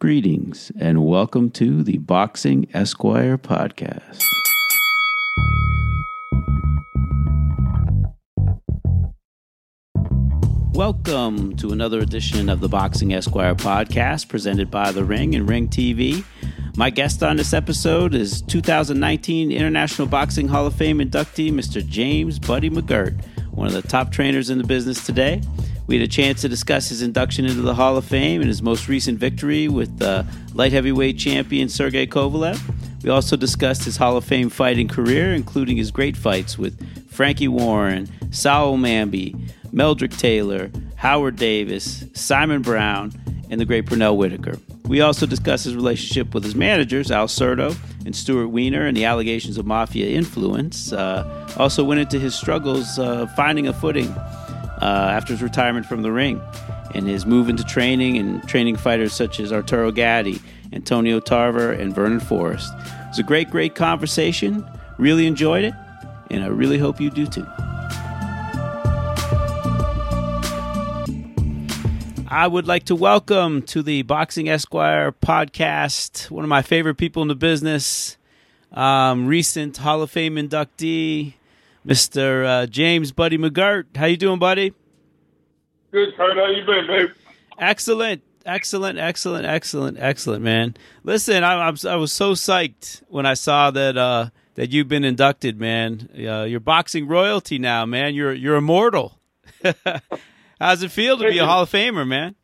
Greetings and welcome to the Boxing Esquire podcast. Welcome to another edition of the Boxing Esquire podcast presented by The Ring and Ring TV. My guest on this episode is 2019 International Boxing Hall of Fame inductee, Mr. James Buddy McGirt, one of the top trainers in the business today. We had a chance to discuss his induction into the Hall of Fame and his most recent victory with the light heavyweight champion Sergey Kovalev. We also discussed his Hall of Fame fighting career, including his great fights with Frankie Warren, Saoul Mamby, Meldrick Taylor, Howard Davis, Simon Brown, and the great Pernell Whitaker. We also discuss his relationship with his managers, Al Certo and Stuart Weiner, and the allegations of mafia influence. Uh, also went into his struggles uh, finding a footing uh, after his retirement from the ring and his move into training and training fighters such as Arturo Gatti, Antonio Tarver, and Vernon Forrest. It was a great, great conversation. Really enjoyed it, and I really hope you do too. I would like to welcome to the Boxing Esquire podcast one of my favorite people in the business, um, recent Hall of Fame inductee, Mr. Uh, James Buddy McGirt. How you doing, buddy? Good, Kurt. How you been, babe? Excellent, excellent, excellent, excellent, excellent, man. Listen, I, I, was, I was so psyched when I saw that uh, that you've been inducted, man. Uh, you're boxing royalty now, man. You're you're immortal. How's it feel to be a Hall of Famer, man?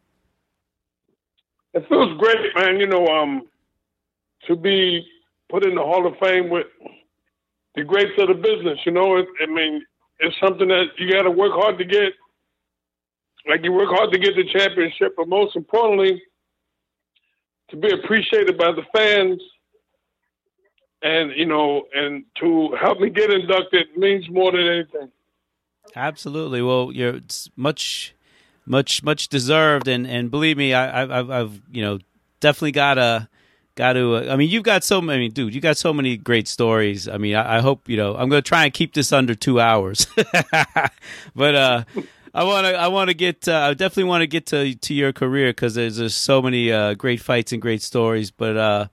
It feels great, man. You know, um, to be put in the Hall of Fame with the greats of the business. You know, it, I mean, it's something that you got to work hard to get. Like you work hard to get the championship, but most importantly, to be appreciated by the fans, and you know, and to help me get inducted means more than anything. Absolutely. Well, you're it's much, much, much deserved, and and believe me, I, I've, I've, you know, definitely got to, got to. Uh, I mean, you've got so many, dude. You got so many great stories. I mean, I, I hope you know. I'm going to try and keep this under two hours, but uh, I want to, I want to get, uh, I definitely want to get to to your career because there's just so many uh, great fights and great stories. But uh,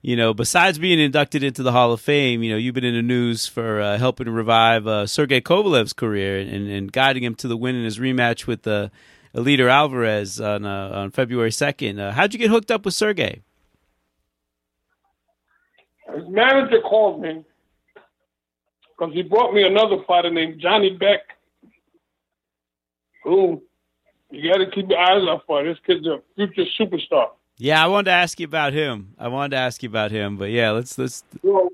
you know, besides being inducted into the Hall of Fame, you know, you've been in the news for uh, helping to revive uh, Sergey Kovalev's career and, and guiding him to the win in his rematch with uh, Eleider Alvarez on uh, on February second. Uh, how'd you get hooked up with Sergey? His manager called me because he brought me another fighter named Johnny Beck, who you got to keep your eyes out for. This kid's a future superstar. Yeah, I wanted to ask you about him. I wanted to ask you about him, but yeah, let's let's. So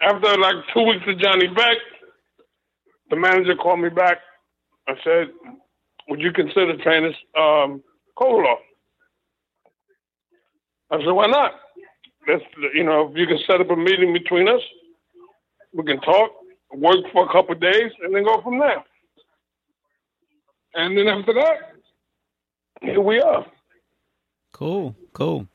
after like two weeks of Johnny Beck, the manager called me back. I said, "Would you consider training um, Kovalev?" I said, "Why not? You know, if you can set up a meeting between us, we can talk, work for a couple days, and then go from there." And then after that, here we are. Cool, cool.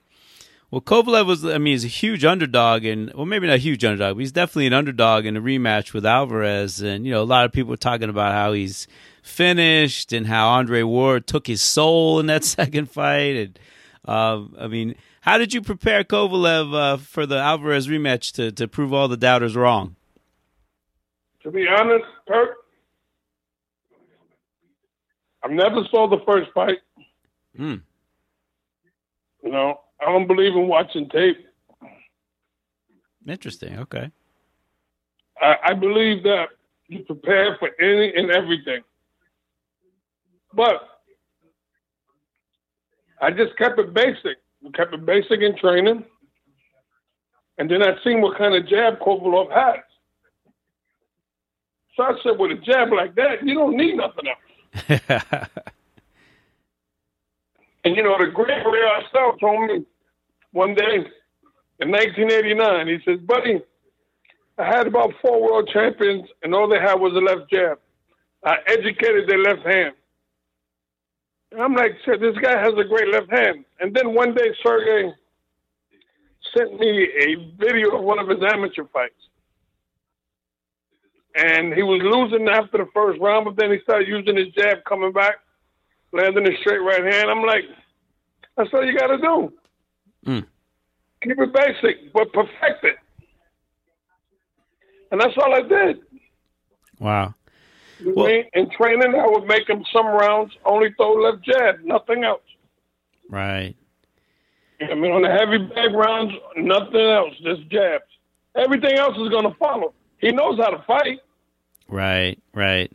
Well, Kovalev was, I mean, he's a huge underdog, and well, maybe not a huge underdog, but he's definitely an underdog in a rematch with Alvarez. And you know, a lot of people are talking about how he's finished and how Andre Ward took his soul in that second fight. And uh, I mean, how did you prepare Kovalev uh, for the Alvarez rematch to to prove all the doubters wrong? To be honest, Kurt, I never saw the first fight. Hmm. You know, I don't believe in watching tape. Interesting. Okay. I, I believe that you prepare for any and everything. But I just kept it basic. We kept it basic in training. And then I seen what kind of jab Kovalev has. So I said, with a jab like that, you don't need nothing else. And you know, the great Ray Arcel told me one day in 1989, he says, buddy, I had about four world champions, and all they had was a left jab. I educated their left hand. I'm like, this guy has a great left hand. And then one day, Sergey sent me a video of one of his amateur fights. And he was losing after the first round, but then he started using his jab coming back, landing a straight right hand. I'm like, that's all you got to do. Mm. Keep it basic, but perfect it. And that's all I did. Wow. Well? In training, I would make him some rounds only throw left jab, nothing else. Right. I mean, on the heavy bag rounds, nothing else, just jabs. Everything else is going to follow. He knows how to fight. Right, right.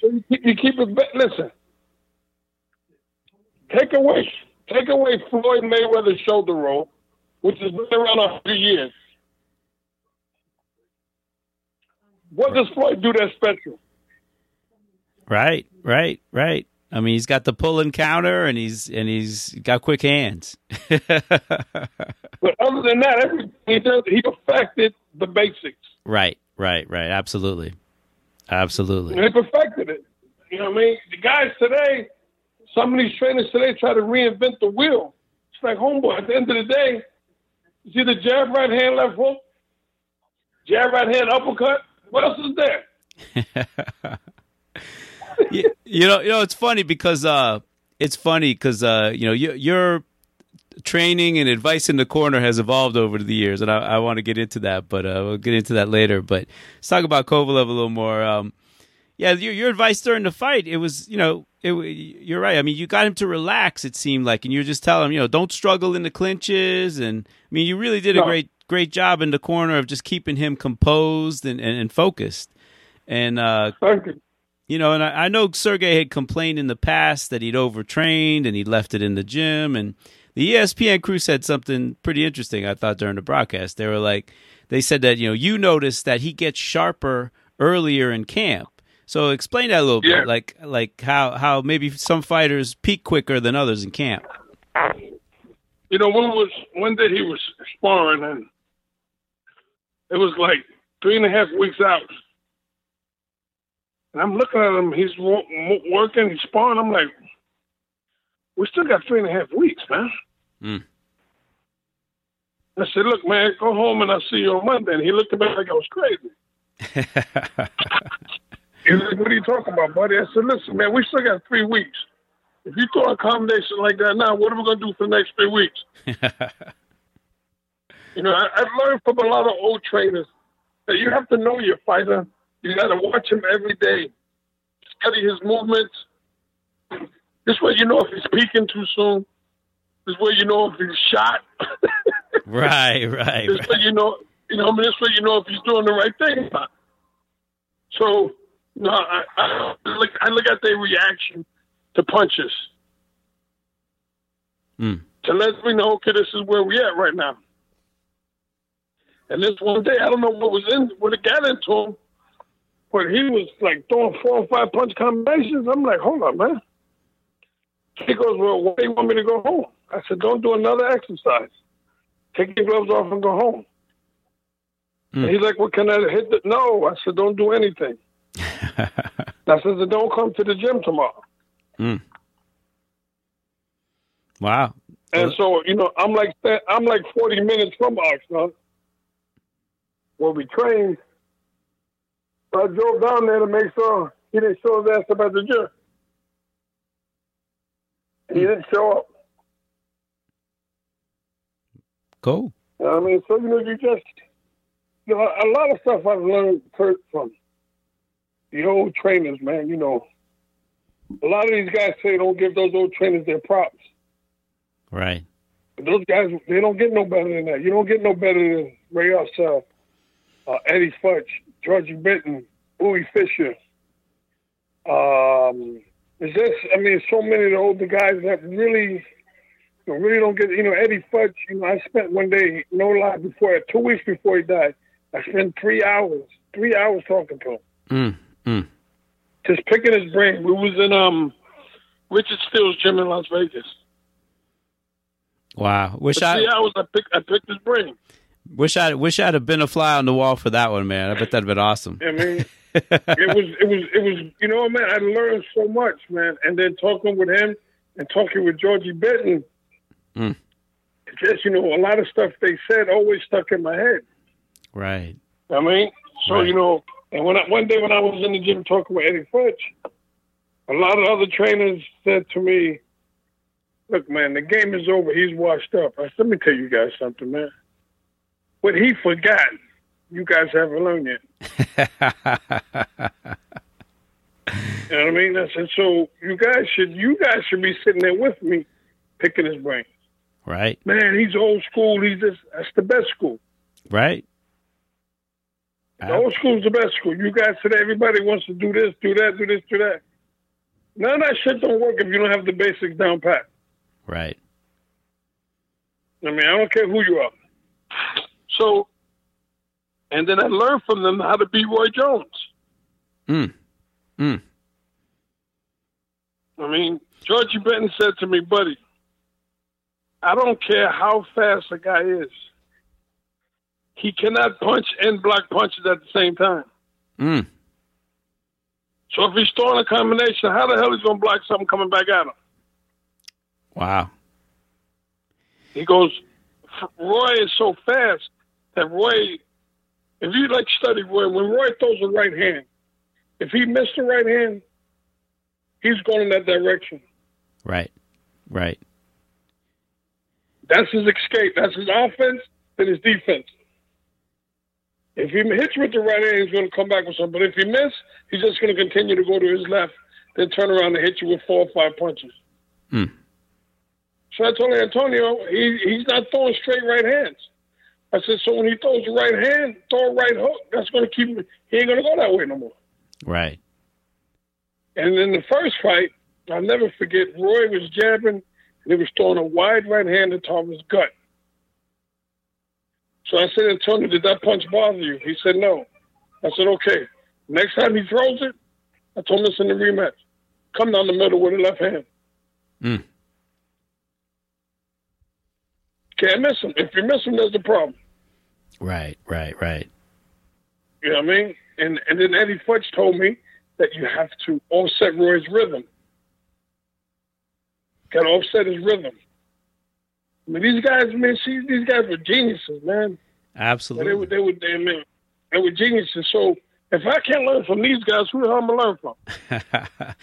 So you keep, you keep it. Listen, take away, take away Floyd Mayweather's shoulder roll, which has been around a hundred years. What does Floyd do that special? Right, right, right. I mean, he's got the pull and counter, and he's and he's got quick hands. but other than that, everything he does, he perfected the basics. Right, right, right. Absolutely, absolutely. And he perfected it. You know what I mean? The guys today, some of these trainers today try to reinvent the wheel. It's like homeboy. At the end of the day, you see the jab, right hand, left hook, jab, right hand, uppercut. What else is there? you, you, know, you know, it's funny because uh, it's funny because uh, you know you, your training and advice in the corner has evolved over the years, and I, I want to get into that, but uh, we'll get into that later. But let's talk about Kovalev a little more. Um, yeah, your, your advice during the fight, it was, you know, it, you're right. I mean, you got him to relax. It seemed like, and you're just telling him, you know, don't struggle in the clinches, and I mean, you really did a no. great, great job in the corner of just keeping him composed and, and, and focused. And uh, Thank you. Know, and I, I know Sergey had complained in the past that he'd overtrained and he left it in the gym. And the ESPN crew said something pretty interesting, I thought, during the broadcast. They were like, they said that, you know, you noticed that he gets sharper earlier in camp. So explain that a little yeah. bit, like like how how maybe some fighters peak quicker than others in camp. You know, one was one day he was sparring and it was like three and a half weeks out, and I'm looking at him. He's working. He's sparring. I'm like, we still got three and a half weeks, man. Mm. I said, look, man, go home and I'll see you on Monday. And he looked at me like I was crazy. He's like, what are you talking about, buddy? I said, listen, man, we still got three weeks. If you throw a combination like that now, what are we going to do for the next three weeks? you know, I, I've learned from a lot of old trainers that you have to know your fighter you got to watch him every day, study his movements. This way, you know if he's peaking too soon. This way, you know if he's shot. right, right. This right. way, you know, you know, I mean, this way, you know if he's doing the right thing. So, no, I, I look, I look at their reaction to punches mm. to let me know, okay, this is where we at right now. And this one day, I don't know what was in, what it got into him, but he was like throwing four or five punch combinations. I'm like, hold on, man. He goes, well, why do you want me to go home? I said, don't do another exercise. Take your gloves off and go home. Mm. he's like, well, can I hit the? No. I said, don't do anything. I said, don't come to the gym tomorrow. Mm. Wow. And so, you know, I'm like, I'm like 40 minutes from Oxnard, where we train. I drove down there to make sure he didn't show his ass up at the gym. He didn't show up. Cool. I mean, so you know, you just you know, a lot of stuff I've learned from the old trainers, man. You know, a lot of these guys say don't give those old trainers their props. Right. But those guys, they don't get no better than that. You don't get no better than Ray Arcel, uh, Eddie Futch, Georgie Benton, Bouie Fisher. Um, is this? I mean, so many of the older guys that really, you know, really don't get. You know, Eddie Futch. You know, I spent one day, no lie, before two weeks before he died, I spent three hours, three hours talking to him. Mm, mm. Just picking his brain. We was in um Richard Steele's gym in Las Vegas. Wow. Wish For I three hours, I picked I picked his brain. Wish I wish I'd have been a fly on the wall for that one, man. I bet that'd have been awesome. I mean, it was it was it was you know man, I learned so much, man. And then talking with him and talking with Georgie Benton, Mm. just you know, a lot of stuff they said always stuck in my head. Right. I mean, so Right. you know, and when I, one day when I was in the gym talking with Eddie Futch, a lot of other trainers said to me, "Look, man, the game is over. He's washed up." I said, "Let me tell you guys something, man. What he forgot, you guys haven't learned yet." You know what I mean? I said, "So you guys should you guys should be sitting there with me, picking his brain. right. Man, he's old school. He's just that's the best school." Right. The old school's the best school. You guys today, everybody wants to do this, do that, do this, do that. None of that shit don't work if you don't have the basics down pat. Right. I mean, I don't care who you are. So, and then I learned from them how to be Roy Jones. Mm. Mm. I mean, Georgie Benton said to me, buddy, I don't care how fast a guy is. He cannot punch and block punches at the same time. Mm. So if he's throwing a combination, how the hell is he going to block something coming back at him? Wow. He goes, Roy is so fast that Roy, if you like study Roy, when Roy throws a right hand, if he missed the right hand, he's going in that direction. Right. Right. That's his escape. That's his offense and his defense. If he hits with the right hand, he's going to come back with something. But if he miss, he's just going to continue to go to his left, then turn around and hit you with four or five punches. Hmm. So I told Antonio, he, he's not throwing straight right hands. I said, so when he throws the right hand, throw a right hook. That's going to keep him. He ain't going to go that way no more. Right. And in the first fight, I'll never forget, Roy was jabbing and he was throwing a wide right hand at Thomas' gut. So I said, Antonio, did that punch bother you? He said, no. I said, okay. Next time he throws it, I told him this in the rematch. Come down the middle with the left hand. Mm. Can't miss him. If you miss him, there's a problem. Right. Right. Right. You know what I mean? And and then Eddie Futch told me that you have to offset Roy's rhythm. Got to offset his rhythm. I mean, these guys, man, see, these guys were geniuses, man. Absolutely. They were, they were, they, man, they were geniuses. So if I can't learn from these guys, who the hell am I learn from?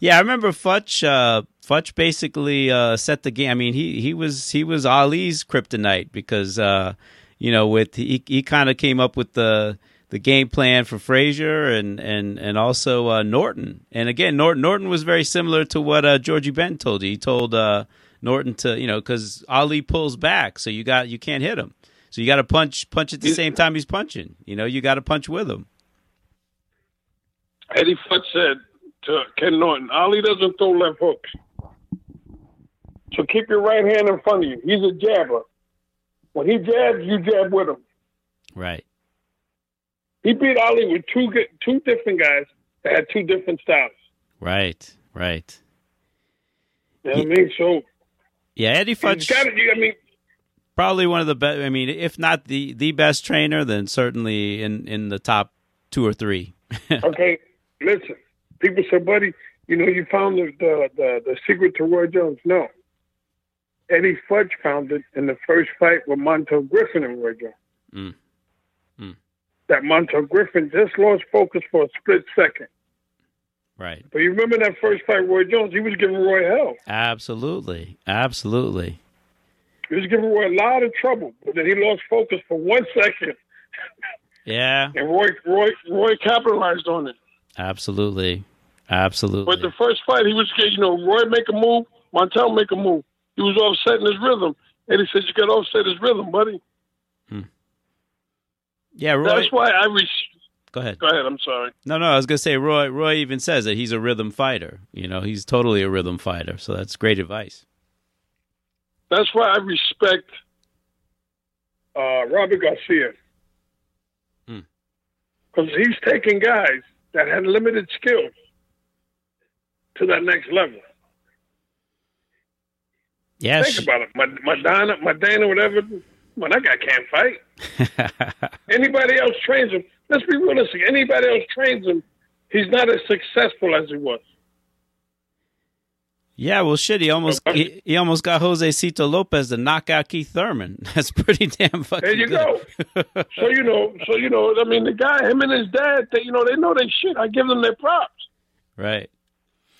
yeah, I remember Futch. Uh, Futch basically uh, set the game. I mean, he he was he was Ali's kryptonite because uh, you know with he he kind of came up with the the game plan for Frazier and and and also uh, Norton. And again, Norton Norton was very similar to what uh, Georgie Benton told you. He told uh, Norton to you know because Ali pulls back, so you got you can't hit him. So you got to punch punch at the same time he's punching. You know, you got to punch with him. Eddie Futch said to Ken Norton, Ali doesn't throw left hooks. So keep your right hand in front of you. He's a jabber. When he jabs, you jab with him. Right. He beat Ali with two two different guys that had two different styles. Right. Right. You know what I mean? So Yeah, Eddie Futch. got it. I mean, probably one of the best. I mean, if not the the best trainer, then certainly in in the top two or three. okay, listen. People say, buddy, you know, you found the the the, the secret to Roy Jones. No. Eddie Futch found it in the first fight with Montell Griffin and Roy Jones. Mm. Mm. That Montell Griffin just lost focus for a split second. right. But you remember that first fight, Roy Jones? He was giving Roy hell. Absolutely. Absolutely. He was giving Roy a lot of trouble. But then he lost focus for one second, Yeah. and Roy Roy Roy capitalized on it. Absolutely. Absolutely. But the first fight, he was you know, Roy make a move, Montell make a move. He was offsetting his rhythm. And he said, you got to offset his rhythm, buddy. yeah, Roy. That's why I res- Go ahead. Go ahead, I'm sorry. No, no, I was gonna say Roy. Roy even says that he's a rhythm fighter. You know, he's totally a rhythm fighter. So that's great advice. That's why I respect uh, Robert Garcia. Hmm. Because he's taking guys that had limited skills to that next level. Yeah, Think about it. My Maidana, my Dana, whatever. Man, that guy can't fight. Anybody else trains him. Let's be realistic. Anybody else trains him, he's not as successful as he was. yeah. Well, shit. He almost he, he almost got Josesito Lopez to knock out Keith Thurman. That's pretty damn fucking. There you good. go. so you know, so you know. I mean, the guy, him and his dad, they, you know, they know they shit. I give them their props. right.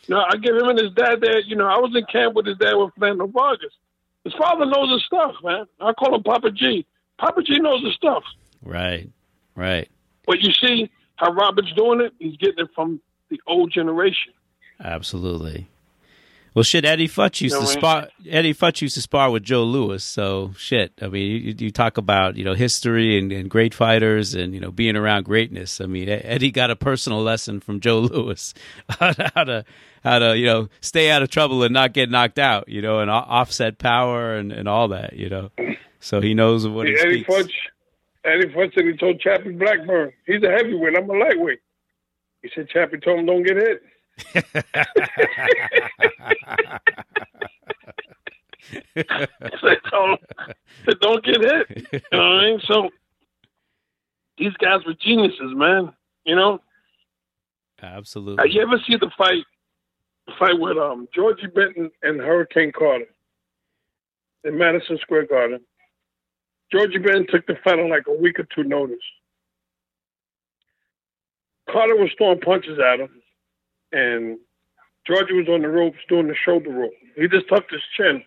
No, I give him and his dad there. You know, I was in camp with his dad with Fernando Vargas. His father knows his stuff, man. I call him Papa G. Papa G knows his stuff. Right. Right. But you see how Robert's doing it? He's getting it from the old generation. Absolutely. Well, shit. Eddie Futch used know to spar. Eddie Futch used to spar with Joe Louis. So shit. I mean, you, you talk about you know history and, and great fighters and you know being around greatness. I mean, Eddie got a personal lesson from Joe Louis how to how to, how to you know stay out of trouble and not get knocked out. You know, and o- offset power and, and all that. You know, so he knows what he Eddie speaks. Futch, Eddie Futch said he told Chappie Blackburn, he's a heavyweight, I'm a lightweight. He said Chappie told him don't get hit. So told him, don't get hit. You know what I mean? So these guys were geniuses, man. You know, Absolutely. Uh, you ever see the fight? The fight with um Georgie Benton and Hurricane Carter in Madison Square Garden. Georgie Benton took the fight on like a week or two notice. Carter was throwing punches at him, and Georgie was on the ropes doing the shoulder roll. He just tucked his chin.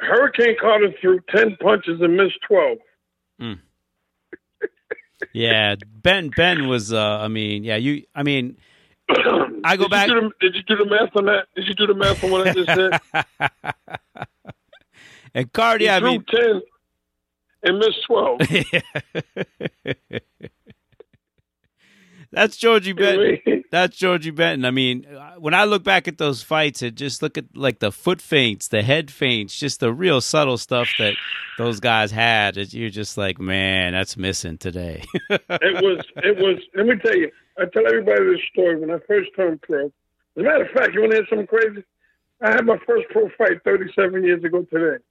Hurricane Carter threw ten punches and missed twelve. Yeah, Ben Ben was. Uh, I mean, yeah, you. I mean, I go did back- You the, did you do the math on that? Did you do the math on what I just said? and Cardi. He I threw mean, ten and missed twelve. That's Georgie Benton. That's Georgie Benton. I mean, uh, when I look back at those fights and just look at like the foot feints, the head feints, just the real subtle stuff that those guys had, it- you're just like, man, that's missing today. it was it was let me tell you, I tell everybody this story when I first turned pro. As a matter of fact, you wanna hear something crazy? I had my first pro fight thirty seven years ago today.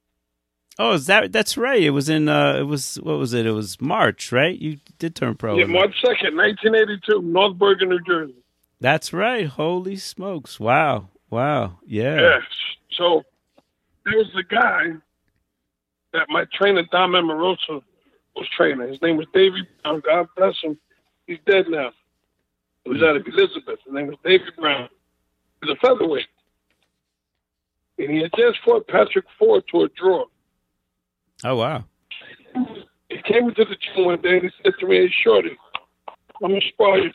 Oh, is that that's right? It was in. uh It was what was it? It was March, right? You did turn pro. Yeah, March second, nineteen eighty two, North Bergen, New Jersey. That's right. Holy smokes! Wow, wow, yeah. Yes. So there was a guy that my trainer Don Amorosa was training. His name was Davey Brown. God bless him. He's dead now. He was out of Elizabeth. His name was Davey Brown. He's a featherweight. And he had just fought Patrick Ford to a draw. Oh wow. He came into the gym one day and he said to me, Hey, Shorty, I'm going to spar you.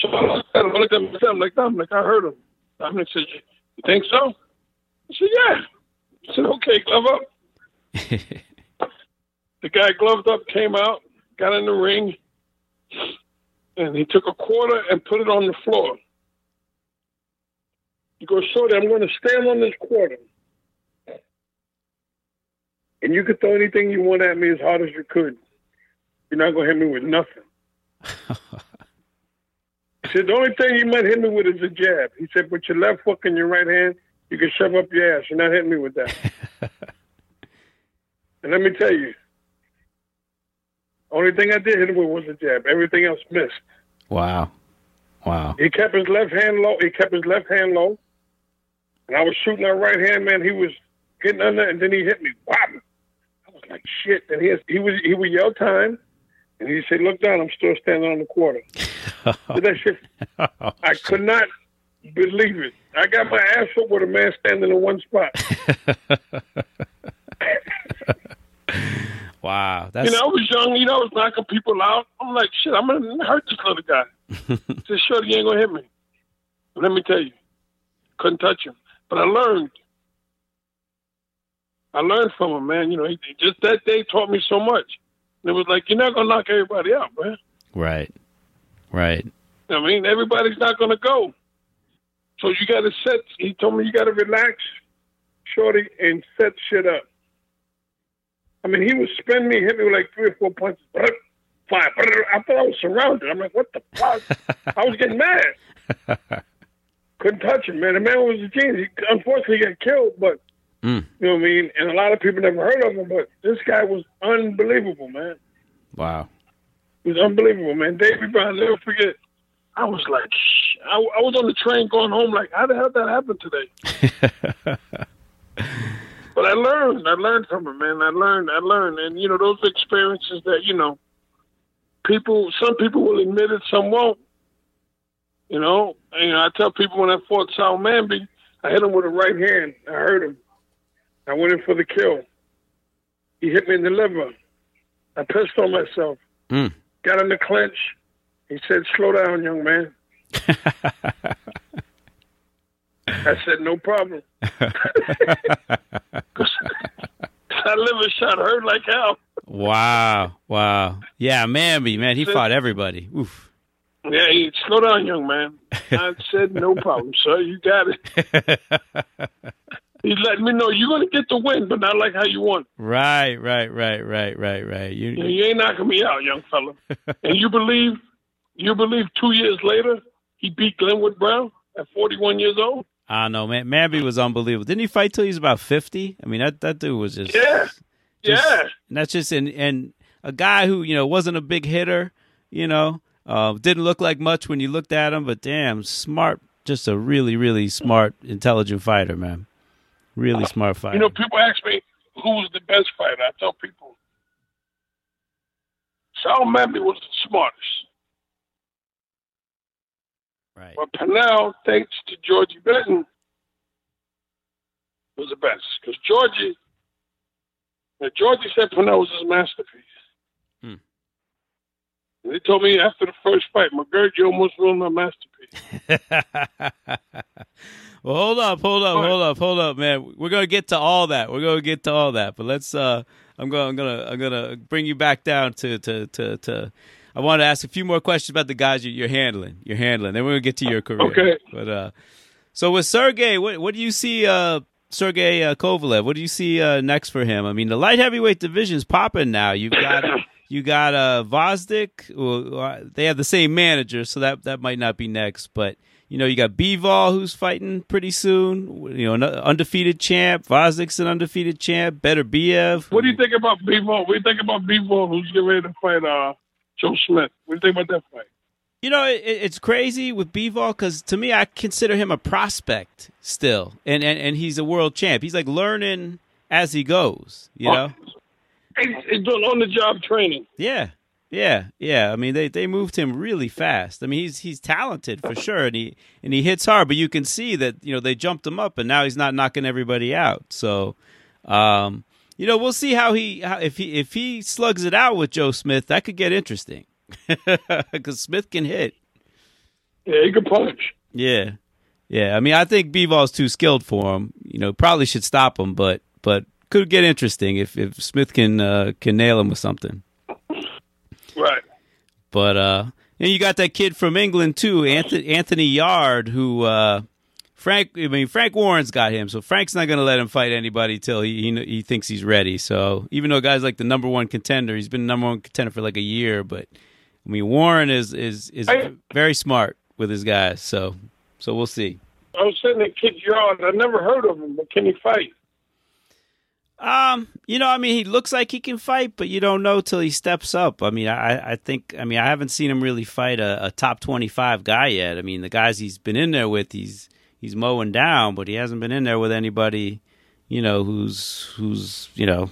So I looked at him, I looked at I'm like, I'm like, I heard him. Dominic said, You think so? I said, Yeah. I said, Okay, glove up. The guy gloved up came out, got in the ring, and he took a quarter and put it on the floor. He goes, Shorty, I'm going to stand on this quarter. And you could throw anything you want at me as hard as you could. You're not going to hit me with nothing. He said, the only thing you might hit me with is a jab. He said, with your left hook and your right hand, you can shove up your ass. You're not hitting me with that. and let me tell you, only thing I did hit him with was a jab. Everything else missed. Wow, wow. He kept his left hand low. He kept his left hand low. And I was shooting that right hand, man. He was getting under, and then he hit me. Wow. Like, shit. And he has, he was he would yell time, and he said, "Look down. I'm still standing on the quarter." Did that shit. Oh, I could not believe it. I got my ass up with a man standing in one spot. Wow, that's You know, I was young. You know, I was knocking people out. I'm like, shit. I'm gonna hurt this little guy. He sure "Shorty, you ain't gonna hit me." But let me tell you, couldn't touch him. But I learned. I learned from him, man. You know, he, he just that day taught me so much. And it was like, you're not gonna knock everybody out, man. right, right. I mean, everybody's not gonna go. So you got to set. He told me you got to relax, shorty, and set shit up. I mean, he was spinning me, hit me with like three or four punches. Five. I thought I was surrounded. I'm like, what the fuck? I was getting mad. couldn't touch him, man. The man was a genius. He unfortunately got killed, but Mm. you know what I mean. And a lot of people never heard of him, but this guy was unbelievable, man. Wow. He was unbelievable, man. Davey Brown, never forget. I was like, Shh. I, I was on the train going home, like, how the hell did that happen today? but I learned. I learned from him, man. I learned. I learned, and you know those experiences that you know, people. Some people will admit it, some won't. You know, and, you know, I tell people when I fought Sal Mamby, I hit him with a right hand. I hurt him. I went in for the kill. He hit me in the liver. I pissed on myself. Mm. Got in the clinch. He said, "Slow down, young man." I said, "No problem." that liver shot hurt like hell. Wow. Wow. Yeah, Mamby, man, he fought everybody. Oof. Yeah, he, slow down, young man. I said, "No problem, sir. You got it." He letting me know you're going to get the win, but not like how you want. Right, right, right, right, right, right. You, You, you ain't knocking me out, young fella. and you believe, you believe two years later he beat Glenwood Brown at 41 years old? I don't know, man. Mamby was unbelievable. Didn't he fight till he was about fifty? I mean, that that dude was just Yeah, just- yeah. And that's just and and a guy who you know wasn't a big hitter, you know, uh, didn't look like much when you looked at him, but damn, smart. Just a really, really smart, intelligent fighter, man. Really smart fighter. You know, people ask me who's the best fighter. I tell people Sal Mamby was the smartest, right? but Pernell, thanks to Georgie Benton, was the best because Georgie, now Georgie said Pernell was his masterpiece. He told me after the first fight, McGirt, you almost ruined my masterpiece. well, hold up, hold up, hold up, hold up, man. We're gonna get to all that. We're gonna get to all that, but let's. uh I'm gonna, I'm gonna, I'm gonna bring you back down to, to, to, to. I want to ask a few more questions about the guys you- you're handling. You're handling. Then we're gonna get to your career. Okay. But uh, so with Sergey, what what do you see? Uh, Sergey uh, Kovalev. What do you see uh, next for him? I mean, the light heavyweight division's popping now. You've got you got uh, Gvozdyk. Well, uh, they have the same manager, so that that might not be next. But you know, you got Bivol who's fighting pretty soon. You know, an undefeated champ. Gvozdyk's an undefeated champ. Beterbiev. What do you think about Bivol? What do you think about Bivol, who's getting ready to fight uh, Joe Smith? What do you think about that fight? You know, it, it's crazy with Bivol because to me, I consider him a prospect still, and, and and he's a world champ. He's like learning as he goes. You know. He's, doing on the job training. Yeah, yeah, yeah. I mean, they they moved him really fast. I mean, he's he's talented for sure, and he and he hits hard. But you can see that you know they jumped him up, and now he's not knocking everybody out. So, um, you know, we'll see how he how, if he if he slugs it out with Joe Smith, that could get interesting because Smith can hit. Yeah, he can punch. Yeah, yeah. I mean, I think Bivol's too skilled for him. You know, probably should stop him, but but could get interesting if if Smith can uh, can nail him with something. Right. But uh, and you got that kid from England too, Anthony, Anthony Yarde, who uh, Frank. I mean, Frank Warren's got him, so Frank's not going to let him fight anybody till he, he he thinks he's ready. So even though guys like the number one contender, he's been number one contender for like a year, but I mean Warren is is is I- very smart with his guys. So so we'll see. I was sitting at Kid Yarde. I never heard of him, but can he fight? Um, you know, I mean, he looks like he can fight, but you don't know till he steps up. I mean, I, I think, I mean, I haven't seen him really fight a, a top twenty-five guy yet. I mean, the guys he's been in there with, he's he's mowing down, but he hasn't been in there with anybody, you know, who's who's you know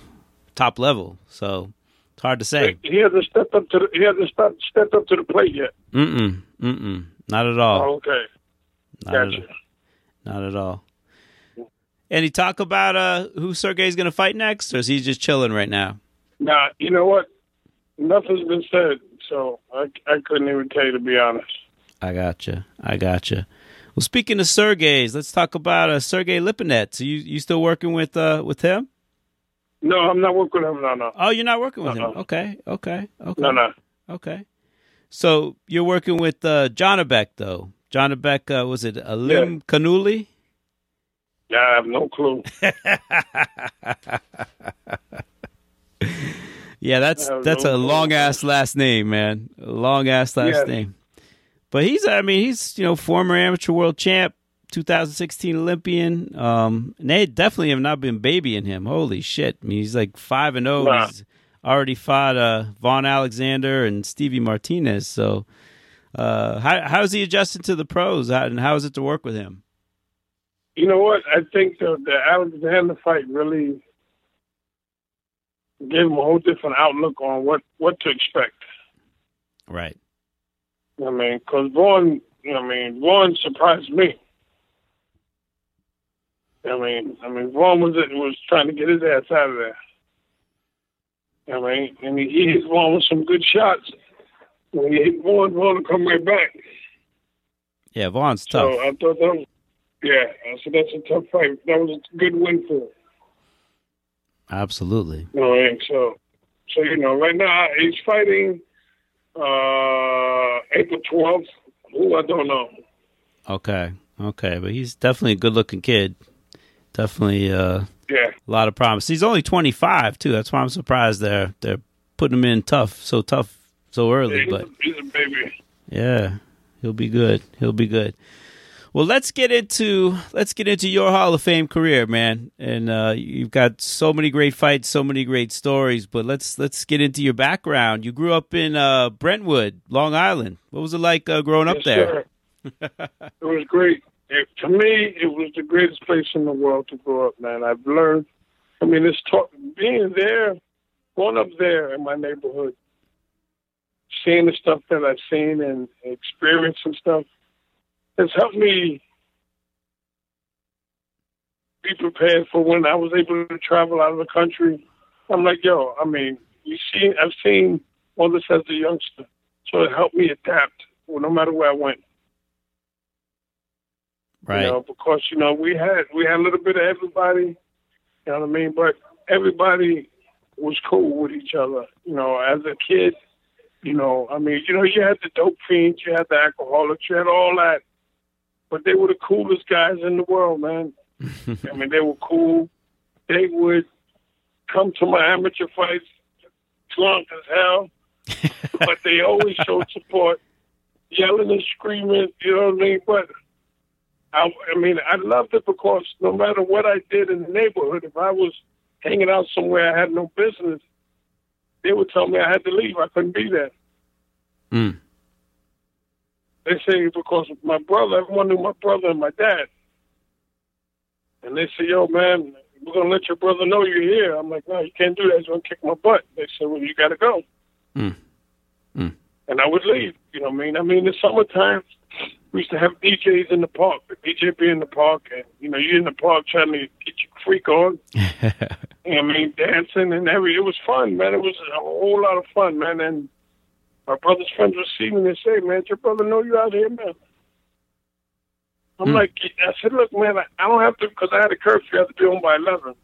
top level. So it's hard to say. He hasn't stepped up to the, he hasn't stepped, stepped up to the plate yet. Mm mm mm mm. Not at Oh, all. okay. Not at, Gotcha. not at all. Any talk about uh who Sergey's going to fight next, or is he just chilling right now? Now, you know what? Nothing's been said, so I, I couldn't even tell you to be honest. I gotcha. I gotcha. Well, speaking of Sergey's, let's talk about uh, Sergey Lipinets. Are you you still working with uh with him? No, I'm not working with him. No, no. Oh, you're not working with him. Uh-uh. Okay, okay, okay. No, no. Okay. So you're working with uh, John Abek, though. John Abek, uh, was it Alim Kanuli? Yeah, I have no clue. Yeah, that's that's no a long ass last name, man. Long ass last Yes. name. But he's, I mean, he's you know former amateur world champ, 2016 Olympian. Um, and they definitely have not been babying him. Holy shit! I mean, he's like five and zero. Wow. He's already fought uh, Vaughn Alexander and Stevie Martinez. So, uh, how how's he adjusting to the pros? How, and how is it to work with him? You know what? I think the, the Alexander fight really gave him a whole different outlook on what what to expect. Right. I mean, because Vaughn, I mean, Vaughn surprised me. I mean, I mean, Vaughn was was trying to get his ass out of there. I mean, and he he hit Vaughn with some good shots. When he hit Vaughn, Vaughn would come right back. Yeah, Vaughn's tough. So I thought that was, yeah. So that's a tough fight. That was a good win for him. Absolutely. You know, and so, so you know, right now he's fighting uh April twelfth. Who I don't know. Okay. Okay, but he's definitely a good-looking kid. Definitely uh, Yeah, a lot of promise. He's only 25 too. That's why I'm surprised they're they're putting him in tough, so tough, so early. he's, But a, he's a baby. yeah, he'll be good. He'll be good. Well, let's get into let's get into your Hall of Fame career, man. And uh, you've got so many great fights, so many great stories. But let's let's get into your background. You grew up in uh, Brentwood, Long Island. What was it like uh, growing up there? it was great. It, to me, it was the greatest place in the world to grow up, man. I've learned. I mean, it's taught being there, growing up there in my neighborhood, seeing the stuff that I've seen and experiencing stuff, has helped me be prepared for when I was able to travel out of the country. I'm like, yo, I mean, you see, I've seen all this as a youngster, so it helped me adapt. Well, no matter where I went. Right. You know, because you know we had we had a little bit of everybody. You know what I mean? But everybody was cool with each other. You know, as a kid, you know, I mean, you know, you had the dope fiends, you had the alcoholics, you had all that. But they were the coolest guys in the world, man. I mean, they were cool. They would come to my amateur fights drunk as hell, but they always showed support, yelling and screaming. You know what I mean? But I, I mean, I loved it because no matter what I did in the neighborhood, if I was hanging out somewhere I had no business, they would tell me I had to leave. I couldn't be there. Mm. They say because my brother, everyone knew my brother and my dad. And they say, yo, man, we're going to let your brother know you're here. I'm like, no, you can't do that. He's going to kick my butt. They said, well, you got to go. Mm. Mm. And I would leave. You know what I mean? I mean, in the summertime, we used to have DJs in the park. The DJ be in the park, and, you know, you're in the park trying to get your freak on. I mean, dancing and every. It was fun, man. It was a whole lot of fun, man. And my brother's friends would see me and they say, man, your brother know you out here, man. I'm Hmm. like, I said, look, man, I, I don't have to, because I had a curfew, I had to be home by 11.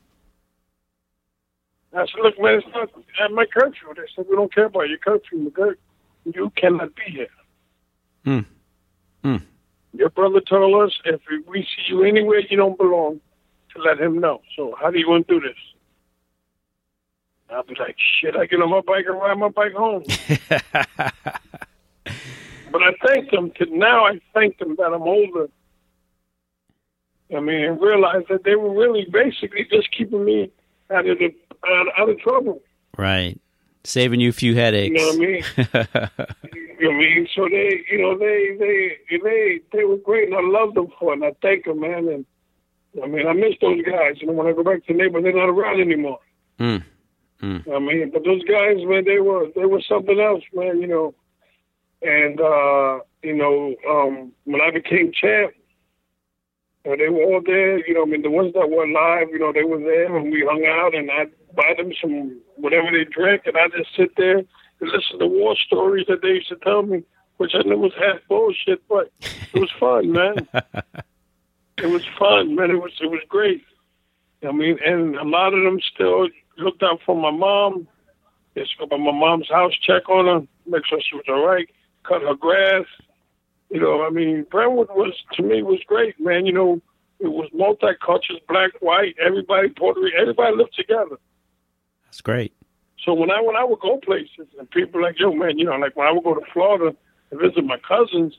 I said, look, man, it's not at my curfew. They said, we don't care about your curfew, McGirt. You cannot be here. Hmm. Hmm. Your brother told us if we see you anywhere you don't belong, to let him know. So how do you want to do this? I'll be like, shit, I get on my bike and ride my bike home. but I thank them. To, now I thank them that I'm older. I mean, and realize that they were really basically just keeping me out of the out, out of trouble. right. Saving you a few headaches. You know what I mean? You know what I mean? So they, you know, they, they, they, they were great, and I love them for it. And I thank them, man. And I mean, I miss those guys. You know, when I go back to the neighborhood, they're not around anymore. Mm. I mean, but those guys, man, they were, they were something else, man. You know, and uh, you know, um, when I became champ, know, they were all there. You know, I mean, the ones that were alive, you know, they were there, and we hung out, and I'd buy them some whatever they drank, and I just sit there and listen to war stories that they used to tell me, which I knew was half bullshit, but it was fun, man. it was fun, man. It was it was great. I mean, and a lot of them still looked out for my mom. They used to go by my mom's house, check on her, make sure she was all right, cut her grass. You know, I mean, Brentwood was to me was great, man. You know, it was multicultural, black, white, everybody, Puerto Rican, everybody lived together. That's great. So when I when I would go places and people like, yo, man, you know, like when I would go to Florida and visit my cousins,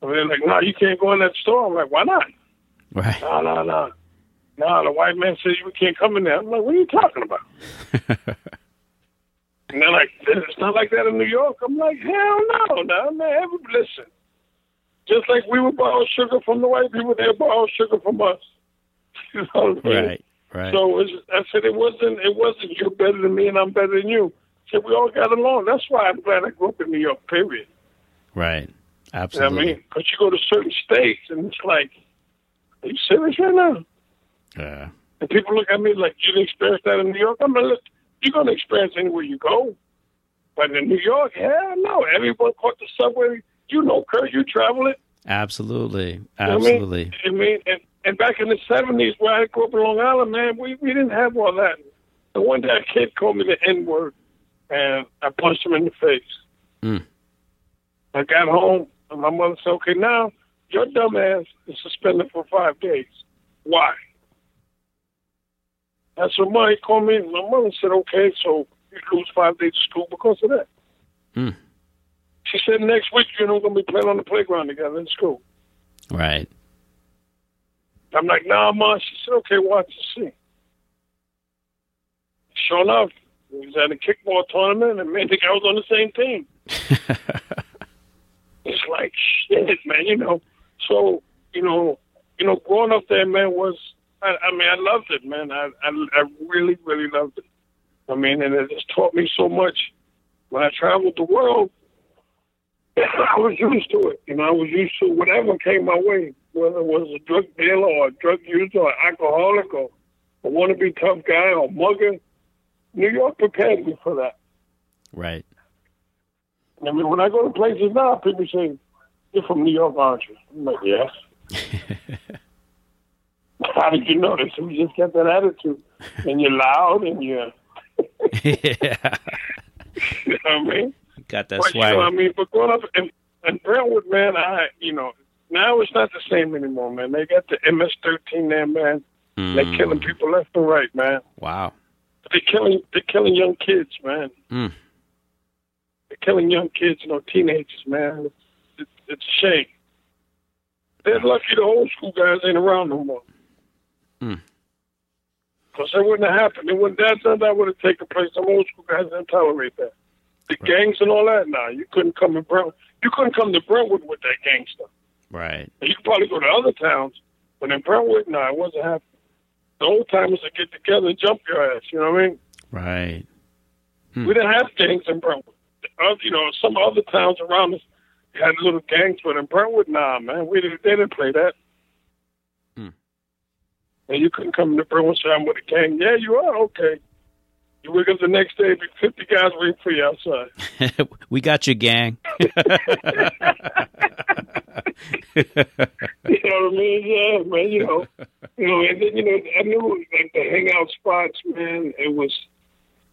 and they're like, no, you can't go in that store. I'm like, why not? Right. No, no, no. No, the white man says we can't come in there. I'm like, what are you talking about? and they're like, it's not like that in New York. I'm like, hell no, no, man. Listen, just like we would borrow sugar from the white people, they borrow sugar from us. you know what I'm saying? Right. Right. So it's, I said it wasn't. It wasn't you're better than me and I'm better than you. I said we all got along. That's why I'm glad I grew up in New York. Period. right. You know Absolutely. I mean? Because you go to certain states and it's like, are you serious right now? Yeah. And people look at me like, you didn't experience that in New York? I'm like, look, you're going to experience anywhere you go. But in New York, hell no. Everyone caught the subway. You know, Kurt, you travel it. Absolutely. You know Absolutely. I mean, I mean and, and back in the 70s where I grew up in Long Island, man, we, we didn't have all that. And one day a kid called me the N word, and I punched him in the face. Mm. I got home, and my mother said, okay, now your dumb ass is suspended for five days. Why? I said, Mom, he called me. My mother said, okay, so you lose five days of school because of that. Mm. She said, next week, you know, we're going to be playing on the playground together in school. Right. I'm like, nah, Mom. She said, okay, watch and see. Sure enough, we was at a kickball tournament, and man, the guy was on the same team. It's like shit, man. You know, so you know, you know, growing up there, man, was I, I mean, I loved it, man. I, I I really, really loved it. I mean, and it just taught me so much. When I traveled the world, I was used to it. You know, I was used to whatever came my way, whether it was a drug dealer or a drug user or alcoholic or a wannabe tough guy or mugger. New York prepared me for that. Right. I mean, when I go to places now, people say, "You're from New York, aren't you?" I'm like, "Yes." How did you notice? We just got that attitude, and you're loud, and you're, yeah. you know what I mean? Got that But you know, what I mean, but growing up in, in Brentwood, man, I, you know, now it's not the same anymore, man. They got the MS-13 there, man. They're Mm. killing people left and right, man. Wow. They're killing, they're killing young kids, man. Mm. They're killing young kids, you know, teenagers, man. It's, it's, it's a shame. They're lucky the old school guys ain't around no more. Hmm. Because that wouldn't have happened. It wouldn't, that, that, that would have taken place. Some old school guys didn't tolerate that. The gangs and all that, nah, you couldn't come to Brentwood. You couldn't come to Brentwood with that gang stuff. Right. You could probably go to other towns, but in Brentwood, nah, it wasn't happening. The old timers would get together and jump your ass, you know what I mean? Right. Hmm. We didn't have gangs in Brentwood. Uh, you know, some other towns around us had little gangs, but in Brentwood, nah, man, we didn't. They didn't play that. And you couldn't come to Brentwood and say I'm with a gang. Yeah, you are okay. You wake up the next day, be fifty guys waiting for you outside. we got you, gang. You know what I mean? Yeah, man. You know, you know, and then you know, I knew like the hangout spots, man. It was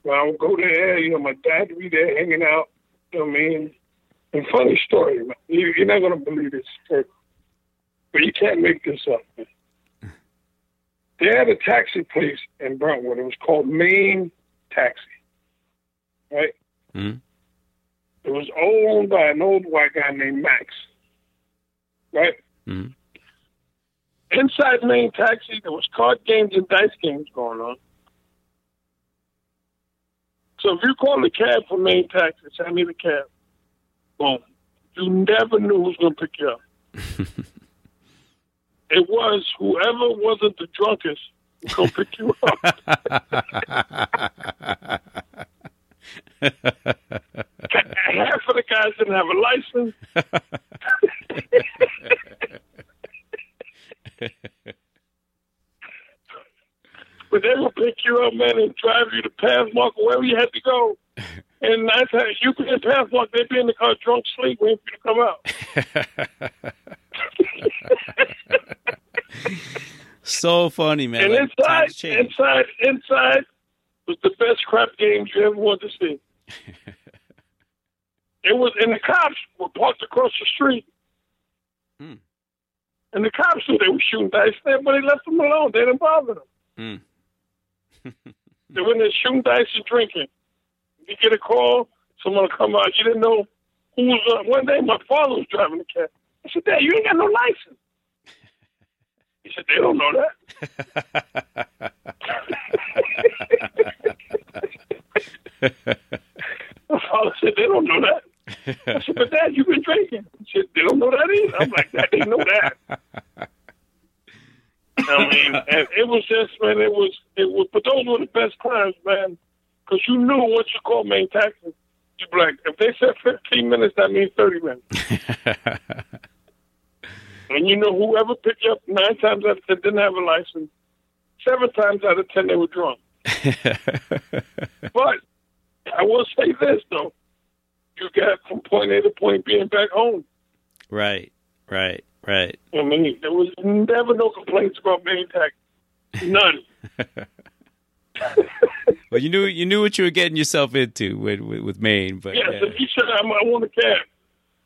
when I would go there. You know, my dad would be there hanging out. You know what I mean? And funny story, man. You, you're not gonna believe this, but but you can't make this up. Man. They had a taxi place in Brentwood. It was called Maine Taxi, right? Mhm. It was owned by an old white guy named Max, right? Mhm. Inside Main Taxi, there was card games and dice games going on. So if you call the cab for Main Taxi, say, I need a cab. Boom. You never knew who was going to pick you up. it was whoever wasn't the drunkest to pick you up. Half of the guys didn't have a license. but they will pick you up, man, and drive you to Pathmark or wherever you had to go. And that's how you be in Pathmark, they'd be in the car drunk, sleep, waiting for you to come out. so funny, man. and Like, inside, inside, inside was the best crap games you ever wanted to see. it was, and the cops were parked across the street. Hmm. And the cops knew they were shooting dice there, but they left them alone. They didn't bother them. Mm. They went there shooting dice and drinking. You get a call, someone will come out. You didn't know who was. Uh, one day, my father was driving the cab. I said, "Dad, you ain't got no license." He said, they don't know that. My father said, they don't know that. I said, but Dad, you've been drinking. He said, they don't know that either. I'm like, they know that. I mean, and it was just, man, it was, it was, but those were the best times, man, because you knew once you called main taxi, you'd be like, if they said 15 minutes, that means 30 minutes. and you know, whoever picked you up nine times out of 10 didn't have a license. Seven times out of 10, they were drunk. but I will say this, though. You got from point A to point B and back home. Right, right, right. I mean, there was never no complaints about main tax. None. Well, you knew you knew what you were getting yourself into with with, with Maine, but Yes, yeah. if you said I want a cab,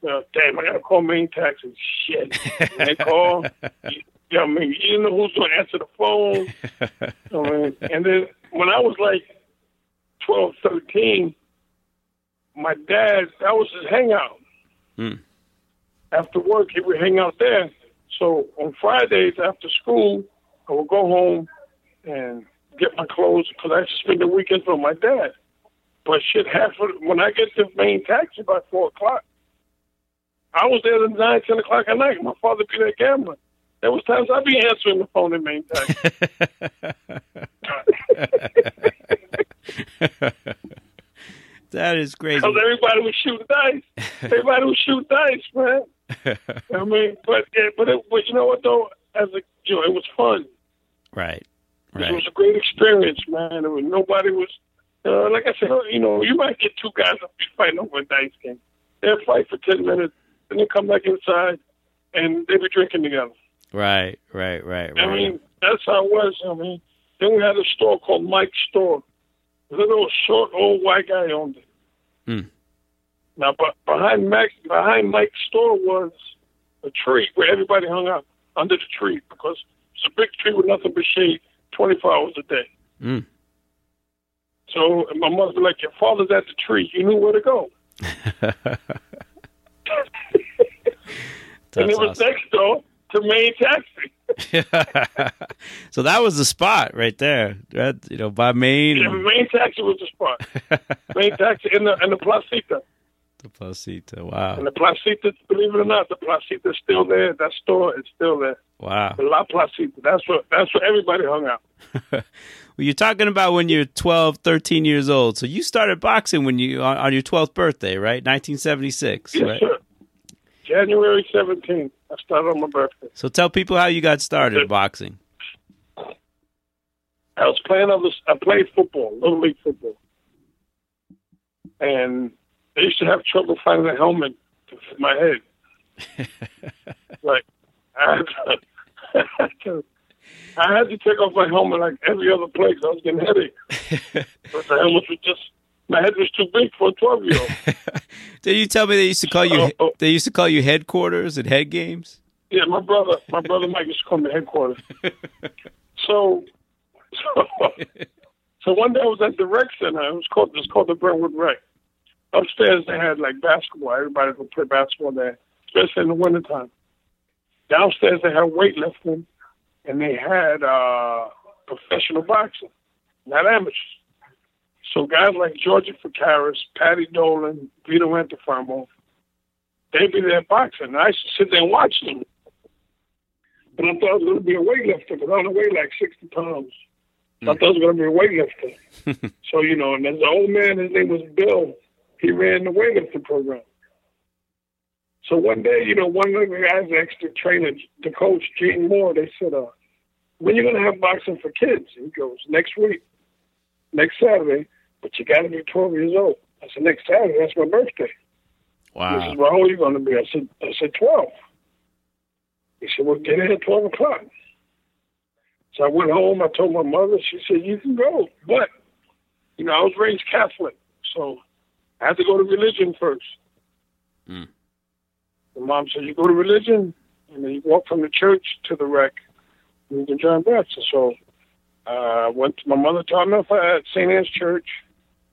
well, damn, I gotta call main taxi. Shit, and they call. You, you know what I mean, you didn't know who's gonna answer the phone. I mean, and then when I was like 12, 13, my dad that was his hangout. Hmm. After work, he would hang out there. So on Fridays after school, I would go home and get my clothes because I spend the weekends with my dad. But shit, half of when I get to main taxi by four o'clock, I was there at nine, ten o'clock at night. My father be there gambling. There was times I'd be answering the phone in main taxi. that is crazy. Because everybody was shooting dice. Everybody was shooting dice, man. I mean, but yeah, but it, but you know what though? As a you know, it was fun. Right, It was a great experience, man. Was, nobody was, uh, like I said, you know, you might get two guys up be fighting over a dice game. They'll fight for ten minutes, then they come back inside, and they be drinking together. Right, right, right, right. I mean, that's how it was. I mean, then we had a store called Mike's Store. A little short old white guy owned it. Hmm. Now, but behind Mac, behind Mike's store was a tree where everybody hung out under the tree because it's a big tree with nothing but shade, twenty four hours a day. Mm. So my mother was like, "Your father's at the tree. You knew where to go." and it was awesome. next door to Main Taxi. so that was the spot right there. Right? You know, by Main. Yeah, and Main Taxi was the spot. Main Taxi in the in the Placita. The Placita. Wow. And the Placita, believe it or not, the Placita's still there. That store is still there. Wow. The La Placita. That's where that's where everybody hung out. Well, you're talking about when you're 12, 13 years old. So you started boxing when you on, on your 12th birthday, right? 1976, Yes, right? sir. January 17th. I started on my birthday. So tell people how you got started boxing. I was playing other. I played football, little league football, and I used to have trouble finding a helmet to fit my head. like I had, to, I had to, I had to take off my helmet like every other place. I was getting headache. but the helmet was just my head was too big for a twelve year old. Did you tell me they used to call you Oh, oh. they used to call you headquarters at head games? Yeah, my brother, my brother Mike used to come to headquarters. So, so, so one day I was at the rec center. It was called it was called the Brentwood Rec. Upstairs they had like basketball. Everybody would play basketball there, especially in the wintertime. Downstairs they had weightlifting, and they had uh, professional boxing, not amateurs. So guys like Georgia Fakaris, Patty Dolan, Vito Antuofermo, they'd be there boxing. And I used to sit there and watch them. But I thought I was going to be a weightlifter because I only weigh like 60 pounds. I thought I was going to be a weightlifter. so, you know, and there's an old man, his name was Bill. He ran the weightlifting program. So one day, you know, one of the guys next to trainer, the coach, Gene Moore, they said, uh, when you going to have boxing for kids? He goes, next week, next Saturday, but you got to be 12 years old. I said, next Saturday, that's my birthday. He Wow. says, well, how old are you going to be? I said, I said, 12. He said, well, get in at 12 o'clock. So I went home. I told my mother. She said, you can go. But, you know, I was raised Catholic. So I had to go to religion first. Mm. The mom said, you go to religion, and then you walk from the church to the wreck, and you can join boxing. So uh, I went to my mother taught me at St. Anne's Church.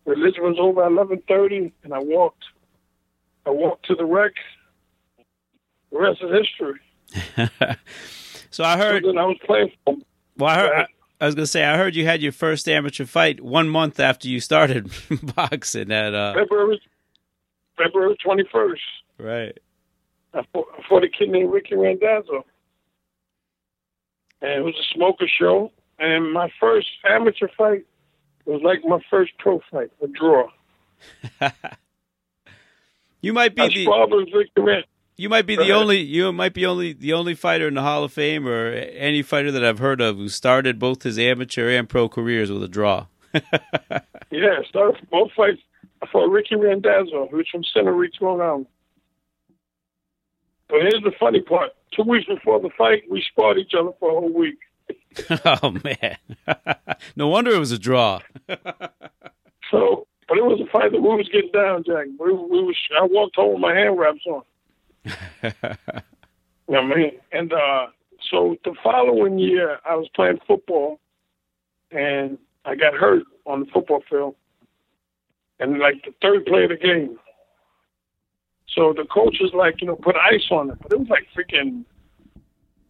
Religion was over at 11.30, and I walked I walked to the wreck. The rest is history. So I heard. then I was playing for. Well, I heard. Right. I was gonna say I heard you had your first amateur fight one month after you started boxing at uh February February twenty first. right. I fought, I fought a kid named Ricky Randazzo. And it was a smoker show. And my first amateur fight was like my first pro fight, a draw. You might be I the Ricky Rand. You might be the only you might be only the only fighter in the Hall of Fame or any fighter that I've heard of who started both his amateur and pro careers with a draw. Yeah, started both fights. I fought Ricky Randazzo, who's from Centereach, Long Island. But here's the funny part. Two weeks before the fight, we sparred each other for a whole week. oh man. no wonder it was a draw. So, but it was a fight that we was getting down, Jack. We, we was. I walked home with my hand wraps on. I mean? And uh, so the following year, I was playing football, and I got hurt on the football field, and like the third play of the game. So the coach was like, you know, put ice on it, but it was like freaking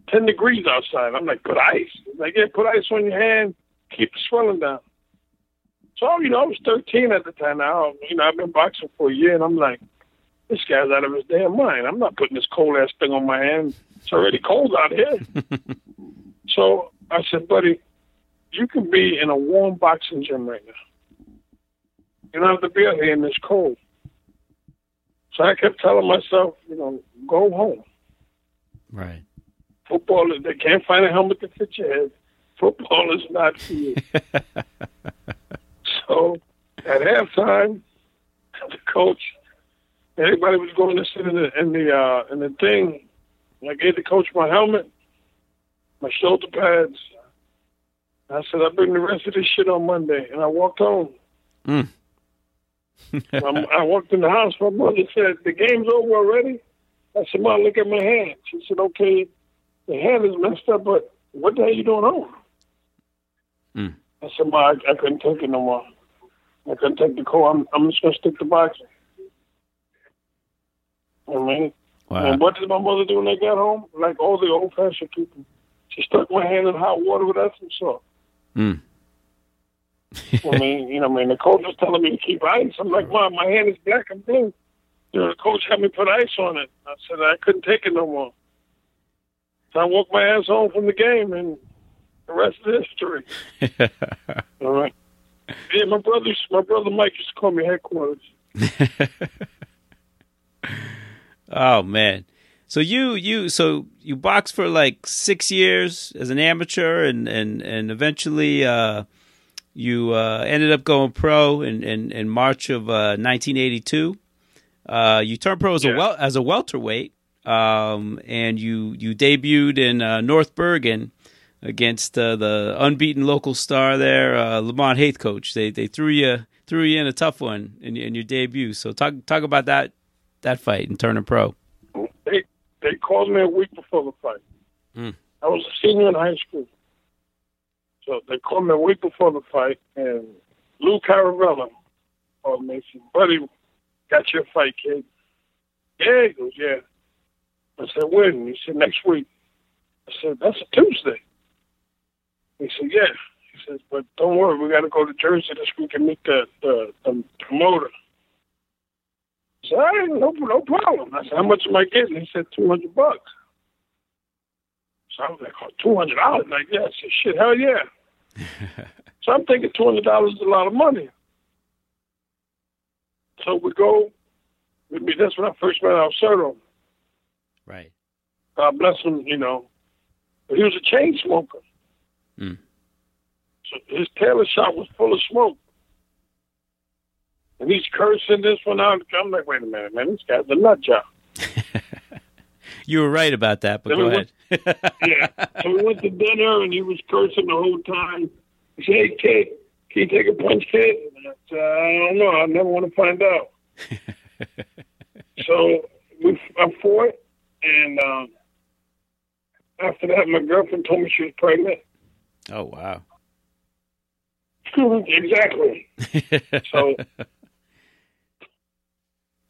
ten degrees outside. I'm like, put ice. Like, yeah, put ice on your hand, keep the swelling down. So you know, I was 13 at the time. Now, you know, I've been boxing for a year, and I'm like, this guy's out of his damn mind. I'm not putting this cold ass thing on my hand. It's already cold out here. so I said, buddy, you can be in a warm boxing gym right now. You don't have to be out here in this cold. So I kept telling myself, you know, go home. Right. Football, they can't find a helmet to fit your head. Football is not for you. so at halftime, the coach, everybody was going to sit in the in the uh, in the thing. I gave the coach my helmet, my shoulder pads. I said, I bring the rest of this shit on Monday, and I walked home. Mm. I, walked in the house. My mother said, "The game's over already." I said, "Mom, look at my hand." She said, "Okay, the hand is messed up, but what the hell you doing home?" Mm. I said, "Ma, I, I couldn't take it no more. I couldn't take the call. I'm, I'm just gonna stick to boxing." I mean, Wow. and what did my mother do when I got home? Like all the old-fashioned people, she stuck my hand in hot water with Epsom salt. Mm. I mean, you know, I mean, the coach was telling me to keep ice. I'm like, Mom, my hand is black and blue. You know, the coach had me put ice on it. I said I couldn't take it no more. So I walked my ass home from the game, and the rest is history. All right. Yeah, my brother, my brother Mike used to call me headquarters. Oh man. So you you so you boxed for like six years as an amateur and and and eventually uh, you uh, ended up going pro in in, in March of uh, 1982. Uh, you turned pro as a wel- as a welterweight, um, and you you debuted in uh, North Bergen against uh, the unbeaten local star there, uh, Lamont Haithcoach. They they threw you threw you in a tough one in, in your debut. So talk talk about that that fight and turning pro. They they called me a week before the fight. Mm. I was a senior in high school. So they called me a week before the fight, and Lou Caravella called me said, Buddy, got your fight, kid. Yeah, he goes, yeah. I said, when? He said, next week. I said, that's a Tuesday. He said, yeah. He says, but don't worry, we got to go to Jersey this week and meet the, the, the promoter. I said, all right, no, no problem. I said, how much am I getting? He said, 200 bucks. So I was like, oh, $200? Like, yeah. I said, shit, hell yeah. so I'm thinking $200 is a lot of money. So we go, we meet, that's when I first met Al Certo. Right. God bless him, you know. But he was a chain smoker. Mm. So his tailor shop was full of smoke. And he's cursing this one out. I'm like, wait a minute, man, this guy's a nut job. You were right about that, but Then go we ahead. went- yeah. So we went to dinner and he was cursing the whole time. He said, hey, kid, can you take a punch, kid? And I said, I don't know. I never want to find out. so we, I fought, and um, after that, my girlfriend told me she was pregnant. oh wow. exactly. So,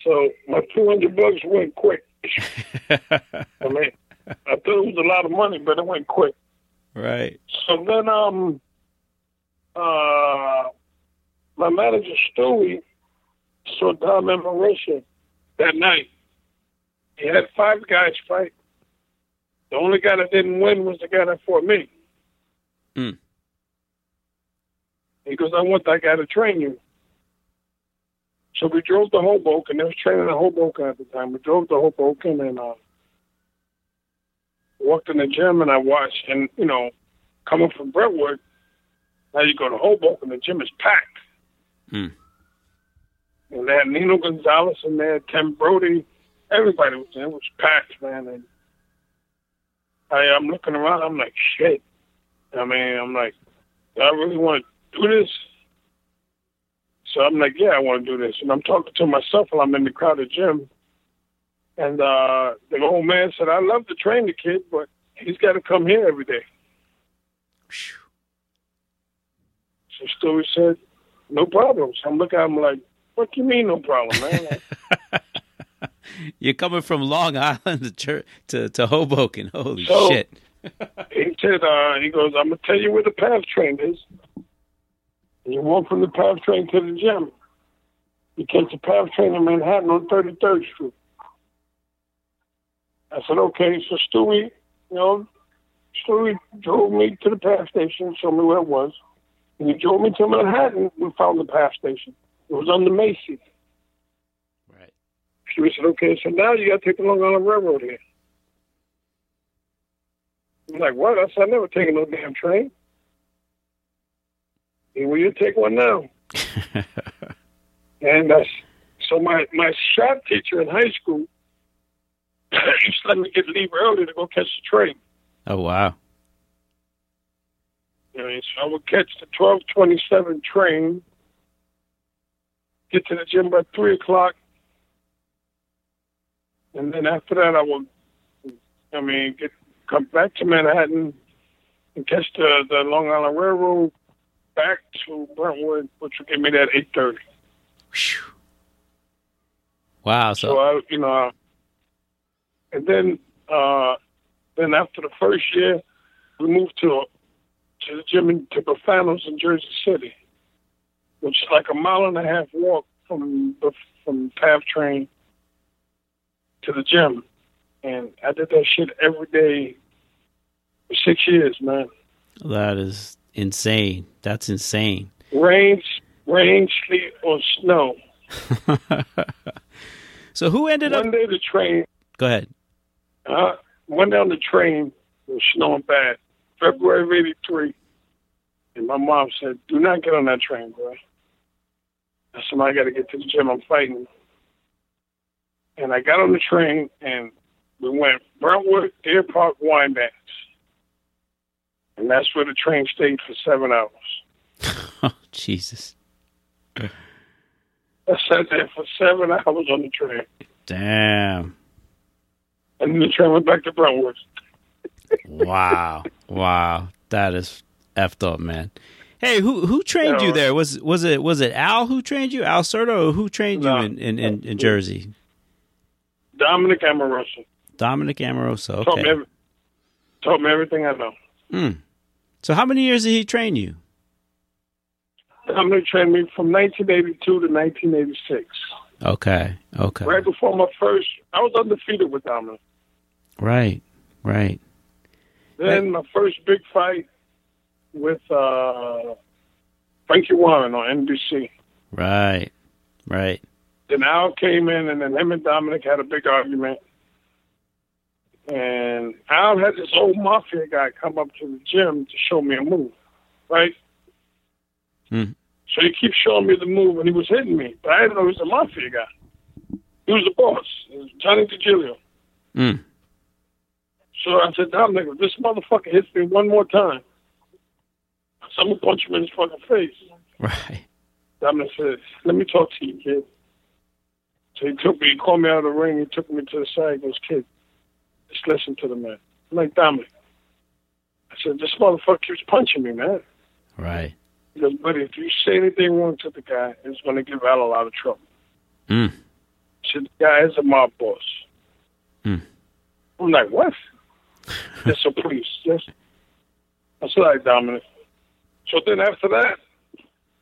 so my two hundred bucks went quick. I mean, I thought it was a lot of money, but it went quick. Right. So then, um, uh, my manager Stewie saw Dom Marisha that night. He had five guys fight. The only guy that didn't win was the guy that fought me. Hmm. He goes, I want that guy to train you. So we drove to Hoboken. They was training in Hoboken at the time. We drove to Hoboken and uh, walked in the gym and I watched. And, you know, coming from Brentwood, now you go to Hoboken, the gym is packed. Hmm. And they had Nino Gonzalez they had Ken Brody. Everybody was there. It was packed, man. And I, I'm looking around. I'm like, shit. I mean, I'm like, do I really want to do this? So I'm like, yeah, I want to do this. And I'm talking to myself while I'm in the crowded gym. And uh, the old man said, I love to train the kid, but he's got to come here every day. So Stewie said, no problems. I'm looking at him like, what do you mean no problem, man? You're coming from Long Island to to, to Hoboken. Holy So- shit. he said, uh, he goes, I'm going to tell you where the path train is. And you walk from the path train to the gym. You catch the path train in Manhattan on 33rd Street. I said, okay. So Stewie, you know, Stewie drove me to the path station, showed me where it was. And he drove me to Manhattan. We found the path station. It was on the Macy's. Right. Stewie said, okay, so now you got to take the Long Island Railroad here. I'm like, what? I said, I never taken no damn train. He, well, you take one now. and uh, so my, my shop teacher in high school used to let me get leave early to go catch the train. Oh wow. Know, so I would catch the twelve twenty seven train, get to the gym by three o'clock, and then after that I would, I mean, get come back to Manhattan and catch the the Long Island Railroad back to Brentwood, which would get me there at eight thirty. Wow. So So I, you know, and then uh, then after the first year, we moved to to the gym in to Bafano's in Jersey City, which is like a mile and a half walk from the from PATH train to the gym, and I did that shit every day for six years, man. that is insane. That's insane. Rain, rain, sleet, or snow. so who ended up? One day the train Go ahead. Uh, went down the train. It was snowing bad. February of '83, and my mom said, "Do not get on that train, boy." I said, "I got to get to the gym. I'm fighting." And I got on the train, and we went Brentwood, Deer Park, Wyandanch, and that's where the train stayed for seven hours. Oh Jesus. I sat there for seven hours on the train, Damn. and then the train went back to Brentwood. Wow. wow. That is effed up, man. Hey, who who trained you there? Was was it was it Al who trained you? Al Certo or who trained No. you in, in, in, in Jersey? Dominic Amoroso Dominic Amoroso. taught me Okay. every, taught me everything I know. Hmm. So how many years did he train you? Dominic trained me from 1982 to 1986. Okay. Okay. Right before my first, I was undefeated with Dominic. Right. Right. Then my first big fight with uh, Frankie Warren on NBC. Right. Right. Then Al came in, and then him and Dominic had a big argument. And Al had this old mafia guy come up to the gym to show me a move, right? Hmm. So he keeps showing me the move, and he was hitting me, but I didn't know he was a mafia guy. He was the boss. Was Johnny DiGilio. Mm. So I said, Dominic, if this motherfucker hits me one more time, I'm gonna punch him in his fucking face. Right. Dominic said, let me talk to you, kid. So he took me, he called me out of the ring, he took me to the side, he goes, kid, just listen to the man. I'm like, Dominic. I said, this motherfucker keeps punching me, man. Right. He goes, buddy, if you say anything wrong to the guy, it's going to give Al a lot of trouble. Mm. He said, the guy is a mob boss. Hmm. I'm like, what? Just so please, I said right, Dominic. So then after that,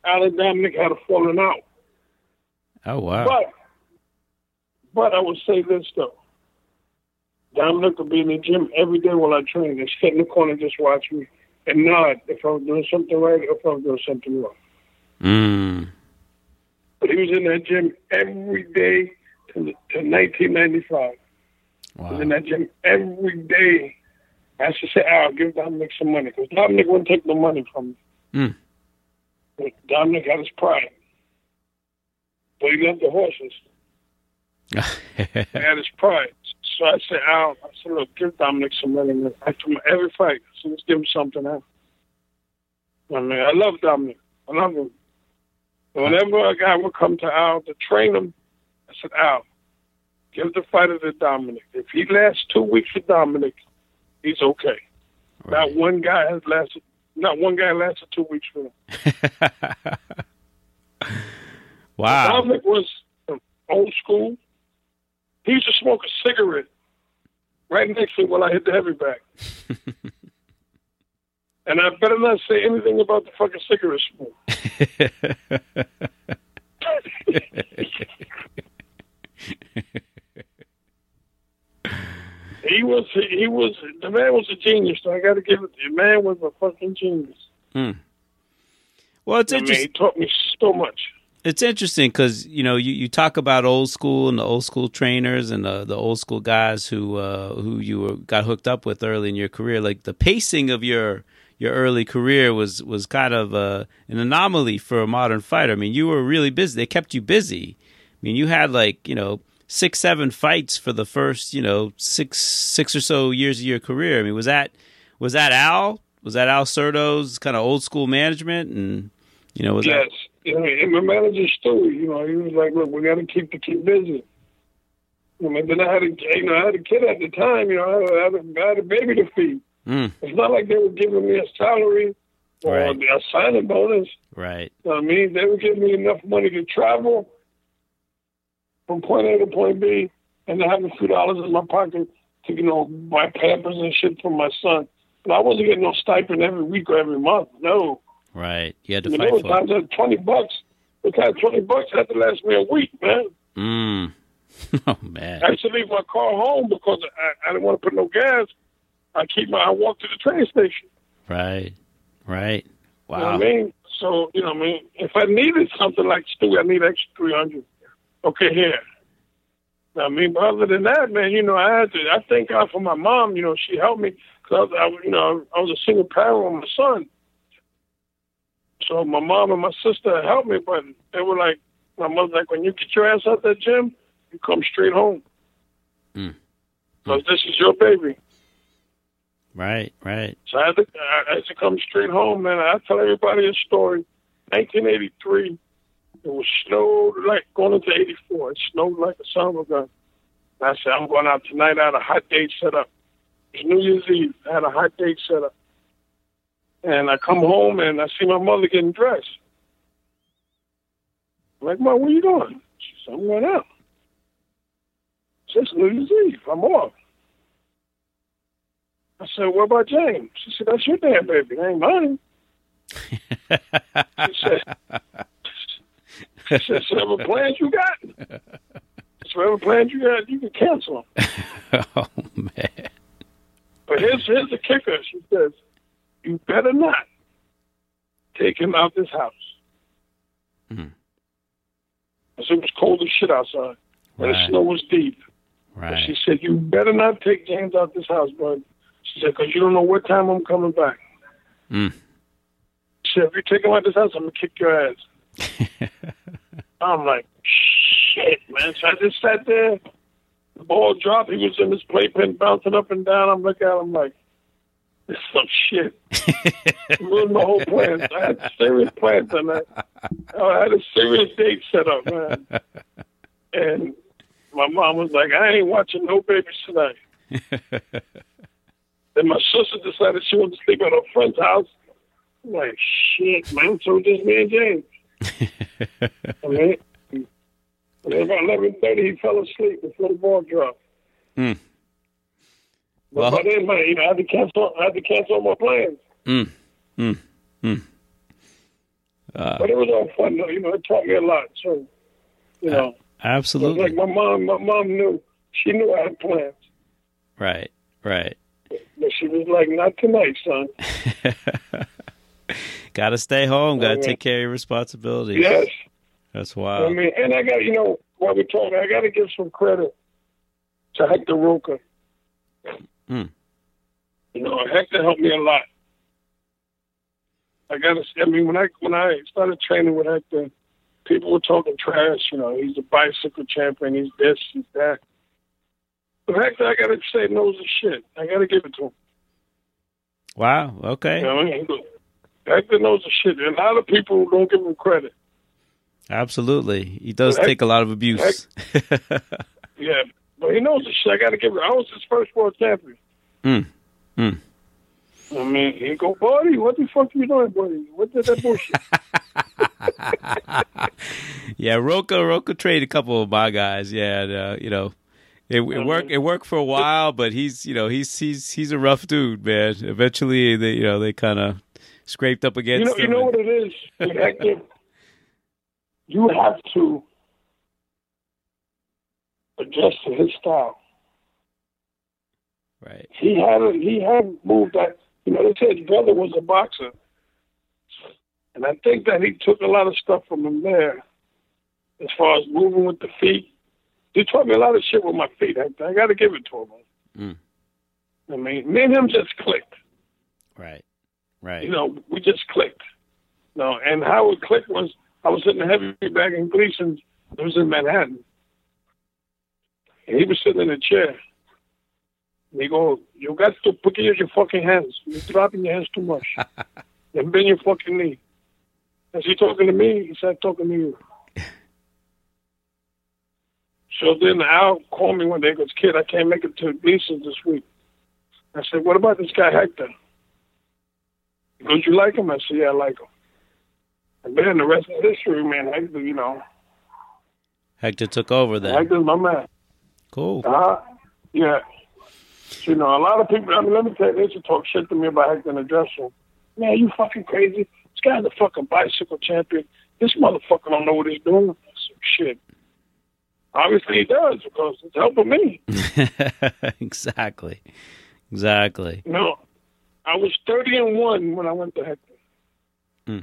Al and Dominic had a falling out. Oh wow. But but I would say this though. Dominic would be in the gym every day while I train and sit in the corner and just watch me and nod if I was doing something right or if I was doing something wrong. Mm. But he was in that gym every day to, to 1995. He was in that gym every day. I used to say, Al, give Dominic some money. Because Dominic wouldn't take no money from me. Mm. Dominic had his pride. But he loved the horses. He had his pride. So I said, Al, I said, look, give Dominic some money. man. After every fight, I said, let's give him something else. I mean, I love Dominic. I love him. But whenever a guy would come to Al to train him, I said, Al, give the fighter to Dominic. If he lasts two weeks with Dominic, he's okay. Not one guy has lasted. Not one guy lasted two weeks for him. wow. Dominic was old school. He used to smoke a cigarette right next to me while I hit the heavy bag. and I better not say anything about the fucking cigarette smoke. he was he was the man was a genius. So I got to give it to the man was a fucking genius. Hmm. Well, it's I mean, he taught me so much. It's interesting because you know you, you talk about old school and the old school trainers and the, the old school guys who uh, who you were, got hooked up with early in your career. Like the pacing of your your early career was was kind of uh, an anomaly for a modern fighter. I mean, you were really busy. They kept you busy. I mean, you had like you know six seven fights for the first you know six six or so years of your career. I mean, was that was that Al? Was that Al Certo's kind of old school management? And you know, was that Yes. You and my manager Stewie, you know, he was like, "Look, we got to keep the kid busy." You know, then I had a, you know, I had a kid at the time. You know, I had, I a, I had a baby to feed. Mm, It's not like they were giving me a salary or Right. a signing bonus. right? You know what I mean, they were giving me enough money to travel from point A to point B, and to have a few dollars in my pocket to, you know, buy Pampers and shit for my son. But I wasn't getting no stipend every week or every month. No. Right. You had to I mean, fight there for it. twenty bucks. Time twenty bucks had to last me a week, man. Mm. oh man. I used to leave my car home because I, I didn't want to put no gas. I keep my I walk to the train station. Right. Right. Wow. You know I mean? So, you know what I mean? If I needed something like Stewie, I need extra 300. Okay, here. Now, I mean, but other than that, man, you know, I had to, I thank God for my mom, you know, she helped me because I, was- you know, I was a single parent with my son. So my mom and my sister helped me, but they were like, my mother's like, when you get your ass out that gym, you come straight home. Mm. Because this is your baby. Right. Right. So I had, to, I had to come straight home, man. I tell everybody a story. 1983, it was snowed like going into 84. It snowed like a son of a gun. And I said, I'm going out tonight. I had a hot date set up. It was New Year's Eve. I had a hot date set up. And I come home and I see my mother getting dressed. I'm like, Mom, where you going? She said, I'm going out. It's New Year's Eve. I'm off. I said, what about James? She said, that's your damn baby. It ain't mine. She said, she said, so whatever plans you got, so whatever plans you got, you can cancel them. oh man. But here's, here's the kicker. She says, you better not take him out this house. Mhm. Because it was cold as shit outside. And the snow was deep. Right. She said, you better not take James out this house, bud. She said, because you don't know what time I'm coming back. Mm. She said, if you take him out this house, I'm going to kick your ass. I'm like, shit, man. So I just sat there. The ball dropped. He was in his playpen bouncing up and down. I'm looking at him like, is some shit. Ruined my whole plans. I had serious plans on that. I had a serious date set up, man. And my mom was like, I ain't watching no babies tonight. then my sister decided she wanted to sleep at her friend's house. I'm like, shit, man. So just me and James. I mean, and at about eleven thirty, he fell asleep before the ball dropped. But Well- then, man, you know, I had to cancel. I had to cancel my plans. Mm, mm, mm. Uh, But it was all fun, though. You know, it taught me a lot. So, you know, absolutely. like my mom, my mom knew. She knew I had plans, Right, right. but she was like, "Not tonight, son." got to stay home. Got to take care of your responsibilities. Yes. That's I mean, and I got you know while we're talking, I got to give some credit to Hector Roca. Hmm. You know, Hector helped me a lot. I got to. I mean, when I when I started training with Hector, people were talking trash. You know, he's a bicycle champion. He's this. He's that. But Hector, I got to say, knows his shit. I got to give it to him. Wow. Okay. You know, he- Hector knows his shit. And a lot of people don't give him credit. Absolutely. He does Heck- take a lot of abuse. Yeah, but he knows his shit. I got to give it. I was his first world champion. Mm. Mm. I mean, he go, buddy, what the fuck are you doing, buddy? What did that bullshit? yeah, Roca Roca traded a couple of my guys. Yeah, and, uh, you know, it, it worked. It worked for a while, but he's you know he's he's he's a rough dude, man. Eventually, they you know they kind of scraped up you against know, you know and- what it is? You have to adjust to his style. right. He had a, he had moved that. You know, they said his brother was a boxer, and I think that he took a lot of stuff from him there, as far as moving with the feet. He taught me a lot of shit with my feet. I, I got to give it to him. Mm. I mean, me and him just clicked. Right. Right. You know, we just clicked. No, and how it clicked was I was in a heavy bag in Gleason's. It was in Manhattan. And he was sitting in a chair. And he go, you got to put it in your fucking hands. You're dropping your hands too much. and bend your fucking knee. Is he talking to me? He said, talking to you. so then Al called me one day and goes, kid, I can't make it to Gleason's this week. I said, what about this guy Hector? He goes, you like him? I said, yeah, I like him. And then the rest of history, man, Hector, you know, Hector took over then. Hector's my man. Cool. Uh-huh. Yeah. You know, a lot of people, I mean, let me tell you, they to talk shit to me about Hector and dressing. Man, you fucking crazy. This guy's a fucking bicycle champion. This motherfucker don't know what he's doing. Said, shit. Obviously he does because it's helping me. exactly. Exactly. No, I was 30 and 1 when I went to Hector. Hmm.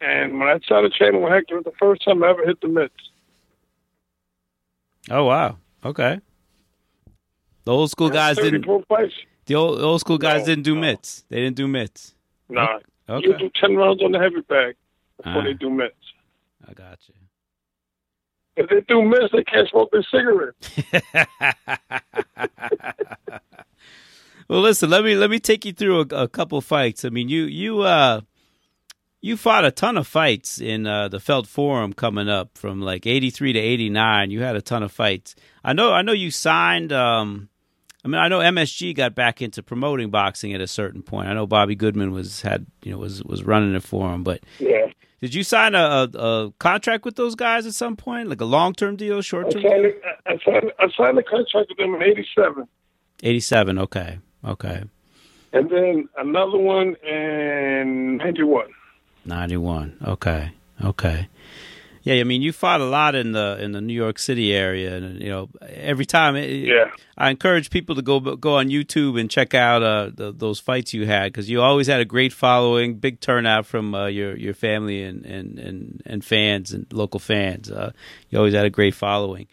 And when I started training with Hector, it was the first time I ever hit the mitts. Oh wow. Okay. The old school guys didn't. The old, the old school guys No, didn't do no. mitts. They didn't do mitts. Nah. Okay. You do 10 rounds on the heavy bag before Ah. they do mitts. I got you. If they do mitts, they can't smoke a cigarette. well, listen. Let me let me take you through a, a couple fights. I mean, you you uh you fought a ton of fights in uh, the Felt Forum coming up from like eighty three to eighty nine. You had a ton of fights. I know. I know you signed. Um, I mean, I know MSG got back into promoting boxing at a certain point. I know Bobby Goodman was had you know was was running it for him, but Yeah. did you sign a, a, a contract with those guys at some point, like a long term deal, short I term? signed, a- I, signed, I signed a contract with them in 87. Eighty seven. Okay. Okay. And then another one in 91. 91. Okay. Okay. Yeah, I mean, you fought a lot in the in the New York City area, and you know, every time. It, Yeah. I encourage people to go go on YouTube and check out uh, the, those fights you had because you always had a great following, big turnout from uh, your your family and, and, and, and fans and local fans. Uh, you always had a great following,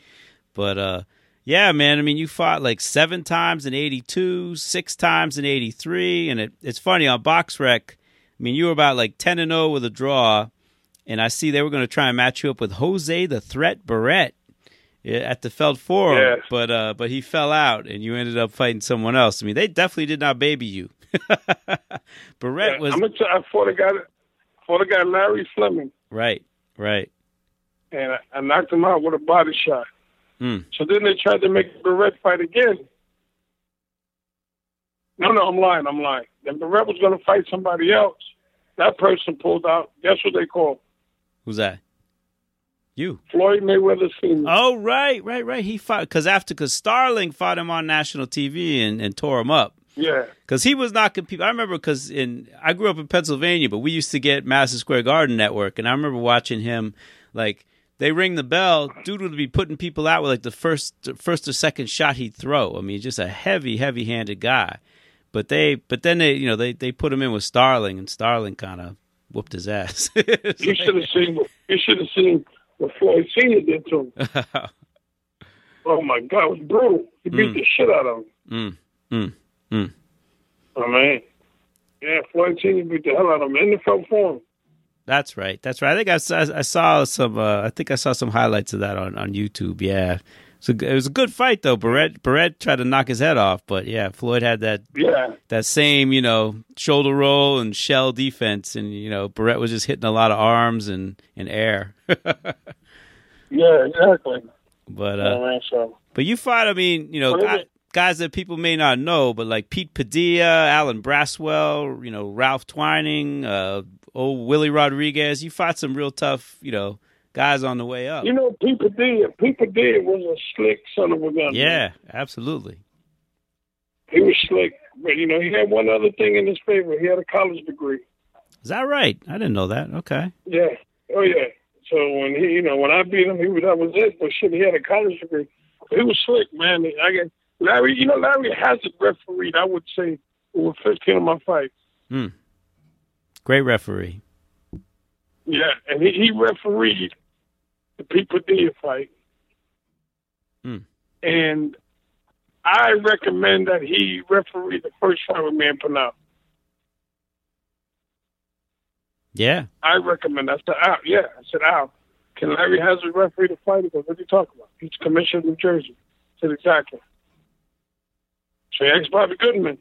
but uh, yeah, man. I mean, you fought like seven times in '82, six times in '83, and it, it's funny on BoxRec. I mean, you were about like ten and zero with a draw, and I see they were going to try and match you up with Jose the Threat Barrett at the Felt Forum, Yeah. but uh, but he fell out, and you ended up fighting someone else. I mean, they definitely did not baby you. Barrett Yeah, was I'm gonna I fought a guy, fought a guy Larry Fleming, right, right. and I, I knocked him out with a body shot. Mm. So then they tried to make Barrett fight again. No, no, I'm lying. I'm lying. Then Barrett was going to fight somebody else. That person pulled out. Guess what they called? Who's that? You. Floyd Mayweather Senior. Oh right, right, right. He fought because after because Starling fought him on national TV and, and tore him up. Yeah. Because he was knocking people. I remember because in I grew up in Pennsylvania, but we used to get Madison Square Garden Network, and I remember watching him like they ring the bell, dude would be putting people out with like the first first or second shot he'd throw. I mean, just a heavy, heavy handed guy. But they, but then they, you know, they they put him in with Starling, and Starling kind of whooped his ass. You like- should have seen. You should have seen what Floyd Senior did to him. Oh my God, it was brutal. He beat the shit out of him. Mm, mm, mm. Oh man. Yeah, Floyd Senior beat the hell out of him in the Felt Forum. That's right. That's right. I think I, saw- I saw some. Uh, I think I saw some highlights of that on, on YouTube. Yeah, so it was a good fight though. Barrett Barrett tried to knock his head off, but yeah, Floyd had that Yeah. that same you know shoulder roll and shell defense, and you know Barrett was just hitting a lot of arms and and air. Yeah, exactly. but uh, man, so but you fought. I mean, you know, What is guy- guys that people may not know, but like Pete Padilla, Alan Braswell, you know, Ralph Twining, uh, old Willie Rodriguez. You fought some real tough, you know, guys on the way up. you know, Pete Padilla, Pete Padilla was a slick son of a gun. Yeah, absolutely. He was slick. But you know, he had one other thing in his favor. He had a college degree. Is that right? I didn't know that. Okay. Yeah. Oh yeah. So when he, you know, when I beat him, he was that was it. But shit, he had a college degree. He was slick, man. I get Larry. You know, Larry Hazzard refereed. I would say over fifteen of my fights. Hmm. Great referee. Yeah, and he, he refereed the Pete Padilla fight. Hmm. And I recommend that he referee the first fight with me and Pernell. Yeah. I recommend. I said, Al, yeah. I said, Al, can Larry Hazzard referee the fight? He goes, what are you talking about? He's commissioner of New Jersey. I said, exactly. So he asked Bobby Goodman.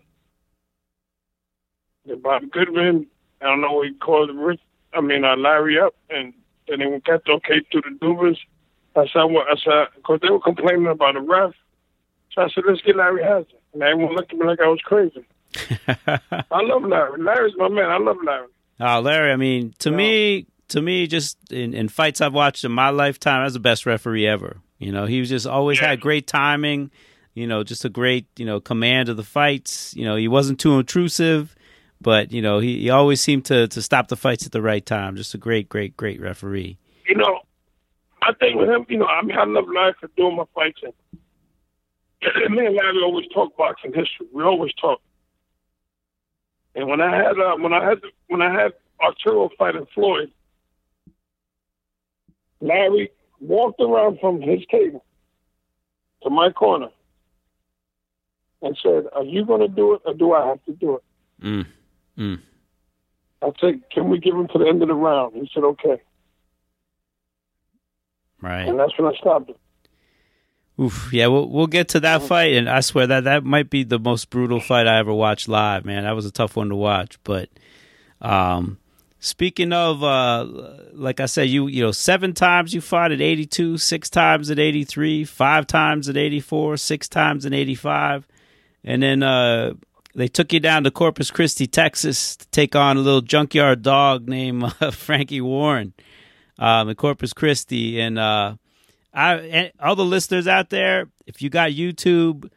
And Bobby Goodman, I don't know what he called Rich, I mean, uh, Larry up, and then they got the okay through the Duvas. I said, well, I said, because they were complaining about the ref. So I said, let's get Larry Hazzard. And everyone looked at me like I was crazy. I love Larry. Larry's my man. I love Larry. Oh, Larry, I mean, to me, to me, just in, in fights I've watched in my lifetime, that's the best referee ever. You know, he was just always Yeah. had great timing. You know, just a great you know command of the fights. You know, he wasn't too intrusive, but you know he, he always seemed to to stop the fights at the right time. Just a great, great, great referee. you know, I think with him, you know, I mean, I love Larry for doing my fights. And me and Larry always talk boxing history. We always talk. And when I had uh, when I had when I had Arturo fighting Floyd, Larry walked around from his table to my corner and said, "Are you going to do it, or do I have to do it?" Mm. Mm. I said, "Can we give him to the end of the round?" He said, "Okay," Right. and that's when I stopped it. Oof, yeah, we'll we'll get to that fight, and I swear that that might be the most brutal fight I ever watched live. Man, that was a tough one to watch. But um, speaking of, uh, like I said, you you know, seven times you fought at eighty two, six times at eighty three, five times at eighty four, six times at eighty five, and then uh, they took you down to Corpus Christi, Texas, to take on a little junkyard dog named uh, Frankie Warren um, in Corpus Christi, and. Uh, I and all the listeners out there, if you got YouTube,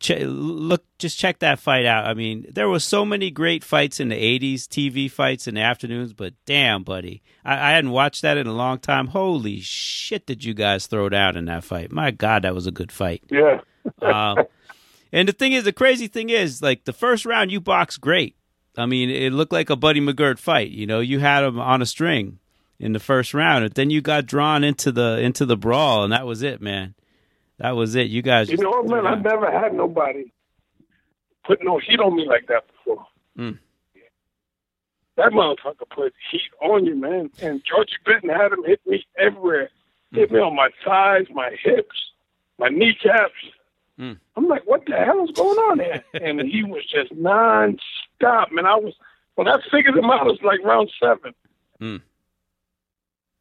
ch- look, just check that fight out. I mean, there were so many great fights in the '80s, TV fights in the afternoons, but damn, buddy, I, I hadn't watched that in a long time. Holy shit, did you guys throw down in that fight? My God, that was a good fight. Yeah. Um, and the thing is, the crazy thing is, like the first round, you boxed great. I mean, it looked like a Buddy McGirt fight. You know, you had him on a string in the first round, and then you got drawn into the into the brawl, and that was it, man. That was it. You guys, You know what, man? I never had nobody put no heat on me like that before. Mm. That motherfucker put heat on you, man. And Georgie Benton had him hit me everywhere. Hit me on my thighs, my hips, my kneecaps. Mm. I'm like, what the hell is going on here? and he was just non-stop, man. I was, when I figured him out, it was like round seven. Mm.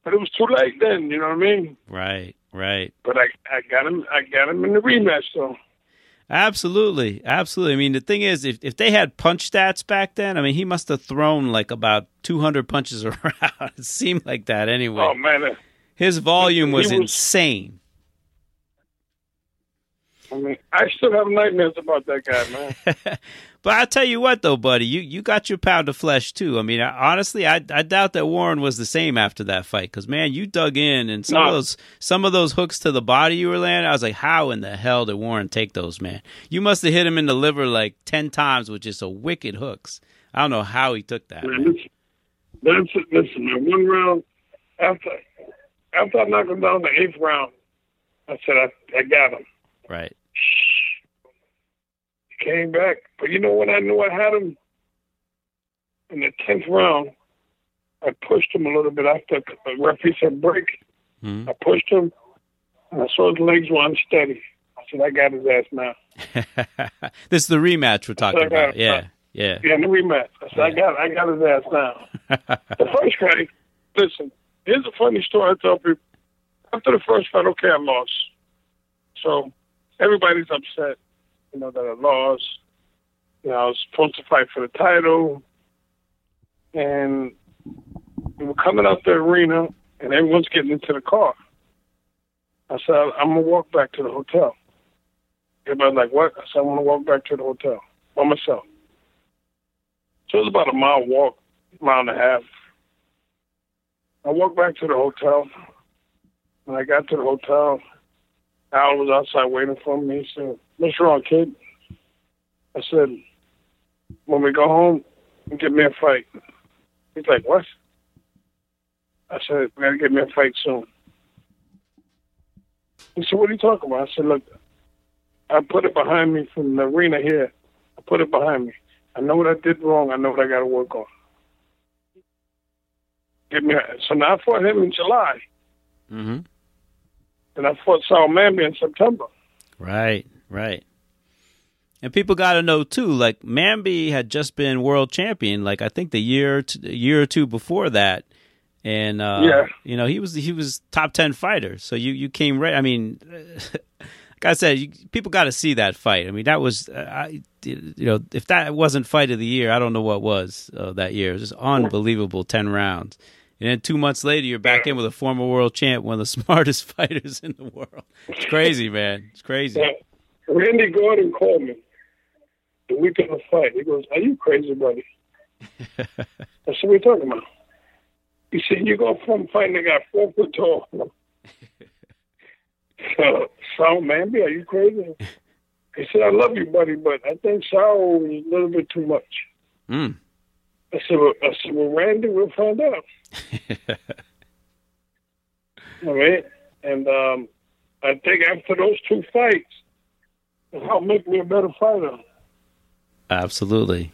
But it was too late then, you know what I mean? right, right. But I, I got him, I got him in the rematch, though. Absolutely, absolutely. I mean, the thing is, if if they had punch stats back then, I mean, he must have thrown like about two hundred punches around. it seemed like that anyway. Oh man, His volume was, was- insane. I mean, I still have nightmares about that guy, man. But I tell you what, though, buddy, you, you got your pound of flesh too. I mean, I, honestly, I I doubt that Warren was the same after that fight because man, you dug in and some of those some of those hooks to the body you were landing. I was like, how in the hell did Warren take those, man? You must have hit him in the liver like ten times with just a wicked hooks. I don't know how he took that. man Man. this, that's it. Listen, man. One round after after I knocked him down the eighth round, I said I I got him. Right. Came back, but you know when I knew I had him in the tenth round, I pushed him a little bit after the referee said break. Mhm. I pushed him, and I saw his legs were unsteady. I said I got his ass now. this is the rematch we're talking about. Yeah. Yeah. Yeah, the rematch. I said I got I got his ass now. the first fight, listen, here's a funny story I tell people. After the first fight, okay, I lost. So everybody's upset, you know, that I lost. You know, I was supposed to fight for the title. And we were coming out the arena, and everyone's getting into the car. I said, I'm going to walk back to the hotel. Everybody's like, what? I said, I want to walk back to the hotel by myself. So it was about a mile walk, mile and a half. I walked back to the hotel. When I got to the hotel, Al was outside waiting for me. He said, What's wrong, kid? I said, When we go home, get me a fight. He's like, What? I said, We gotta get me a fight soon. He said, What are you talking about? I said, Look, I put it behind me from the arena here. I put it behind me. I know what I did wrong. I know what I got to work on. Get me. A, So now I fought him in July, Mm-hmm. and I fought Saoul Mamby in September. Right, right. And people got to know too. Like Mamby had just been world champion. Like I think the year, year or two before that, and uh, Yeah. you know he was he was top ten fighter. So you you came right. I mean, like I said, you, people got to see that fight. I mean, that was uh, I, you know if that wasn't fight of the year, I don't know what was uh, that year. It was just unbelievable ten rounds. And then two months later, you're back in with a former world champ, one of the smartest fighters in the world. It's crazy, man. It's crazy. Randy Gordon called me the week of the fight. He goes, "Are you crazy, buddy?" I said, "What are you talking about?" He said, "You go from fighting a guy four foot tall." so, Saoul Mamby, are you crazy? He said, "I love you, buddy, but I think Sal was a little bit too much." Mm. I said, well, I said, well, Randy, we'll find out. All right. And um, I think after those two fights, it helped make me a better fighter. Absolutely,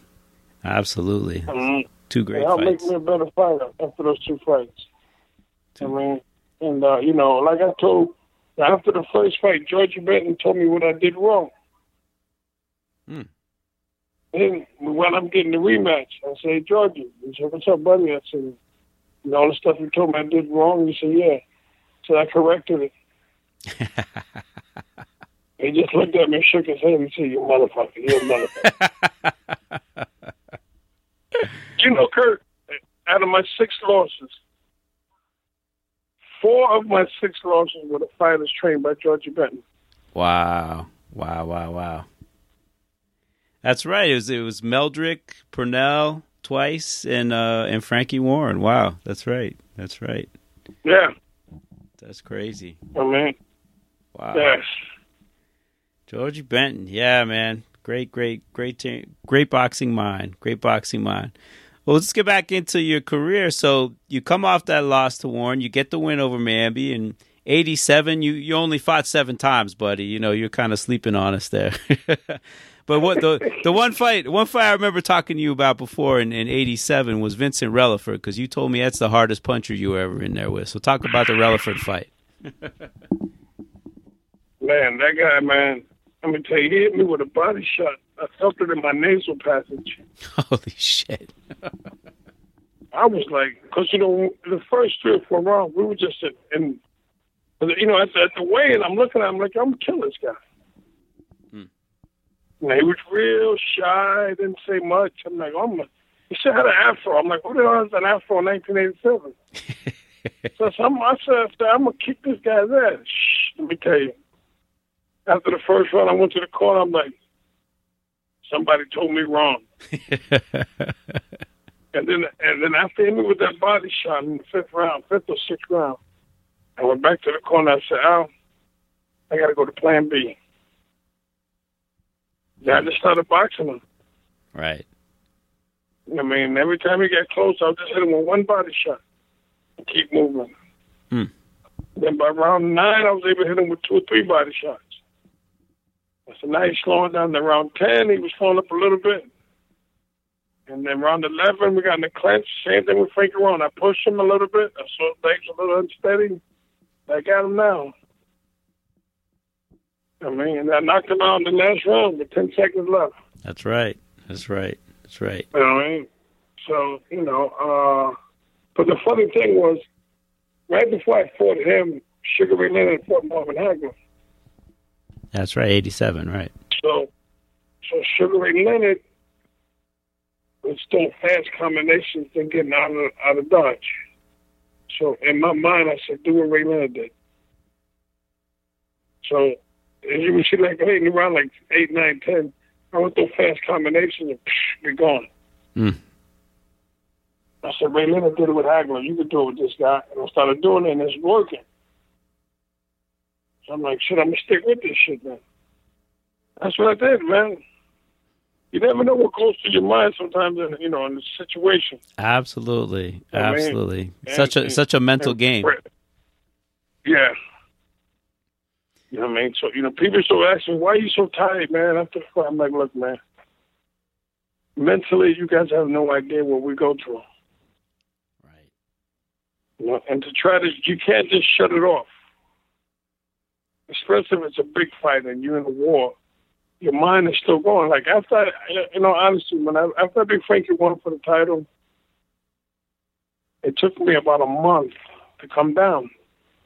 absolutely. Mhm. Two It great helped fights. make me a better fighter after those two fights. I mean, and, uh, you know, like I told, after the first fight, George Benton told me what I did wrong. Hmm. Then when I'm getting the rematch, I say, Georgie, he said, what's up, buddy? I said, you know, all the stuff you told me I did wrong. He said, yeah. So I corrected it. he just looked at me and shook his head and said, you motherfucker, you motherfucker. you know, Kurt, out of my six losses, four of my six losses were the fighters trained by Georgie Benton. Wow, wow, wow, wow. That's right. It was it was Meldrick, Pernell twice, and uh and Frankie Warren. Wow, that's right. That's right. Yeah, That's crazy. I mean, Wow. yes. Georgie Benton. Yeah, man. Great, great, great, team. great boxing mind. Great boxing mind. Well, let's get back into your career. So you come off that loss to Warren, you get the win over Mamby, and '87. You you only fought seven times, buddy. You know you're kind of sleeping on us there. but what the the one fight one fight I remember talking to you about before in, in '87 was Vincent Relaford because you told me that's the hardest puncher you were ever in there with. So talk about the Relaford fight. Man, that guy, man, let me tell you, he hit me with a body shot. I felt it in my nasal passage. Holy shit! I was like, because, you know, the first three or four rounds, we were just in, in you know, at the, at the weigh-in, I'm looking at him like, I'm going to kill this guy. Hmm. And he was real shy, didn't say much. I'm like, oh, my. He said, had an afro. I'm like, who the hell has an afro in 1987? so So I'm, I said, I'm gonna kick this guy's ass. Shh, let me tell you. After the first round, I went to the corner. I'm like, somebody told me wrong. and then, and then after hit me with that body shot in the fifth round, fifth or sixth round, I went back to the corner. I said, Al, I got to go to Plan B. Yeah, I just started boxing him. Right. I mean, every time he got close, I would just hit him with one body shot and keep moving. Hmm. Then by round nine, I was able to hit him with two or three body shots. Said, now he's slowing down. Then round 10, he was slowing up a little bit. And then round 11, we got in the clinch. Same thing with Frankie Rowan. I pushed him a little bit. I saw legs a little unsteady. I got him now. I mean, I knocked him out in the last round with 10 seconds left. That's right. That's right. That's right. You know what I mean? So, you know, uh, but the funny thing was, right before I fought him, Sugar Ray Leonard fought Marvin Hagler. That's right. 87, right. So, so Sugar Ray Leonard was still fast combinations and getting out of out of dodge. So in my mind, I said, do what Ray Leonard did. So as you can see, like hitting around like eight, nine, ten, I went through fast combinations and psh, be gone. Mm. I said, Ray Leonard did it with Hagler. You could do it with this guy. And I started doing it, and it's working. So I'm like, shit, I'm going to stick with this shit, man. That's what I did, man. You never know what goes through your mind sometimes, in, you know, in the situation. Absolutely. I mean, Absolutely. and- such a and- such a mental game. Yeah. You know what I mean? So, you know, people still ask me, why are you so tired, man? After I'm like, look, man, mentally, you guys have no idea what we go through. Right. You know, and to try to, you can't just shut it off. Especially if it's a big fight and you're in a war, your mind is still going. Like after, I, you know, honestly, when I after Big Frankie won for the title, it took me about a month to come down.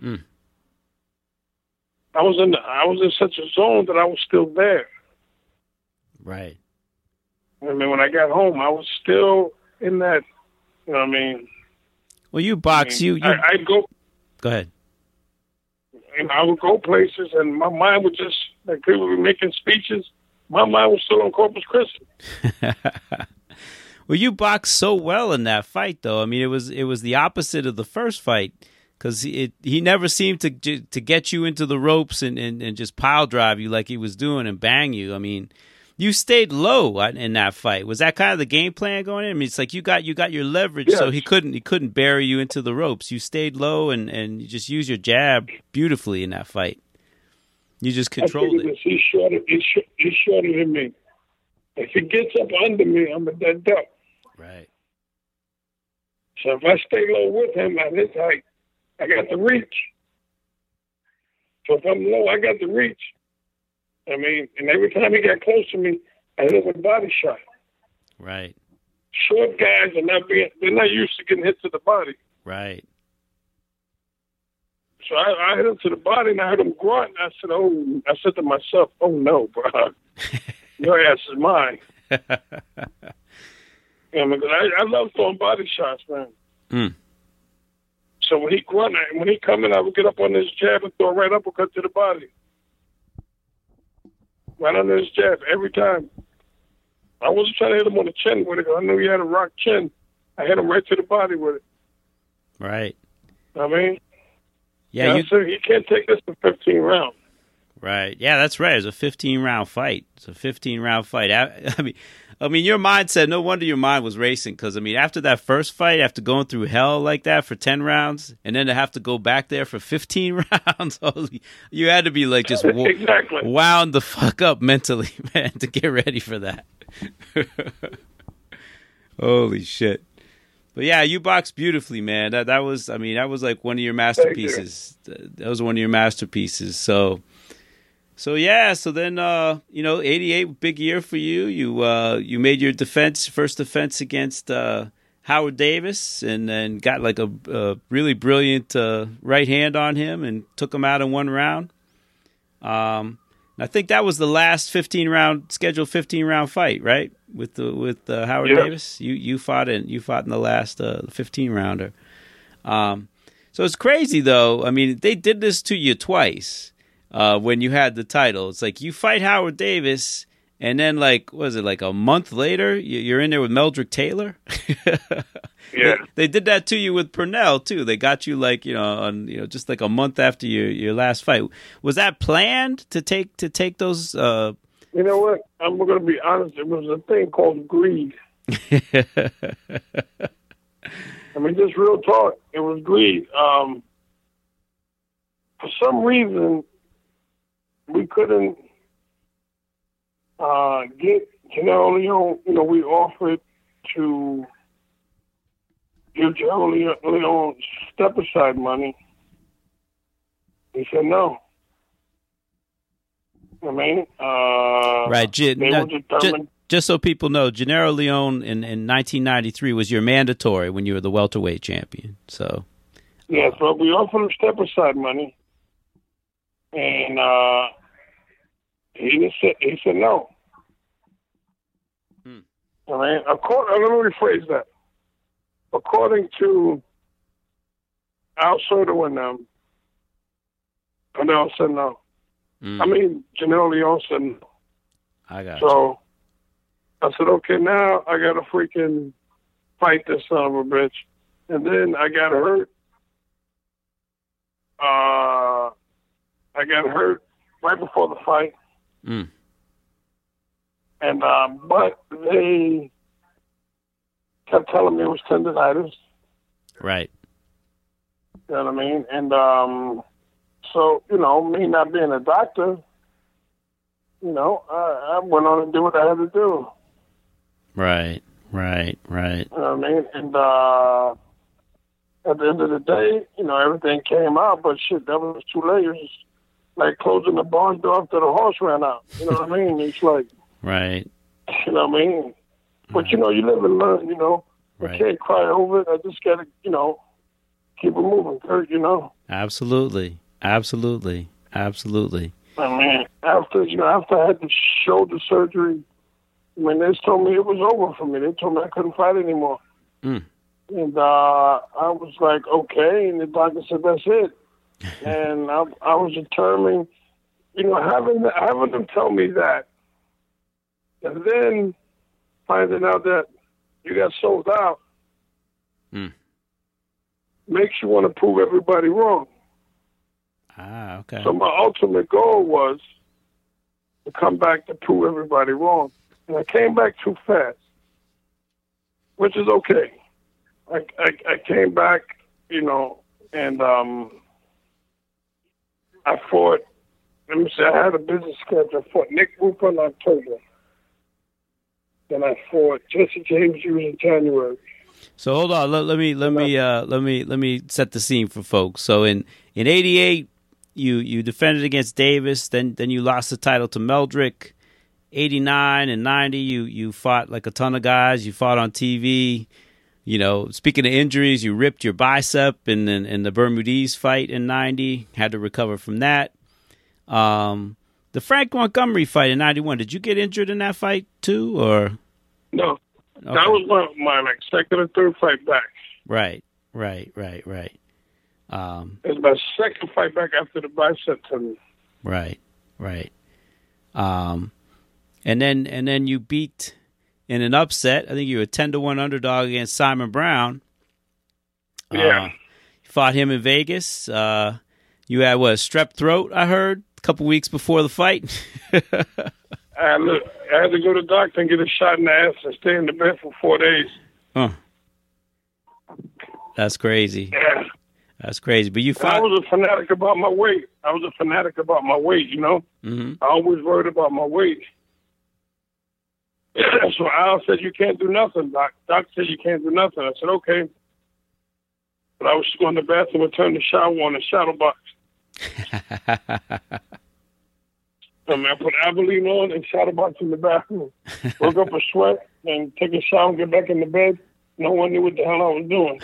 Mm. I was in, the, I was in such a zone that I was still there. Right. I mean, when I got home, I was still in that. You know what I mean? Well, you box. I You mean, you I, I'd go. go ahead. And I would go places, and my mind would just like people would be making speeches. My mind was still on Corpus Christi. well, you boxed so well in that fight, though. I mean, it was it was the opposite of the first fight because it he never seemed to to get you into the ropes and, and, and just pile drive you like he was doing and bang you. I mean, you stayed low in that fight. Was that kind of the game plan going in? I mean, it's like you got you got your leverage, so he couldn't he couldn't bury you into the ropes. You stayed low and and you just used your jab beautifully in that fight. You just controlled it. this, he's shorter. He's, sh- he's shorter than me. If he gets up under me, I'm a dead duck. Right. So if I stay low with him at his height, I got the reach. So if I'm low, I got the reach. I mean, and every time he got close to me, I hit him with a body shot. Right. Short guys are not being, they're not used to getting hit to the body. Right. So I, I hit him to the body and I heard him grunt. And I said, "Oh!" I said to myself, "Oh no, bro, your ass is mine." Yeah, because I, I love throwing body shots, man. Mm. So when he grunted, when he come in, I would get up on his jab and throw a right uppercut to the body, right under his jab every time. I wasn't trying to hit him on the chin with it. I knew he had a rock chin. I hit him right to the body with it. Right. I mean, Yeah, you he can't take this for 15 rounds. Right. Yeah, that's right. It's a 15 round fight. It's a 15 round fight. I, I mean, I mean, your mindset. No wonder your mind was racing because I mean, after that first fight, after going through hell like that for 10 rounds, and then to have to go back there for 15 rounds, holy, you had to be like just wo- Exactly. wound the fuck up mentally, man, to get ready for that. holy shit. But yeah, you boxed beautifully, man. That that was, I mean, that was like one of your masterpieces. That was one of your masterpieces. So, so yeah, so then uh, you know, eighty eight big year for you. You uh you made your defense first defense against uh Howard Davis and then got like a, a really brilliant uh, right hand on him and took him out in one round. Um I think that was the last 15 round scheduled 15 round fight, right? With the with uh, Howard Yeah. Davis. You you fought in you fought in the last uh 15 rounder. Um So it's crazy though. I mean, they did this to you twice uh, when you had the title. It's like you fight Howard Davis, and then like was it like a month later you- you're in there with Meldrick Taylor? Yeah. They did that to you with Pernell too. They got you like you know on you know just like a month after your your last fight. Was that planned to take to take those? Uh... You know what? I'm going to be honest. It was a thing called greed. I mean, just real talk. It was greed. Um, for some reason, we couldn't uh, get Genaro Leon. You know, we offered to give Genaro Leon, step aside money. He said no. I mean, uh, right, J- they no, were just so people know, Gennaro Leone in, in 1993 was your mandatory when you were the welterweight champion. So Yes, but we offered him step aside money, and uh, he said he said no. Hmm. I mean, according, let me rephrase that. According to Al Certo and them, Canelo said no. mm, I mean, Genaro Leon said no. I got you. So I said, okay, now I got to freaking fight this son of a bitch. And then I got hurt. Uh, I got hurt right before the fight. Mm. And, um, but they kept telling me it was tendonitis. Right. You know what I mean? And, um, so, you know, me not being a doctor, you know, I, I went on and did what I had to do. Right. Right. Right. You know what I mean? And uh, at the end of the day, you know, everything came out, but shit, that was too late. It was like closing the barn door after the horse ran out. You know what I mean? It's like, Right. you know what I mean? But, you know, you live and learn, you know. Right. I can't cry over it. I just got to, you know, keep it moving, Kurt, you know. Absolutely. Absolutely. Absolutely. I mean, after, you know, after I had the shoulder surgery, mean, they told me it was over for me. They told me I couldn't fight anymore. Mm. And uh, I was like, okay. And the doctor said, that's it. And I, I was determined, you know, having having them tell me that, and then finding out that you got sold out, Mm. makes you want to prove everybody wrong. Ah. Okay. So my ultimate goal was to come back to prove everybody wrong. And I came back too fast, which is okay. I, I, I came back, you know, and um, I fought, let me say, I had a business schedule. I fought Nick Rupa in October. Then I fought Jesse James in January. So hold on. Let, let me let me uh, let me let me set the scene for folks. So in in '88, you you defended against Davis. Then then you lost the title to Meldrick. '89 and '90, you you fought like a ton of guys. You fought on TV. You know, speaking of injuries, you ripped your bicep in in, in the Bermudez fight in '90. Had to recover from that. Um, the Frank Montgomery fight in '91. Did you get injured in that fight too, or No, Okay. that was my, my like second or third fight back. right, right, right, right. Um, It was my second fight back after the bicep tendon. Right, right. Um, and then and then you beat in an upset. I think you were ten to one underdog against Simon Brown. Yeah. Uh, you fought him in Vegas. Uh, you had what strep throat? I heard a couple weeks before the fight. I had, to, I had to go to the doctor and get a shot in the ass and stay in the bed for four days. huh. That's crazy. Yeah. That's crazy. But you And I was a fanatic about my weight. I was a fanatic about my weight, you know. hmm I always worried about my weight. So Al said, you can't do nothing, Doc. Doc said, you can't do nothing. I said, okay. But I was just going to the bathroom and turn the shower on the shadow box. I mean, I put Abilene on and shadow box in the bathroom. Woke up a sweat and take a shower and get back in the bed. No one knew what the hell I was doing.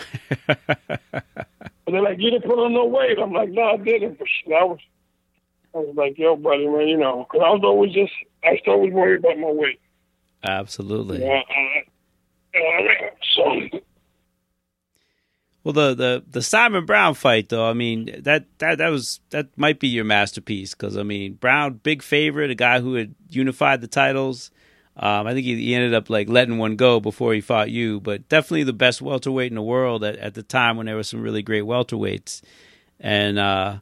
And they're like, you didn't put on no weight. I'm like, no, I didn't. But shit, I was, I was like, yo, buddy, man, you know, because I was always just, I was always worried about my weight. Absolutely. Well, the, the the Simon Brown fight, though, I mean that that that was that might be your masterpiece because I mean Brown, big favorite, a guy who had unified the titles. Um, I think he, he, ended up like letting one go before he fought you, but definitely the best welterweight in the world at, at the time when there were some really great welterweights. And uh,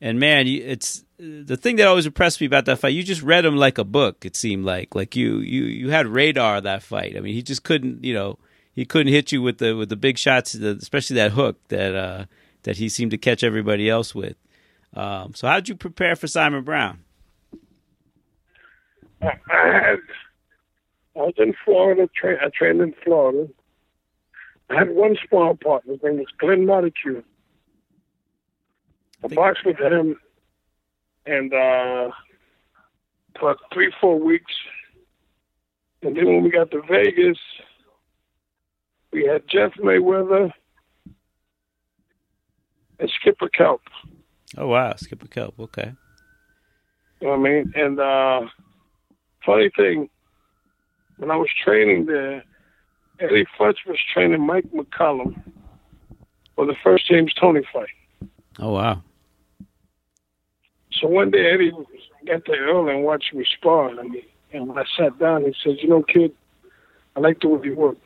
and man, it's the thing that always impressed me about that fight. You just read him like a book. It seemed like like you you you had radar that fight. I mean, he just couldn't you know he couldn't hit you with the with the big shots, especially that hook that uh, that he seemed to catch everybody else with. Um, so, how did you prepare for Simon Brown? I, had I was in Florida. Tra- I trained in Florida. I had one small partner. His name was Glenn Montague. I boxed with him, and uh, for three, four weeks. And then when we got to Vegas, we had Jeff Mayweather and Skipper Kelp. Oh wow, Skipper Kelp. Okay. You know what I mean? And uh funny thing, when I was training there, Eddie Futch was training Mike McCallum for the first James Toney fight. Oh wow. So one day Eddie got there early and watched me spar. I mean, and when I sat down, he said, "You know, kid, I like the way you work."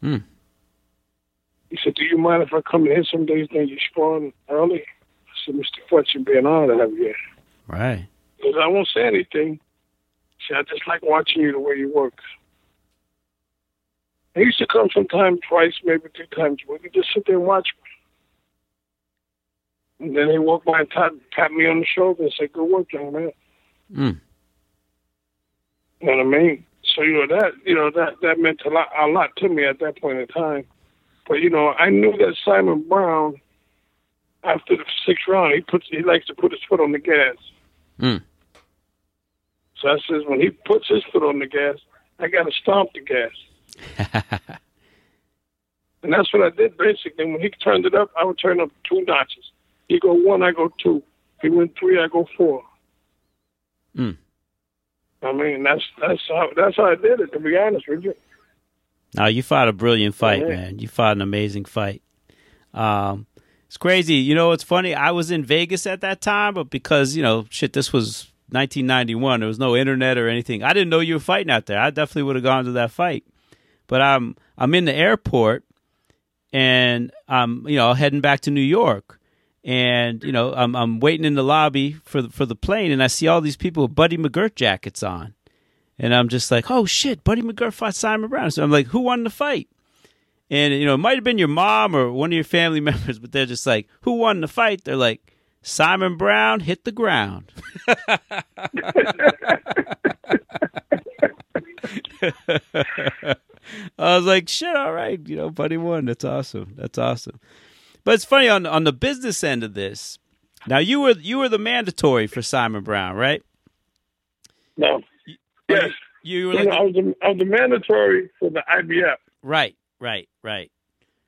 Hmm. He said, Do you mind if I come in here some days then you spawn early? I said, Mr. Futch, it'd be an honor to have you here. Right. Because I won't say anything. See, I just like watching you the way you work. He used to come sometime twice, maybe three times a week. Just sit there and watch me. And then he walked by and pat, pat me on the shoulder and said, Good work, young man. Mm. You know what I mean? So you know that you know that that meant a lot a lot to me at that point in time. But you know, I knew that Simon Brown, after the sixth round, he puts he likes to put his foot on the gas. Mm. So I says when he puts his foot on the gas, I got to stomp the gas. and that's what I did basically. When he turned it up, I would turn up two notches. He go one, I go two. He went three, I go four. Mm. I mean, that's that's how that's how I did it. To be honest with you. No, you fought a brilliant fight, man. You fought an amazing fight. Um, it's crazy. You know, it's funny. I was in Vegas at that time, but because you know, shit, this was 1991. There was no internet or anything. I didn't know you were fighting out there. I definitely would have gone to that fight. But I'm I'm in the airport, and I'm you know heading back to New York, and you know I'm I'm waiting in the lobby for the, for the plane, and I see all these people with Buddy McGirt jackets on. And I'm just like, oh shit, Buddy McGirt fought Simon Brown. So I'm like, who won the fight? And you know, it might have been your mom or one of your family members, but they're just like, who won the fight? They're like, Simon Brown hit the ground. I was like, shit, all right, you know, Buddy won. That's awesome. That's awesome. But it's funny on on the business end of this. Now you were you were the mandatory for Simon Brown, right? No. Yes. You were like I was the, I was the mandatory for the IBF. Right, right, right,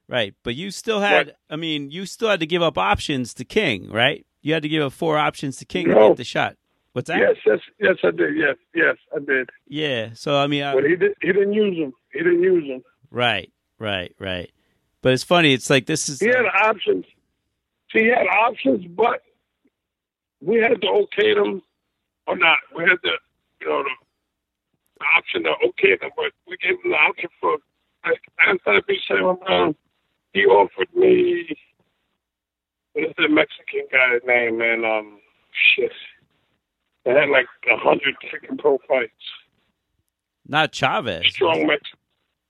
right. But you still had. Right. I mean, you still had to give up options to King, right? You had to give up four options to King no. to get the shot. What's that? Yes, yes, yes, I did. Yes, yes, I did. Yeah. So I mean, I, but he did. He didn't use them. He didn't use them. Right, right, right. But it's funny. It's like this is. He had options. See, he had options, but we had to okay them or not. We had to, you know, the, the option to okay them, but we gave him the option for like after I beat Simon Brown, he offered me what is the Mexican guy's name, man? Um, shit. They had like a hundred freaking pro fights. Not Chavez. Strong Mexican.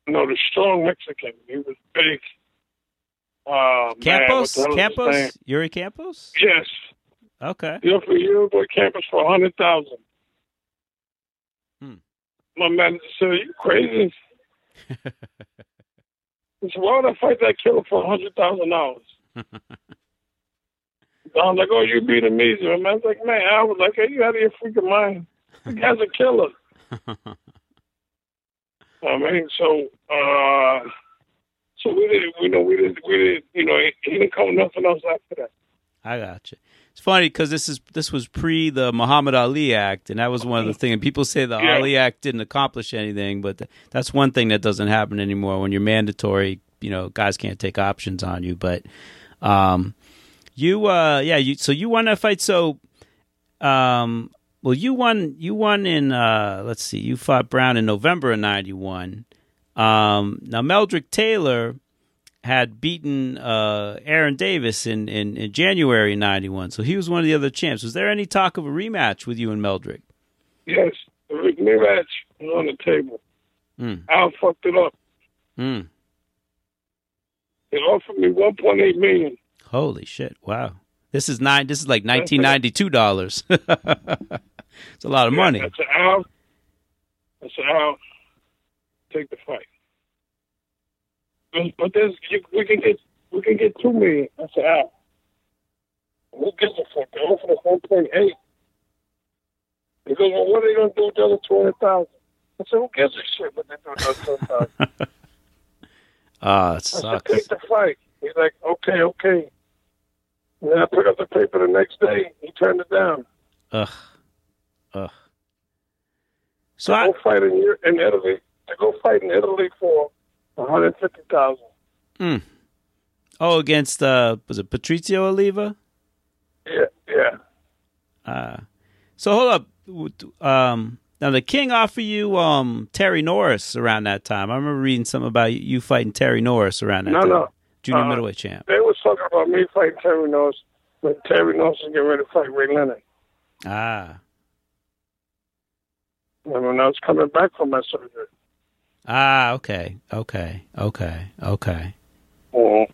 No, the strong Mexican. He was big. Uh, Campas? man, Campas? Yori Campas? Yes. Okay. You know, for you, boy, Campas for a hundred thousand. Hmm. My man said, "Are you crazy?" he said, "Why would I fight that killer for a hundred thousand dollars?" I was like, "Oh, you beat him easy." I was like, "Man, I was like, hey, you out of your freaking mind? The guy's a killer." I mean, so uh, so we didn't, you know, we didn't, we didn't, you know, he, he didn't come nothing else after that. I got you. It's funny because this is this was pre the Muhammad Ali Act, and that was one of the things. And people say the Yeah. Ali Act didn't accomplish anything, but th- that's one thing that doesn't happen anymore. When you're mandatory, you know guys can't take options on you. But um, you uh, yeah, you so you won that fight. So um, well, you won you won in uh, let's see, you fought Brown in November of '91. Um, now Meldrick Taylor had beaten uh, Aaron Davis in, in, in January '91, so he was one of the other champs. Was there any talk of a rematch with you and Meldrick? Yes, the rematch was on the table. Mm. Al fucked it up. Mm. They offered me 1.8 million. Holy shit! Wow, this is nine. This is like 1992 dollars. it's a lot of money. I said, Al, I said, Al, take the fight. But, but there's, you, we can get we can get two million. I said, Al, who gives a fuck? They offered us 1.8. He goes, well, what are they gonna do with the other 200,000? I said, who gives a shit what they do with the other 200,000? Ah, it I said, sucks. take the fight. He's like, okay, okay. And then I picked up the paper the next day. He turned it down. Ugh, ugh. So I, go fight in, in Italy. To go fight in Italy for one hundred fifty thousand. mm. oh, against uh, was it Patrizio Oliva? Yeah, yeah. Uh, so hold up. Um, now the King offered you um Terry Norris around that time. I remember reading something about you fighting Terry Norris around that No, time. no. No. Junior Uh, middleweight champ. They was talking about me fighting Terry Norris, but Terry Norris was getting ready to fight Ray Leonard. Ah, And when I was coming back from my surgery. Ah, okay, okay, okay, okay. Mm-hmm.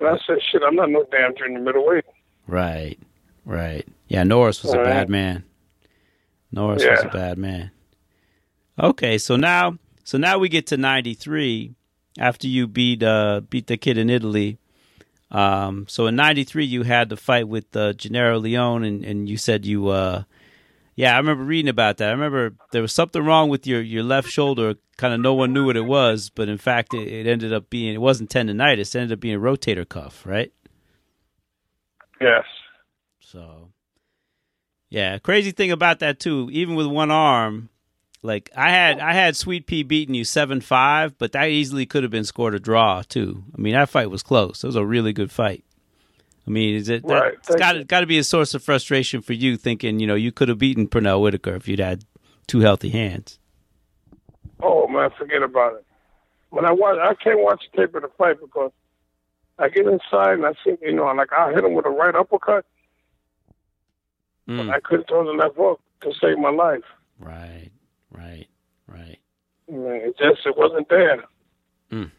And I said, shit, I'm not no damn junior middleweight. Right, right. Yeah, Norris was a All right. bad man. Norris was a bad man. Okay, so now, so now we get to '93 after you beat uh beat the kid in Italy. Um, so in '93 you had the fight with uh, Gennaro Leone, and, and you said you, uh, yeah, I remember reading about that. I remember there was something wrong with your your left shoulder. Kind of no one knew what it was, but in fact it, it ended up being it wasn't tendonitis. It ended up being a rotator cuff, right? Yes. So, yeah, crazy thing about that too. Even with one arm, like I had, I had Sweet Pea beating you seven five, but that easily could have been scored a draw too. I mean, that fight was close. It was a really good fight. I mean, is it? Right, That's thank got you. got to be a source of frustration for you, thinking you know you could have beaten Pernell Whitaker if you'd had two healthy hands. Oh man, forget about it. When I watch, I can't watch the tape of the fight because I get inside and I think, you know, I'm like I hit him with a right uppercut, Mm. but I couldn't throw the left hook to save my life. Right, right, right. I mean, it just it wasn't there. Mm.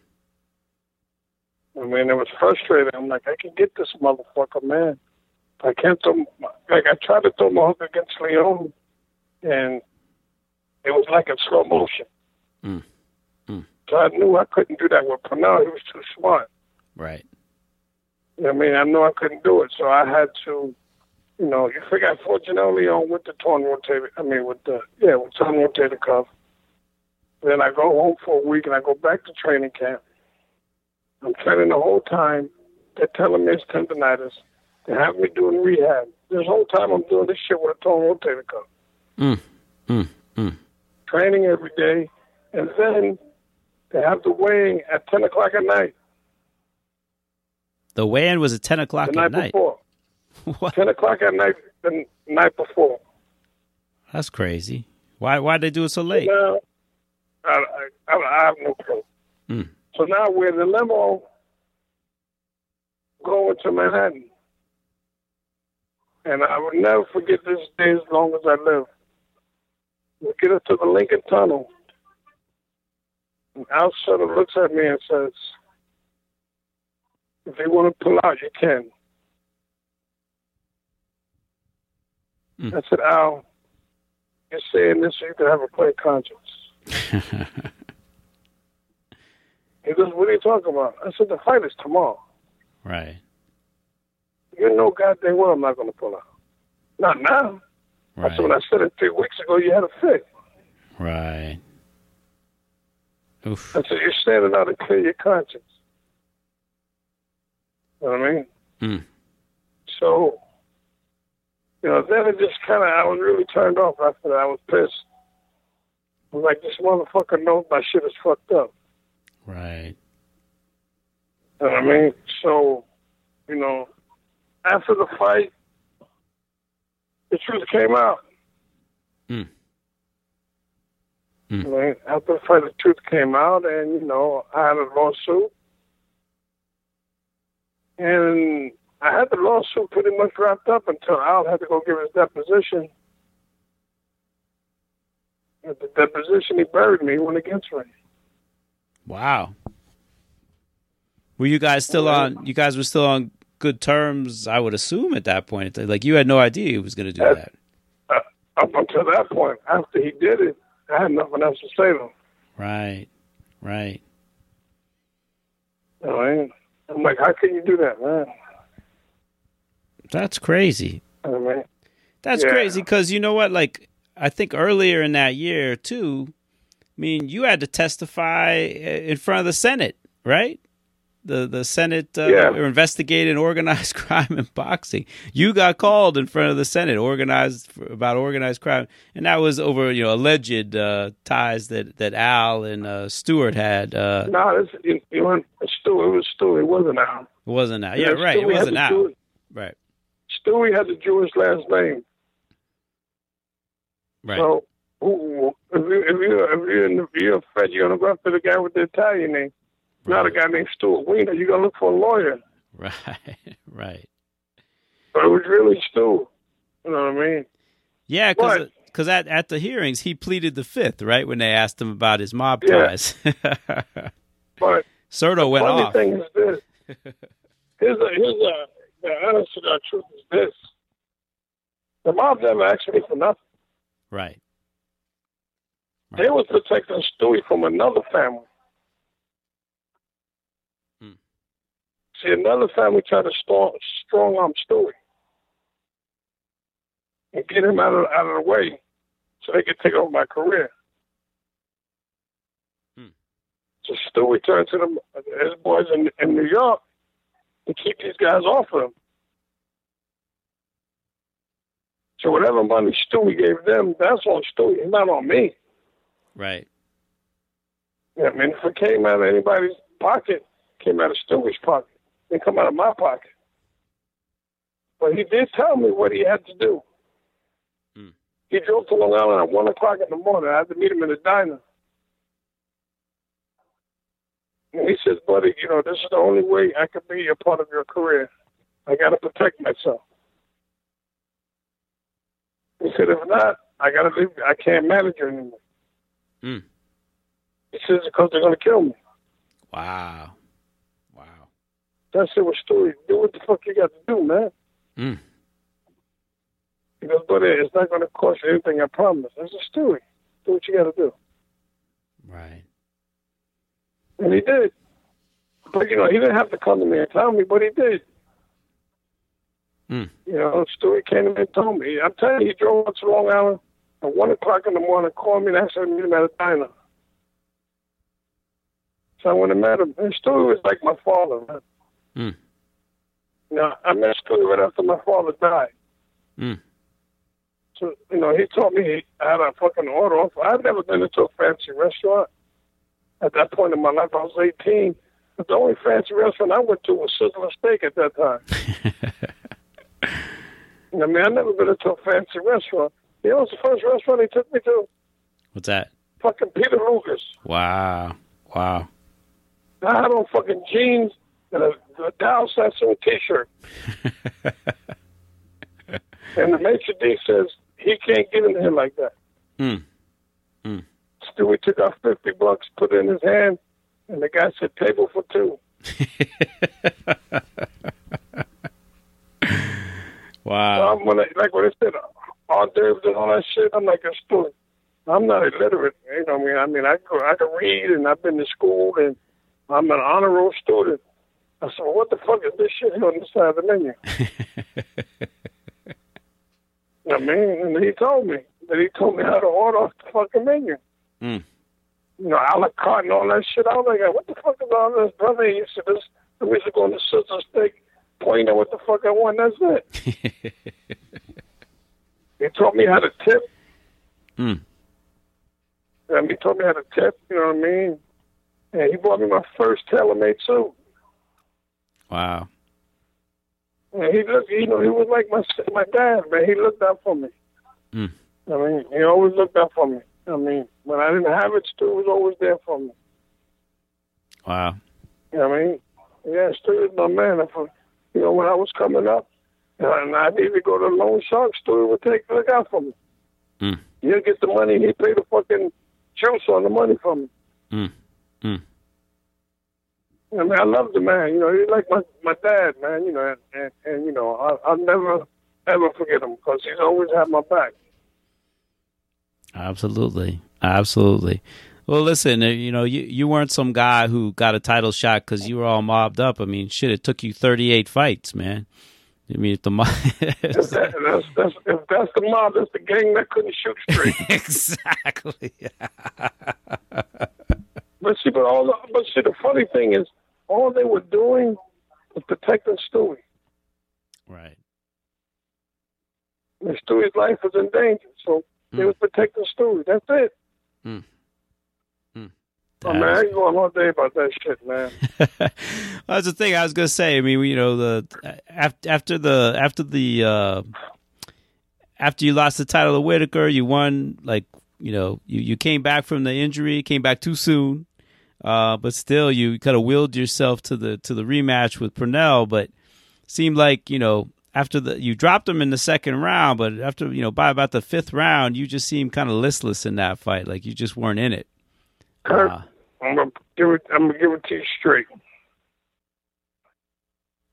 I mean, it was frustrating. I'm like, I can get this motherfucker, man. I can't throw. Like I tried to throw my hook against Leon, and it was like in slow motion. Mm. Mm. So I knew I couldn't do that with Pernell. He was too smart. Right. I mean, I knew I couldn't do it, so I had to, you know, you figure fortunately on with the torn rotator, I mean, with the, yeah, with torn rotator cuff. Then I go home for a week and I go back to training camp. I'm training the whole time. They're telling me it's tendonitis. They have me doing rehab. This whole time I'm doing this shit with a torn rotator cuff. Mm. Mm. Mm. Training every day. And then they have the weighing at 10 o'clock at night, The weigh-in was at ten o'clock the at night night. before. What? 10 o'clock at night, the night before. That's crazy. Why? Why'd they do it so late? I, I, I have no clue. Mm. So now we're in the limo going to Manhattan. And I will never forget this day as long as I live. We get up to the Lincoln Tunnel. And Al sort of looks at me and says, if you want to pull out, you can. Mm. I said, Al, you're saying this so you can have a clear conscience. He goes, What are you talking about? I said, The fight is tomorrow. right. You know goddamn well I'm not going to pull out. Not now. Right. That's when I said it three weeks ago. You had a fit. Right. Oof. I said, You're standing out to clear your conscience. You know what I mean? Mm. So, you know, then it just kind of, I was really turned off after that. I was pissed. I was like, This motherfucker knows my shit is fucked up. Right. What I mean? So, you know, after the fight, the truth came out. Hmm. I mean, after the fight, the truth came out, and you know, I had a lawsuit, and I had the lawsuit pretty much wrapped up until Al had to go give his deposition. At the deposition, he buried me. He went against me. Wow. Were you guys still on? You guys were still on good terms, I would assume, at that point. Like you had no idea he was going to do that. Uh, up until that point, after he did it, I had nothing else to say to him. Right. Right. You know, and I'm like, how can you do that, man? That's crazy. I mean, That's Yeah. crazy because you know what? Like, I think earlier in that year, too, I mean, you had to testify in front of the Senate, right? The the Senate uh, Yeah. investigated organized crime in boxing. You got called in front of the Senate, organized about organized crime, and that was over you know alleged uh, ties that that Al and uh, Stewart had. Uh, no, you, you went, Stu, it was Stu. It wasn't Al. it wasn't Al. Yeah, Yeah, right. It Stewie had wasn't Al. Jewish- Right. Stewie had the Jewish last name. Right. So, who, if you if you if you're in the, you're a Fed, you're gonna go after the guy with the Italian name, not a guy named Stuart Weiner. You're gonna look for a lawyer. Right. Right. But it was really Stu. You know what I mean? Yeah, What? Uh, because at, at the hearings he pleaded the fifth, right? When they asked him about his mob Yeah. ties, But Soto went funny off. thing is this. Here's a here's a the honest truth is this. The mob never asked me for nothing. Right. They was protecting Stewie from another family. Hmm. See, another family tried to strong, strong arm Stewie and get him out of out of the way so they could take over my career. Hmm. So Stewie turned to them, his boys in, in New York to keep these guys off of him. So whatever money Stewie gave them, that's on Stewie, not on me. Right. Yeah, I mean, if it came out of anybody's pocket, came out of Stewie's pocket. It didn't come out of my pocket. But he did tell me what he had to do. Hmm. He drove to Long Island at 1 o'clock in the morning. I had to meet him in the diner. And he says, buddy, you know, this is the only way I can be a part of your career. I got to protect myself. He said, if not, I got to leave. I can't manage you anymore. Hmm. He says, because they're going to kill me. Wow. Wow. That's it with story. Do what the fuck you got to do, man. Mm. He goes, but it's not going to cost you anything, I promise. It's a story. Do what you got to do. Right. And he did. But, you know, he didn't have to come to me and tell me, but he did. Mm. You know, Stewie came to me and told me. I'm telling you, he drove up to Long Island at 1 o'clock in the morning, called me, and asked me to meet him at a diner. So I went and met him. And Stewie was like my father, man. Mm. Know, I met Stewie right after my father died. Mm. So, you know, he told me I had a fucking order off. I'd never been into a fancy restaurant. At that point in my life, I was 18. But the only fancy restaurant I went to was Sizzler Steak at that time. I mean, I'd never been into a fancy restaurant. You know what's the first restaurant he took me to? What's that? Fucking Peter Luger. Wow. Wow. I had on fucking jeans and a, a Vidal Sassoon t-shirt. and the maitre d' says, he can't get in here like that. Mm. Stewie took out 50 bucks, put it in his hand, and the guy said, table for two. So Wow. I'm when I, like when they said hors d'oeuvres and all that shit, I'm like a student. I'm not illiterate. You know, what I mean, I mean, I go, I can read, and I've been to school, and I'm an honor roll student. I said, well, what the fuck is this shit on the side of the menu? I mean, and he told me that he told me how to order off the fucking menu. Mm. You know, a la carte and all that shit. I was like, what the fuck is all this, brother? He said, this, we used to go on the Sizzler Steak, pointing at what the fuck I want. That's it. He taught me how to tip. Mm. And he taught me how to tip, you know what I mean? And he bought me my first tailor-made suit. Wow. And he looked, you know, he was like my my dad, man. He looked out for me. Mm. I mean, he always looked out for me. I mean, when I didn't have it, Stu was always there for me. Wow. You know what I mean? Yeah, Stu was my man. If I, you know, when I was coming up, and I needed to go to the loan shark, Stu would take the guy from me. Mm. He'll get the money. He pay the fucking juice on the money from me. Mm. Mm. I mean, I love the man. You know, he's like my my dad, man. You know, and and, and you know, I, I'll never ever forget him because he's always had my back. Absolutely. Absolutely. Well, listen, uh, you know, you, you weren't some guy who got a title shot because you were all mobbed up. I mean, shit, it took you 38 fights, man. I mean, if the mob. If, that, that's, that's, if that's the mob, that's the gang that couldn't shoot straight. exactly. but see, but all the, but see, the funny thing is, all they were doing was protecting Stewie. right. And Stewie's life was in danger, so they Mm. was protecting Stewie. That's it. Mm. Oh, man, I ain't going all day about that shit, man. That's the thing I was gonna say. I mean, you know, the after after the after the uh, after you lost the title to Whitaker, you won. Like, you know, you you came back from the injury, came back too soon, uh, but still, you kind of willed yourself to the to the rematch with Pernell. But seemed like you know after the you dropped him in the second round, but after you know by about the fifth round, you just seemed kind of listless in that fight. Like you just weren't in it. Kurt, Uh, I'm gonna give it. I'm gonna give it to you straight.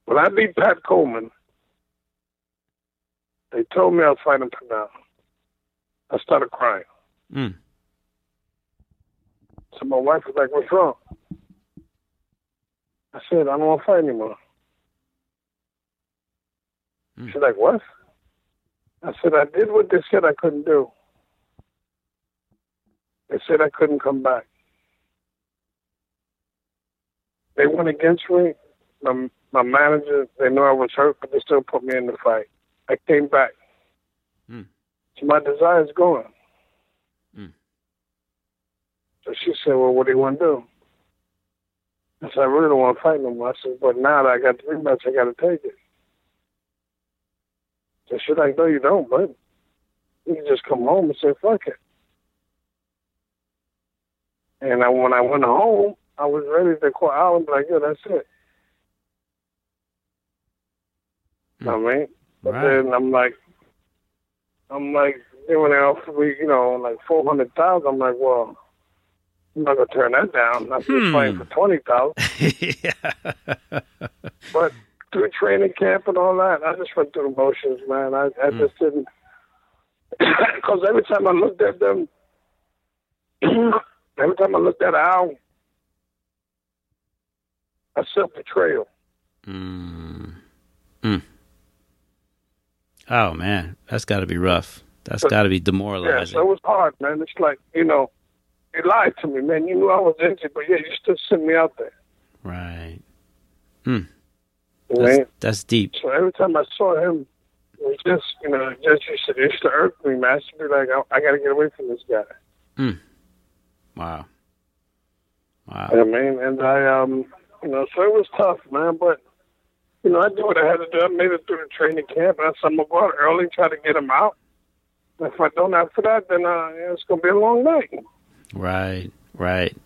When I beat Pat Coleman, they told me I was fighting Pernell. I started crying. mm, So my wife was like, "What's wrong?" I said, "I don't want to fight anymore." Hmm. She's like, "What?" I said, "I did what they said I couldn't do. They said I couldn't come back. They went against me. My my manager, they know I was hurt, but they still put me in the fight. I came back. Hmm. So my desire's gone." Hmm. So she said, Well, what do you want to do? I said, I really don't want to fight no more. I said, But now that I got the rematch, I got to take it. So she's like, No, you don't, bud. You can just come home and say, Fuck it. And I, when I went home, I was ready to call out and be like, Yeah, that's it. You know what I mean? But Right. then I'm like, I'm like, then when they offered me, you know, like 400000 I'm like, well, I'm not going to turn that down. I'm Hmm. fighting for 20000 yeah. But through training camp and all that, I just went through the motions, man. I, I Hmm. just didn't. Because every time I looked at them, every time I looked at Al, I self betrayal. Mm. Mm. Oh man, that's got to be rough. That's got to be Yeah, demoralizing. so it was hard, man. It's like, you know, you lied to me, man. You knew I was injured, but yeah, you still sent me out there. right. You That's, that's deep. So every time I saw him, it just, you know, it just used to, it used to irk me, man. I used to be like, I, I got to get away from this guy. Hmm. Wow. Wow. I mean? And I, um, you know, so it was tough, man. But, you know, I did what I had to do. I made it through the training camp. I said, I'm going to go out early, try to get him out. If I don't after that, then uh, it's going to be a long night. Right. Right.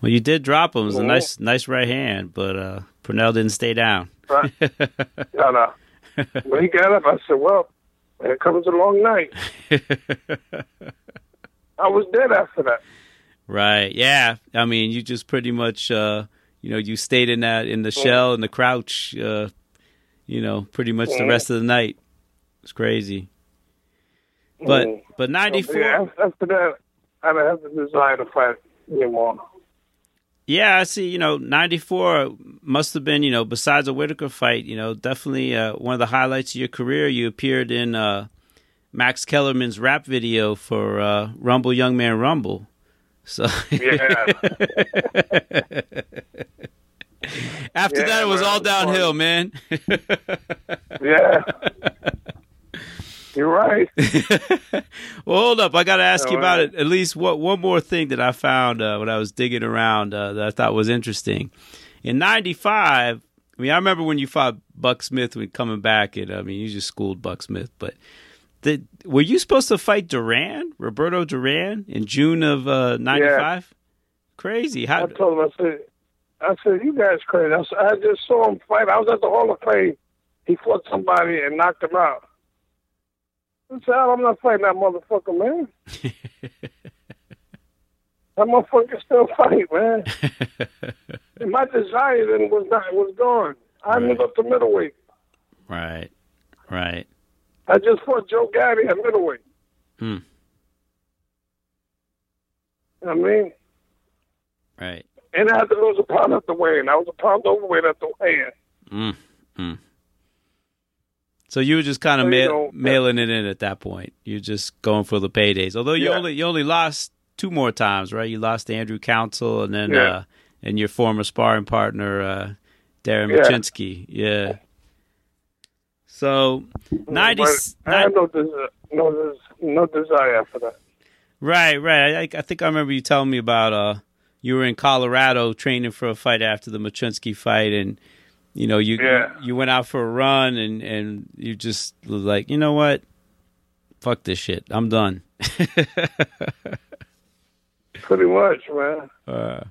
Well, you did drop him. It was a Mhm. nice, nice right hand, but uh, Pernell didn't stay down. Right? yeah, no. When he got up, I said, well, here comes a long night. I was dead after that. right. Yeah. I mean, you just pretty much, uh, you know, you stayed in that in the shell and the crouch, uh, you know, pretty much the rest of the night. It's crazy. But Mhm. but ninety four. Yeah, after- that, I didn't have the desire to fight anymore. Yeah, I see. You know, '94 must have been, you know, besides a Whitaker fight, you know, definitely uh, one of the highlights of your career. You appeared in uh, Max Kellerman's rap video for uh, "Rumble, Young Man, Rumble." So Yeah. after Yeah, that, it was man, all it was downhill, man. yeah. You're right. well, hold up. I got to ask you about right. it. At least what one more thing that I found uh, when I was digging around uh, that I thought was interesting. In '95, I mean, I remember when you fought Buck Smith when coming back, and I mean, you just schooled Buck Smith. But did, were you supposed to fight Duran, Roberto Duran, in June of uh, '95? Crazy. How? I told him, I said, I said, you guys crazy. I, said, I just saw him fight. I was at the Hall of Fame. He fought somebody and knocked him out. I said, I'm not fighting that motherfucker, man. that motherfucker still fight, man. and my desire then was not was gone. I Right. moved up to middleweight. right, right. I just fought Joe Gatti at middleweight. Hmm. You know what I mean? Right. And I had to lose a pound at the weigh-in. I was a pound overweight at the weigh-in. Mm, mm. So you were just kind of So, you know, mailing it in at that point. You're just going for the paydays. Although you Yeah. only you only lost two more times, right? You lost to Andrew Council and then Yeah. uh, and your former sparring partner uh, Darren Yeah. Machinsky. Yeah. So ninety. I had no, desire, no, des- no desire for that. Right, right. I, I think I remember you telling me about uh you were in Colorado training for a fight after the Machinsky fight, and you know you Yeah. you went out for a run, and and you just was like, you know what, fuck this shit, I'm done. Pretty much, man. Uh,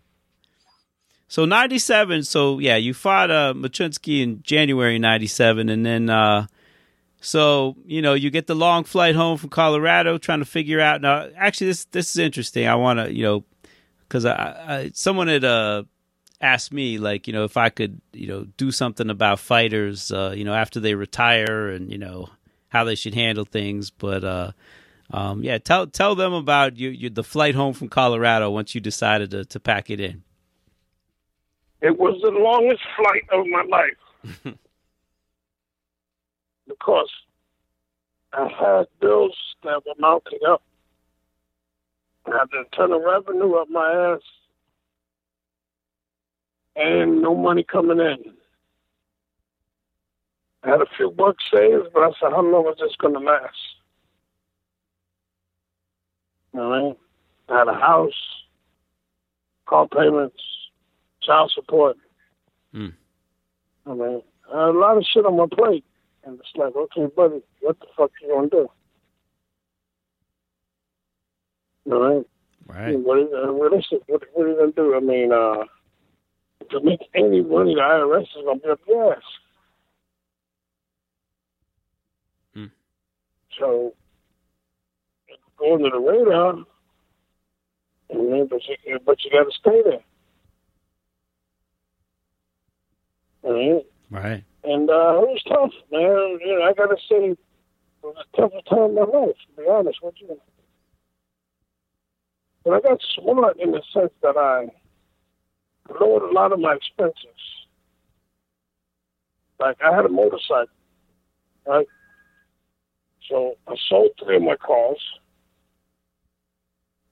so ninety seven. So yeah, you fought uh, Machinsky in January ninety seven, and then uh, so you know you get the long flight home from Colorado, trying to figure out. Now, actually, this this is interesting. I want to you know because I, I someone had uh, asked me like you know if I could you know do something about fighters uh, you know after they retire and you know how they should handle things, but. uh um, yeah, tell tell them about you, you the flight home from Colorado once you decided to, to pack it in. It was the longest flight of my life because I had bills that were mounting up. I had to turn the revenue up my ass and no money coming in. I had a few bucks saved, but I said, how long is this going to last? You know what I mean? I had a house, car payments, child support. Mm. I mean, I had a lot of shit on my plate. And it's like, okay, buddy, what the fuck you gonna do? You know what I mean? Right. What is, uh, realistic, what, what are you gonna do? I mean, uh, to make any money, the IRS is gonna be up your ass. Hmm. So, go under the radar, I mean, but you, but you gotta stay there. Right. and uh, it was tough, man. You know, I gotta say, it was a tougher time in my life, to be honest with you. But I got smart in the sense that I lowered a lot of my expenses. Like I had a motorcycle, right? So I sold three of my cars.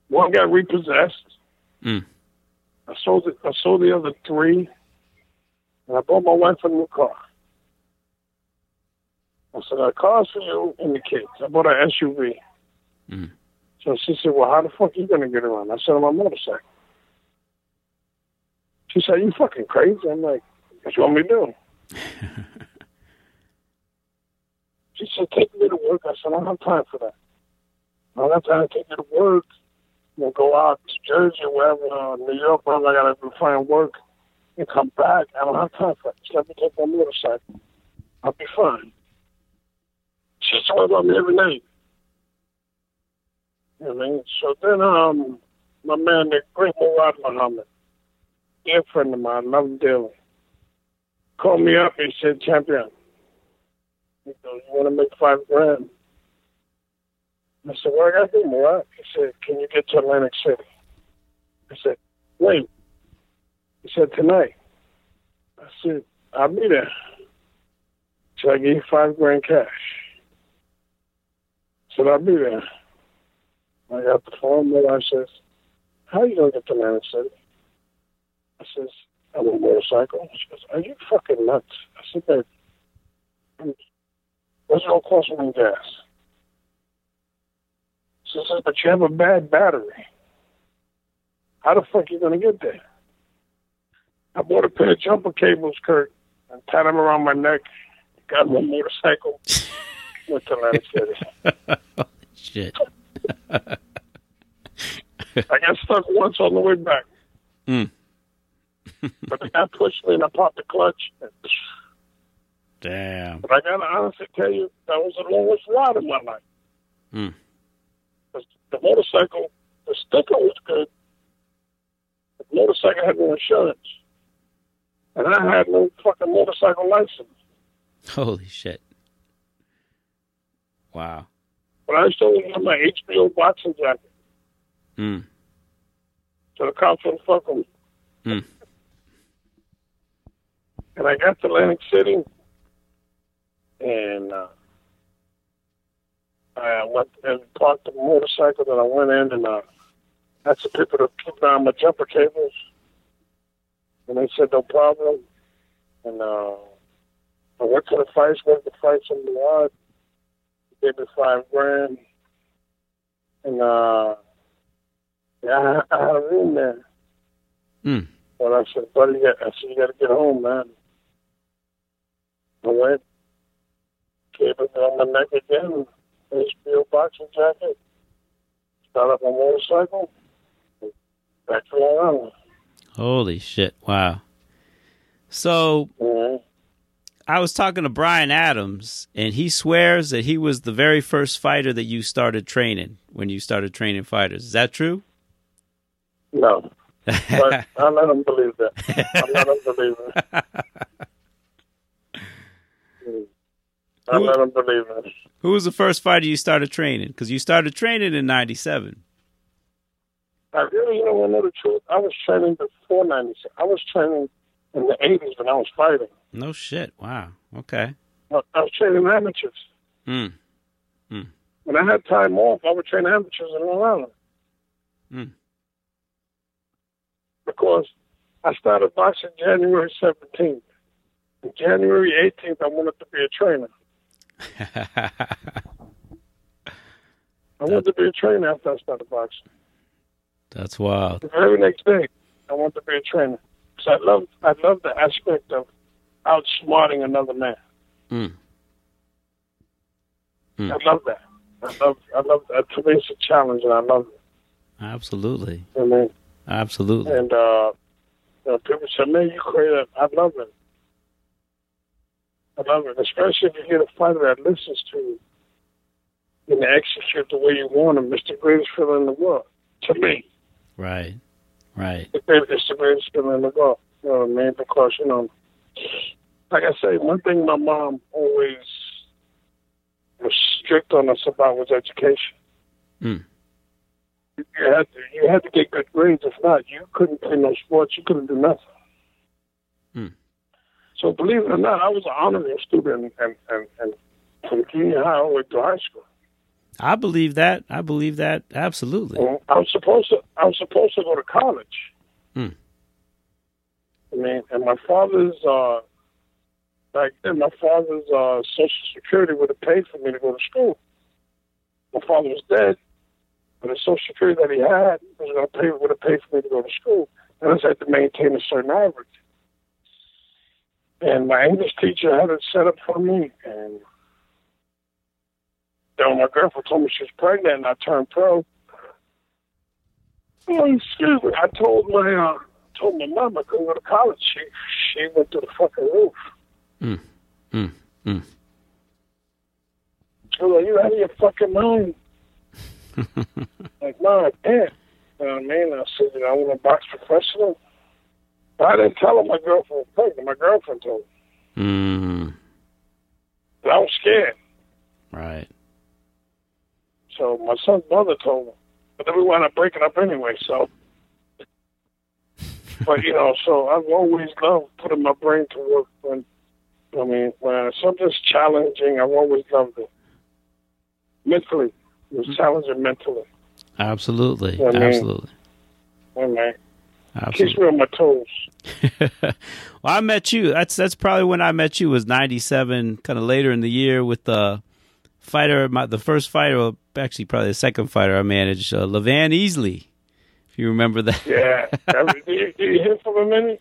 One got repossessed. Mm. I sold it. I sold the other three, and I bought my wife a new car. I said, "A car's for you and the kids." I bought an SUV. Mm. So she said, "Well, how the fuck are you gonna get around?" I said, "On my motorcycle." She said, "You fucking crazy?" I'm like, "What you want me to do?" she said, "Take me to work." I said, "I don't have time for that. I don't have time to take you to work. and go out to Jersey or wherever, uh, New York, wherever I gotta find work, and come back. I don't have time for it. Just let me take my motorcycle. I'll be fine." She used to worry about me every night. You know what I mean? So then, um, my man, the great Murad Muhammad, dear friend of mine, love him dearly, called me up and said, champion, he goes, you want to make five grand? I said, what I got to do, Murad? He said, can you get to Atlantic City? I said, wait. He said, tonight. I said, I'll be there. So I gave you five grand cash. Said, I'll be there. I got the phone. My wife says, How you going to get to Atlantic City? I says, I'm a motorcycle. She goes, Are you fucking nuts? I said, Babe, what's going to cost me gas? She says, But you have a bad battery. How the fuck are you going to get there? I bought a pair of jumper cables, Kurt, and tied them around my neck. Got my motorcycle. went to Atlantic City. Shit. I got stuck once on the way back. Mm. but the guy pushed me and I popped the clutch. Damn. but I gotta honestly tell you, that was the longest ride of my life. Mm. 'Cause The motorcycle, the sticker was good. The motorcycle had no insurance. And I had no fucking motorcycle license. Holy shit. Wow. But I still had my HBO boxing jacket. Mm. So the cops wouldn't fuck with me. Mm. And I got to Atlantic City, and uh, I went and parked the motorcycle. Then I went in and uh, had some people to put down my jumper cables, and they said no problem. And uh, I went to the fights, went to fights in the yard. They gave me five grand, and uh, yeah, I, I had a room there. Mm. But I said, buddy, I said, you got to get home, man. I went, gave it on my neck again, HBO boxing jacket, got up my motorcycle, back to Long Island. Holy shit. Wow. So. I was talking to Brian Adams, and he swears that he was the very first fighter that you started training when you started training fighters. Is that true? No, but I let him believe that. I let him believe it. Mm. I Who- let him believe it. Who was the first fighter you started training? Because you started training in '97. I really, you know, want to know the truth. I was training before '96. I was training in the '80s when I was fighting. No shit. Wow. Okay. I I was training amateurs. Hmm. Mm. When I had time off, I would train amateurs in Long Island. Mm. Because I started boxing January 17th. And January 18th, I wanted to be a trainer. I wanted to be a trainer after I started boxing. That's wild. The very next day, I wanted to be a trainer. Because I love, I love the aspect of outsmarting another man. Mm. Mm. I love that. I love, I love that. To me, it's a challenge, and I love it. Absolutely. I mean, Absolutely. And uh, you know, people say, "Man, you creative." I love it. I love it, especially if you get a fighter that listens to you and execute the way you want him. It's the greatest feeling in the world to me. Right. Right. It's the greatest feeling in the world. You know what I mean? Because you know, like I say, one thing my mom always was strict on us about was education. Mm. You had to you had to get good grades. If not, you couldn't play no sports. You couldn't do nothing. Hmm. So believe it or not, I was an honorary student and, and, and from junior high all the way to high school. I believe that. I believe that. Absolutely. And I was supposed to I was supposed to go to college. Hmm. I mean, and my father's uh back then my father's uh social security would have paid for me to go to school. My father was dead, but the social security that he had was gonna pay would have paid for me to go to school. And I just had to maintain a certain average. And my English teacher had it set up for me and my girlfriend told me she was pregnant and I turned pro. Oh, excuse me. I told my uh, told my mom I couldn't go to college. She she went to the fucking roof. Mm. Mm. Mm. She was like, "You out of your fucking mind?" like, no, I can't. You know what I mean? I said, you know, I want to box professional. But I didn't tell her my girlfriend was pregnant. My girlfriend told me. Mm. But I was scared. Right. So my son's mother told me. But then we wound up breaking up anyway, so. but, you know, so I've always loved putting my brain to work when, I mean, when something's challenging, I've always loved it. Mentally. It was mm-hmm. challenging mentally. Absolutely. Yeah, man. Absolutely. I mean, Absolutely. keeps me on my toes. well, I met you. That's that's probably when I met you was '97, kind of later in the year with the fighter, my, the first fighter, actually probably the second fighter I managed, uh, Levan Easley. If you remember that. Yeah. Do, you, hear from him any?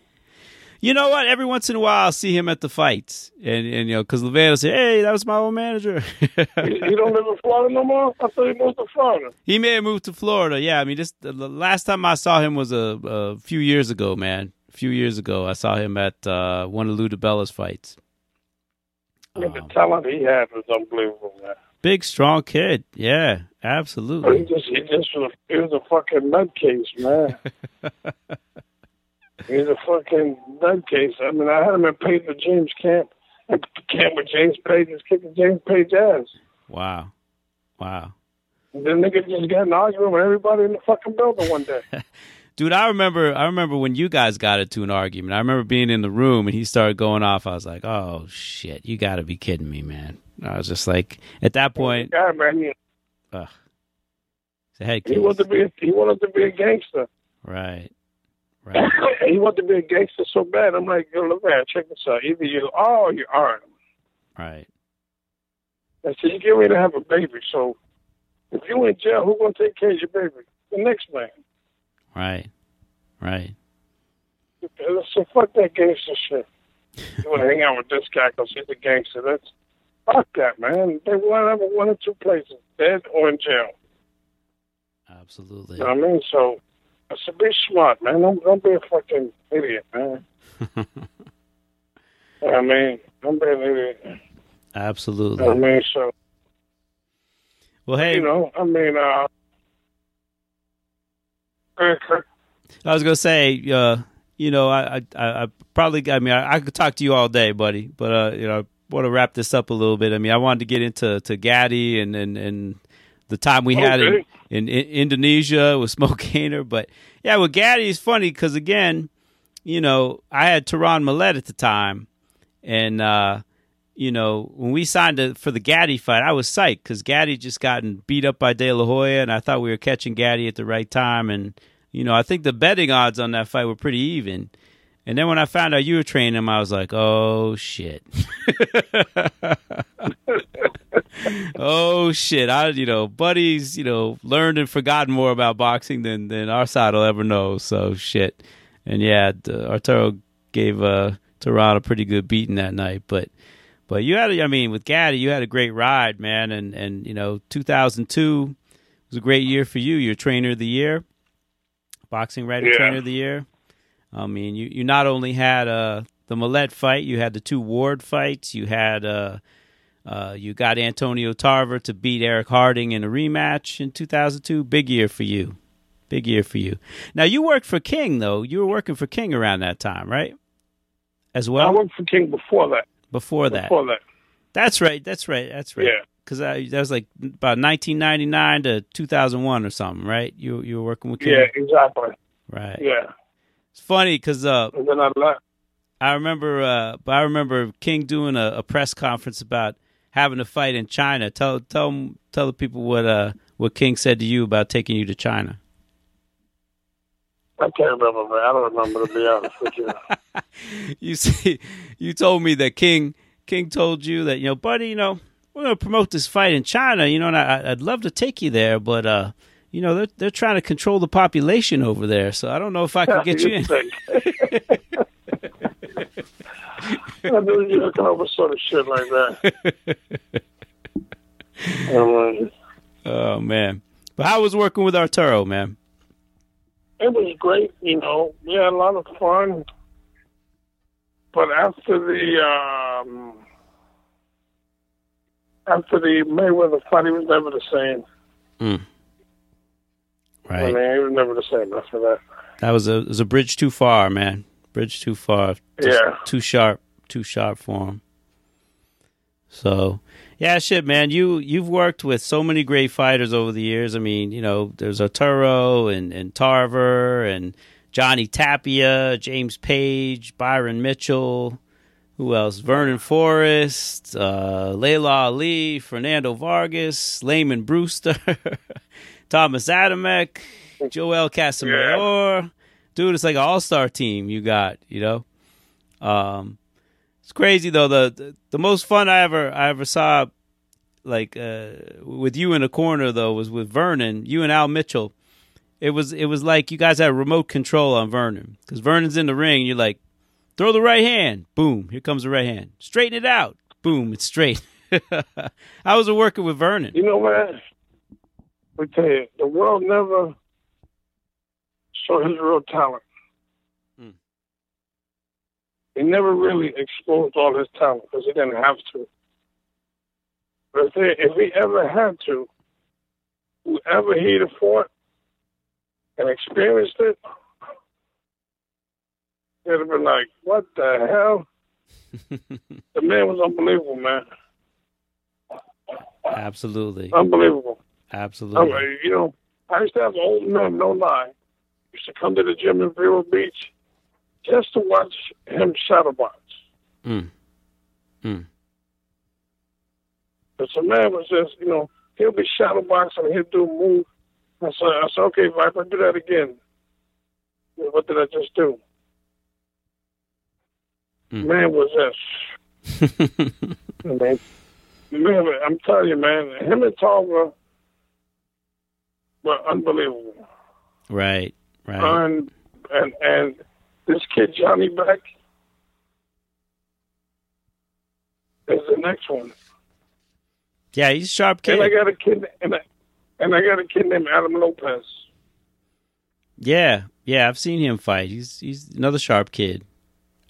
You know what? Every once in a while, I'll see him at the fights, and and you know, because Levan will say, "Hey, that was my old manager." he, he don't live in Florida no more. I thought he moved to Florida. he may have moved to Florida. Yeah, I mean, this the last time I saw him was a, a few years ago, man. A few years ago, I saw him at uh, one of Lou DiBella's fights. The talent he had was unbelievable, man. Big, strong kid. Yeah, But he absolutely. just he just was a, he was a fucking nutcase, man. he was a fucking nutcase. I mean, I had him in Page with James Camp. Camp with James Page is kicking James Page ass. Wow, wow. And then nigga just got an argument with everybody in the fucking building one day. Dude, I remember I remember when you guys got into an argument. I remember being in the room and he started going off. I was like, "Oh shit, you got to be kidding me, man." I was just like, at that point, God, man, he, ugh. Head he wanted to be a, he wanted to be a gangster. Right. Right. he wanted to be a gangster so bad. I'm like, yo, look man, check this out. Either you oh, are or you aren't. Right. I said, you get ready to have a baby, so if you in jail, who's gonna take care of your baby? The next man. Right. Right. So fuck that gangster shit. You want to hang out with this guy because he's a gangster? That's fuck that, man. They want to have one or two places, dead or in jail. Absolutely. You know what I mean? So I said, be smart, man. Don't don't be a fucking idiot, man. you know I mean, don't be an idiot. You know what I mean? So Well, hey, you know, I mean, uh, I was gonna say, uh, you know, I, I, I probably, I mean, I, I could talk to you all day, buddy, but uh, you know, I want to wrap this up a little bit. I mean, I wanted to get into to Gatti and and and the time we had in, in, in Indonesia with Smoke Gainer, but yeah, with Gatti is funny because again, you know, I had Terron Millett at the time, and uh, you know, when we signed for the Gatti fight, I was psyched because Gatti just gotten beat up by De La Hoya, and I thought we were catching Gatti at the right time. And you know, I think the betting odds on that fight were pretty even. And then when I found out you were training him, I was like, oh shit. oh shit. I you know, buddies, you know, learned and forgotten more about boxing than than our side will ever know. So shit. And yeah, the, Arturo gave uh Terron a pretty good beating that night, but but you had, a- I mean, with Gatti, you had a great ride, man, and and you know, 2002 was a great year for you. You're trainer of the year, boxing writer Yeah. trainer of the year. I mean, you you not only had uh the Millett fight, you had the two Ward fights, you had uh uh you got Antonio Tarver to beat Eric Harding in a rematch in 2002. Big year for you. Big year for you. Now you worked for King though. You were working for King around that time, right? As well. I worked for King before that. before that. Before that, That's right. That's right. That's right. Yeah. Because that was like about 1999 to 2001 or something, right? You you were working with King, yeah, exactly. right? Yeah, It's funny because uh, and then I left. I remember uh, but I remember King doing a, a press conference about having a fight in China. Tell tell tell the people what uh what King said to you about taking you to China. I can't remember, man. I don't remember to be honest with you. You see, you told me that King King told you that you know, buddy, you know, we're gonna promote this fight in China, you know, and I, I'd love to take you there, but uh, you know, they're they're trying to control the population over there, so I don't know if I can get you in. I knew you were coming with sort of shit like that. Um, Oh man, but how was working with Arturo, man? it was great, you know. We had a lot of fun. But after the um, after the Mayweather fight, he was never the same. Hmm. I Right, mean, he was never the same after that. that was a it was a bridge too far, man. Bridge too far. Just Yeah. too sharp, too sharp for him. So, yeah, shit, man. You you've worked with so many great fighters over the years. I mean, you know, there's Arturo and and Tarver and Johnny Tapia, James Page, Byron Mitchell. Who else? Vernon Forrest, uh, Laila Ali, Fernando Vargas, Lamon Brewster, Tomasz Adamek, Joel Casamayor. Dude, it's like an all star team you got, you know? Um, it's crazy though. The, the the most fun I ever I ever saw, like uh, with you in the corner though, was with Vernon. You and Al Mitchell. It was it was like you guys had remote control on Vernon because Vernon's in the ring. You're like, Throw the right hand. Boom. Here comes the right hand. Straighten it out. Boom. It's straight. How was it working with Vernon? You know, man, we tell you, the world never saw his real talent. Hmm. He never really exposed all his talent because he didn't have to. But if, he ever had to, whoever he'd have fought and experienced it, they'd have been like, what the hell? the man was unbelievable, man. Absolutely. Unbelievable. Absolutely. I mean, you know, I used to have old men, no lie, used to come to the gym in Vero Beach just to watch him shadow box. Mm. Mm. But the man was just, you know, he'll be shadow boxing he'll do a move. I said, I said, okay, Viper, do that again. What did I just do? Mm. Man was just, I mean, man, I'm telling you, man, him and Tarver were unbelievable. right. Right. And, and, and this kid, Johnny Beck, is the next one. yeah, he's a sharp kid. And I got a kid, and I, and I got a kid named Adam Lopez. Yeah, yeah, I've seen him fight. He's he's another sharp kid.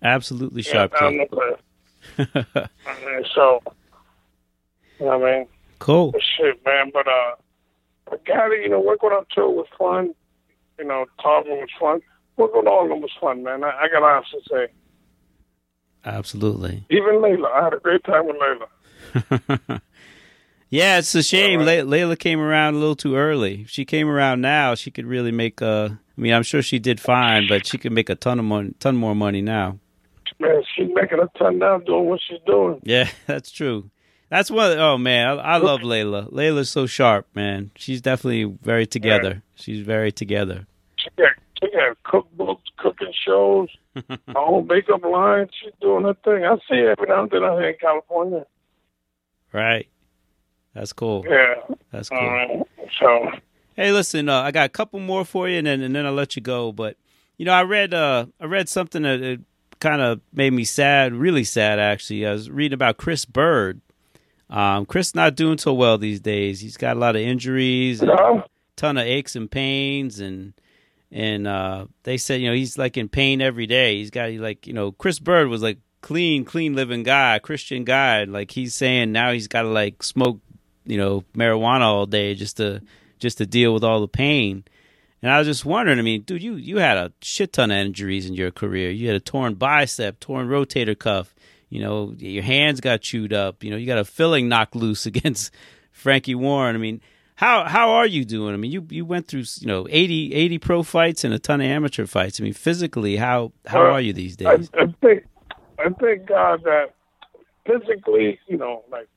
Absolutely sharp yeah, Adam kid. Lopez. And so, you know what I mean? Cool. Shit, man. But uh, I got it. You know, working on tour was fun. You know, talking was fun. Working on all of them was fun, man. I, I got honest to say. Absolutely. Even Laila, I had a great time with Laila. Yeah, it's a shame. Right. Lay- Laila came around a little too early. If she came around now, she could really make. a. I mean, I'm sure she did fine, but she could make a ton of money, ton more money now. Man, she's making a ton now doing what she's doing. Yeah, that's true. That's what. Oh man, I, I love Laila. Laila's so sharp, man. She's definitely very together. She's very together. She got, she got cookbooks, cooking shows, her own makeup line. She's doing her thing. I see her every now and then out here in California. Right. That's cool. Yeah. That's cool. All right. So, Hey, listen, uh, I got a couple more for you, and then and then I'll let you go. But you know, I read uh, I read something that, that kind of made me sad, really sad actually. I was reading about Chris Byrd. Um, Chris not doing so well these days. He's got a lot of injuries, and no? ton of aches and pains, and and uh, they said you know he's like in pain every day. He's got like you know Chris Byrd was like clean, clean living guy, Christian guy. Like he's saying now he's got to like smoke you know marijuana all day just to just to deal with all the pain. And I was just wondering, I mean, dude, you you had a shit ton of injuries in your career. You had a torn bicep, torn rotator cuff. You know, your hands got chewed up. You know, you got a filling knocked loose against Frankie Warren. I mean, how how are you doing? I mean, you you went through you know 80, 80 pro fights and a ton of amateur fights. I mean, physically, how how Well, are you these I, days? I think, I thank God that physically, you know, like,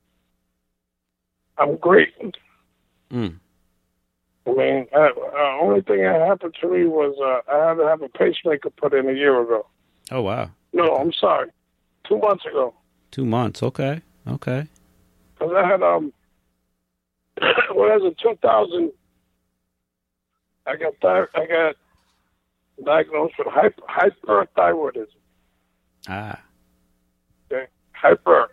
I'm great. Mm. I mean, uh, uh, only thing that happened to me was uh, I had to have a pacemaker put in a year ago. Oh wow, No, I'm sorry, two months ago. two months. Okay, okay. Because I had um, when I was in 2000, I got thi- I got diagnosed with hyper, hyperthyroidism. Ah, Okay, hyper.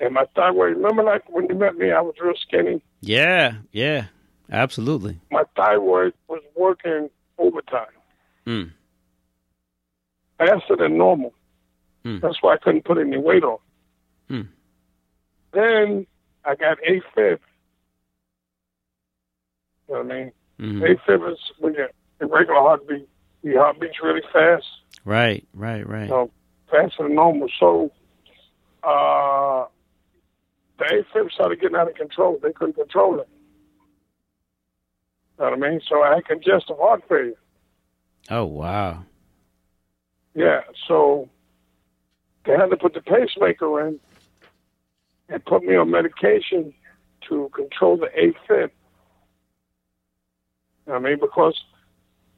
And my thyroid. Remember, like when you met me, I was real skinny. yeah, yeah, absolutely. My thyroid was working overtime, Mm. faster than normal. Hmm. That's why I couldn't put any weight on. Hmm. Then I got AFib. You know what I mean? hmm AFib is when your your regular heartbeat, your heart beats really fast, Right, right, right. so faster than normal. So uh, the AFib started getting out of control. They couldn't control it. You know what I mean? So I had congestive heart failure. Oh wow. Yeah, so they had to put the pacemaker in and put me on medication to control the AFib. You know I mean, because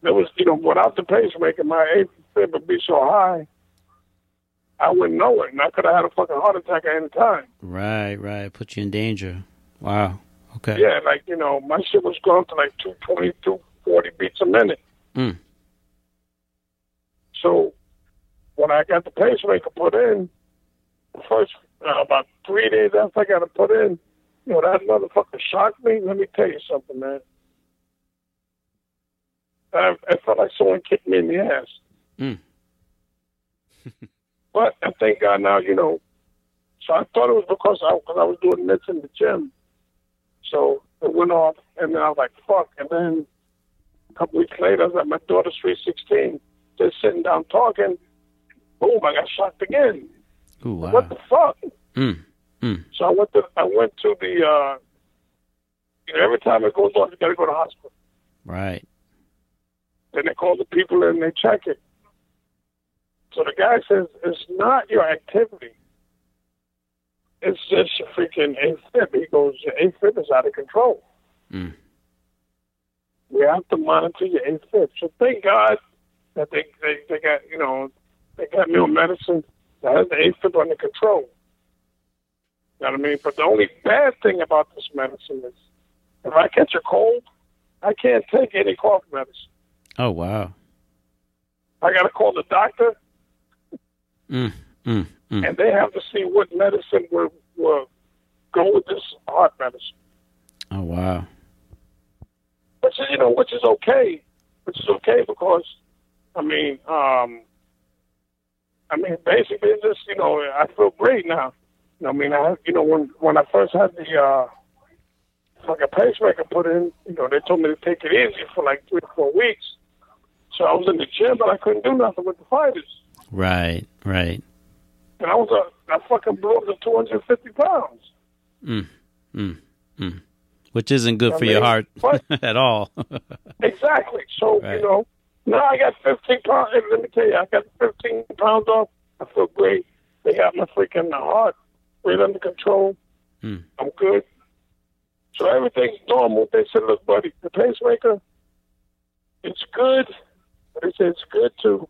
there was, you know, without the pacemaker, my AFib would be so high, I wouldn't know it, and I could have had a fucking heart attack at any time. Right, right. Put you in danger. Wow. Okay. Yeah, like, you know, my shit was going to like 220, 240 beats a minute. Mm. So when I got the pacemaker put in, first uh, about three days after I got it put in, you know that motherfucker shocked me. Let me tell you something, man. I, I felt like someone kicked me in the ass. Mm. but I thank God now, you know. So I thought it was because I because I was doing mitts in the gym. So it went off, and then I was like, "Fuck!" And then a couple weeks later, I was at my daughter's sweet sixteen, just sitting down talking. Boom! I got shocked again. Ooh, wow. What the fuck? Mm. Mm. So I went to I went to the uh you know, every time it goes off you gotta go to the hospital. Right. Then they call the people and they check it. So the guy says it's not your activity. It's just freaking AFib. He goes, AFib is out of control. Mm. We have to monitor your AFib. So thank God that they, they, they got, you know, they got new medicine that has the AFib under control. You know what I mean? But the only bad thing about this medicine is if I catch a cold, I can't take any cough medicine. Oh wow. I got to call the doctor, Mm. Mm. Mm. and they have to see what medicine will, will go with this heart medicine. Oh wow. Which is, you know, which is okay. Which is okay because, I mean, um, I mean, basically, it's just you know, I feel great now. You know, I mean, I you know when when I first had the uh, like a pacemaker put in, you know, they told me to take it easy for like three or four weeks. So I was in the gym, but I couldn't do nothing with the fighters. Right. Right. And I was a, I fucking blew up to 250 pounds. Mm. Mm. Mm. Which isn't good I for your heart at all. Exactly. So, Right. you know, now I got 15 pounds. and Let me tell you, I got 15 pounds off. I feel great. They got my freaking heart right under control. Hmm. I'm good. So everything's normal. They said, look, buddy, the pacemaker, it's good. But they said it's good to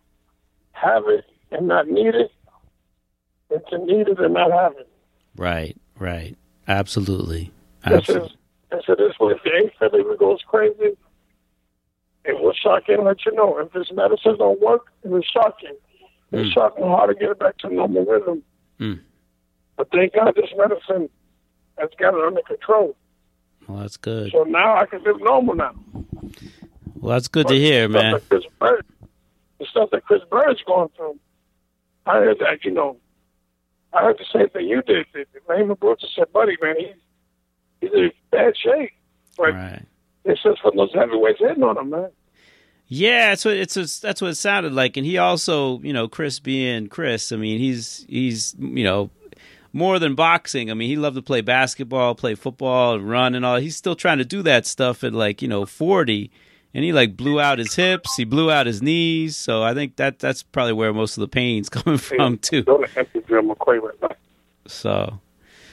have it and not need it, and to need and not have it. right. Right. Absolutely. This is, Absolutely. I said, this if the even goes crazy, it will shock you and let you know. If this medicine don't work, it will shock you. It'll Mm. shock me how to get it back to normal rhythm. Mm. But thank God this medicine has got it under control. Well, that's good. So now I can live normal now. Well, that's good to hear, the man. Stuff that Chris Byrd, the stuff that Chris Byrd's going through, I heard that, you know, I heard the same thing you did. Raymond Brooks said, buddy, man, he's, he's in bad shape. But Right. it's just from those heavyweights hitting on him, man. Yeah, that's what it's that's what it sounded like, and he also, you know, Chris being Chris. I mean, he's he's you know more than boxing. I mean, he loved to play basketball, play football, run, and all. He's still trying to do that stuff at like you know forty, and he like blew out his hips, he blew out his knees. So I think that that's probably where most of the pain's coming from too. Don't empty Jim McQuay right now. So.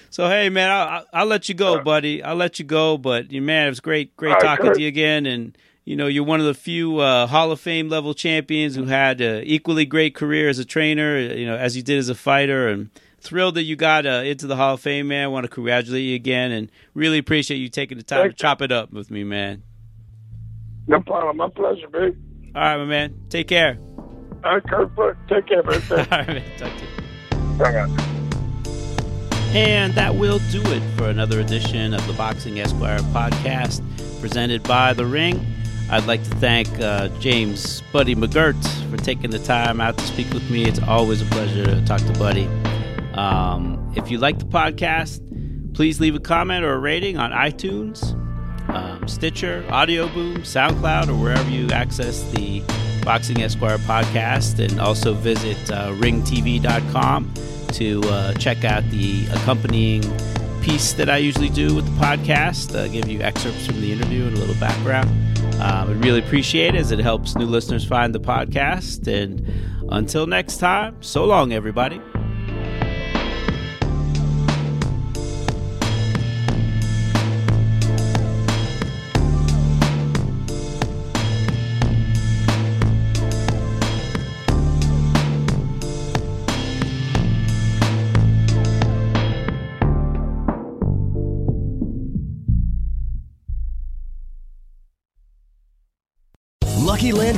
So hey man, I'll, I'll- let you go, buddy. I'll let you go, but you man, it was great, great talking Kurt. to you again. And you know, you're one of the few uh, Hall of Fame level champions who had an equally great career as a trainer. You know, as you did as a fighter, and thrilled that you got uh, into the Hall of Fame, man. want to congratulate you again, and really appreciate you taking the time Thank to chop it up with me, man. No problem. My pleasure, babe. All right, my man. Take care. All right, Kurt, take care, man. All right, man. Talk to you. Guys. And that will do it for another edition of the Boxing Esquire podcast presented by The Ring. I'd like to thank uh, James Buddy McGirt for taking the time out to speak with me. It's always a pleasure to talk to Buddy. Um, if you like the podcast, please leave a comment or a rating on iTunes, um, Stitcher, Audio Boom, SoundCloud, or wherever you access the Boxing Esquire podcast. And also visit uh, ringtv.com to uh, check out the accompanying piece that I usually do with the podcast. Uh, give you excerpts from the interview and a little background. Um, I really appreciate it as it helps new listeners find the podcast. And until next time, so long, everybody.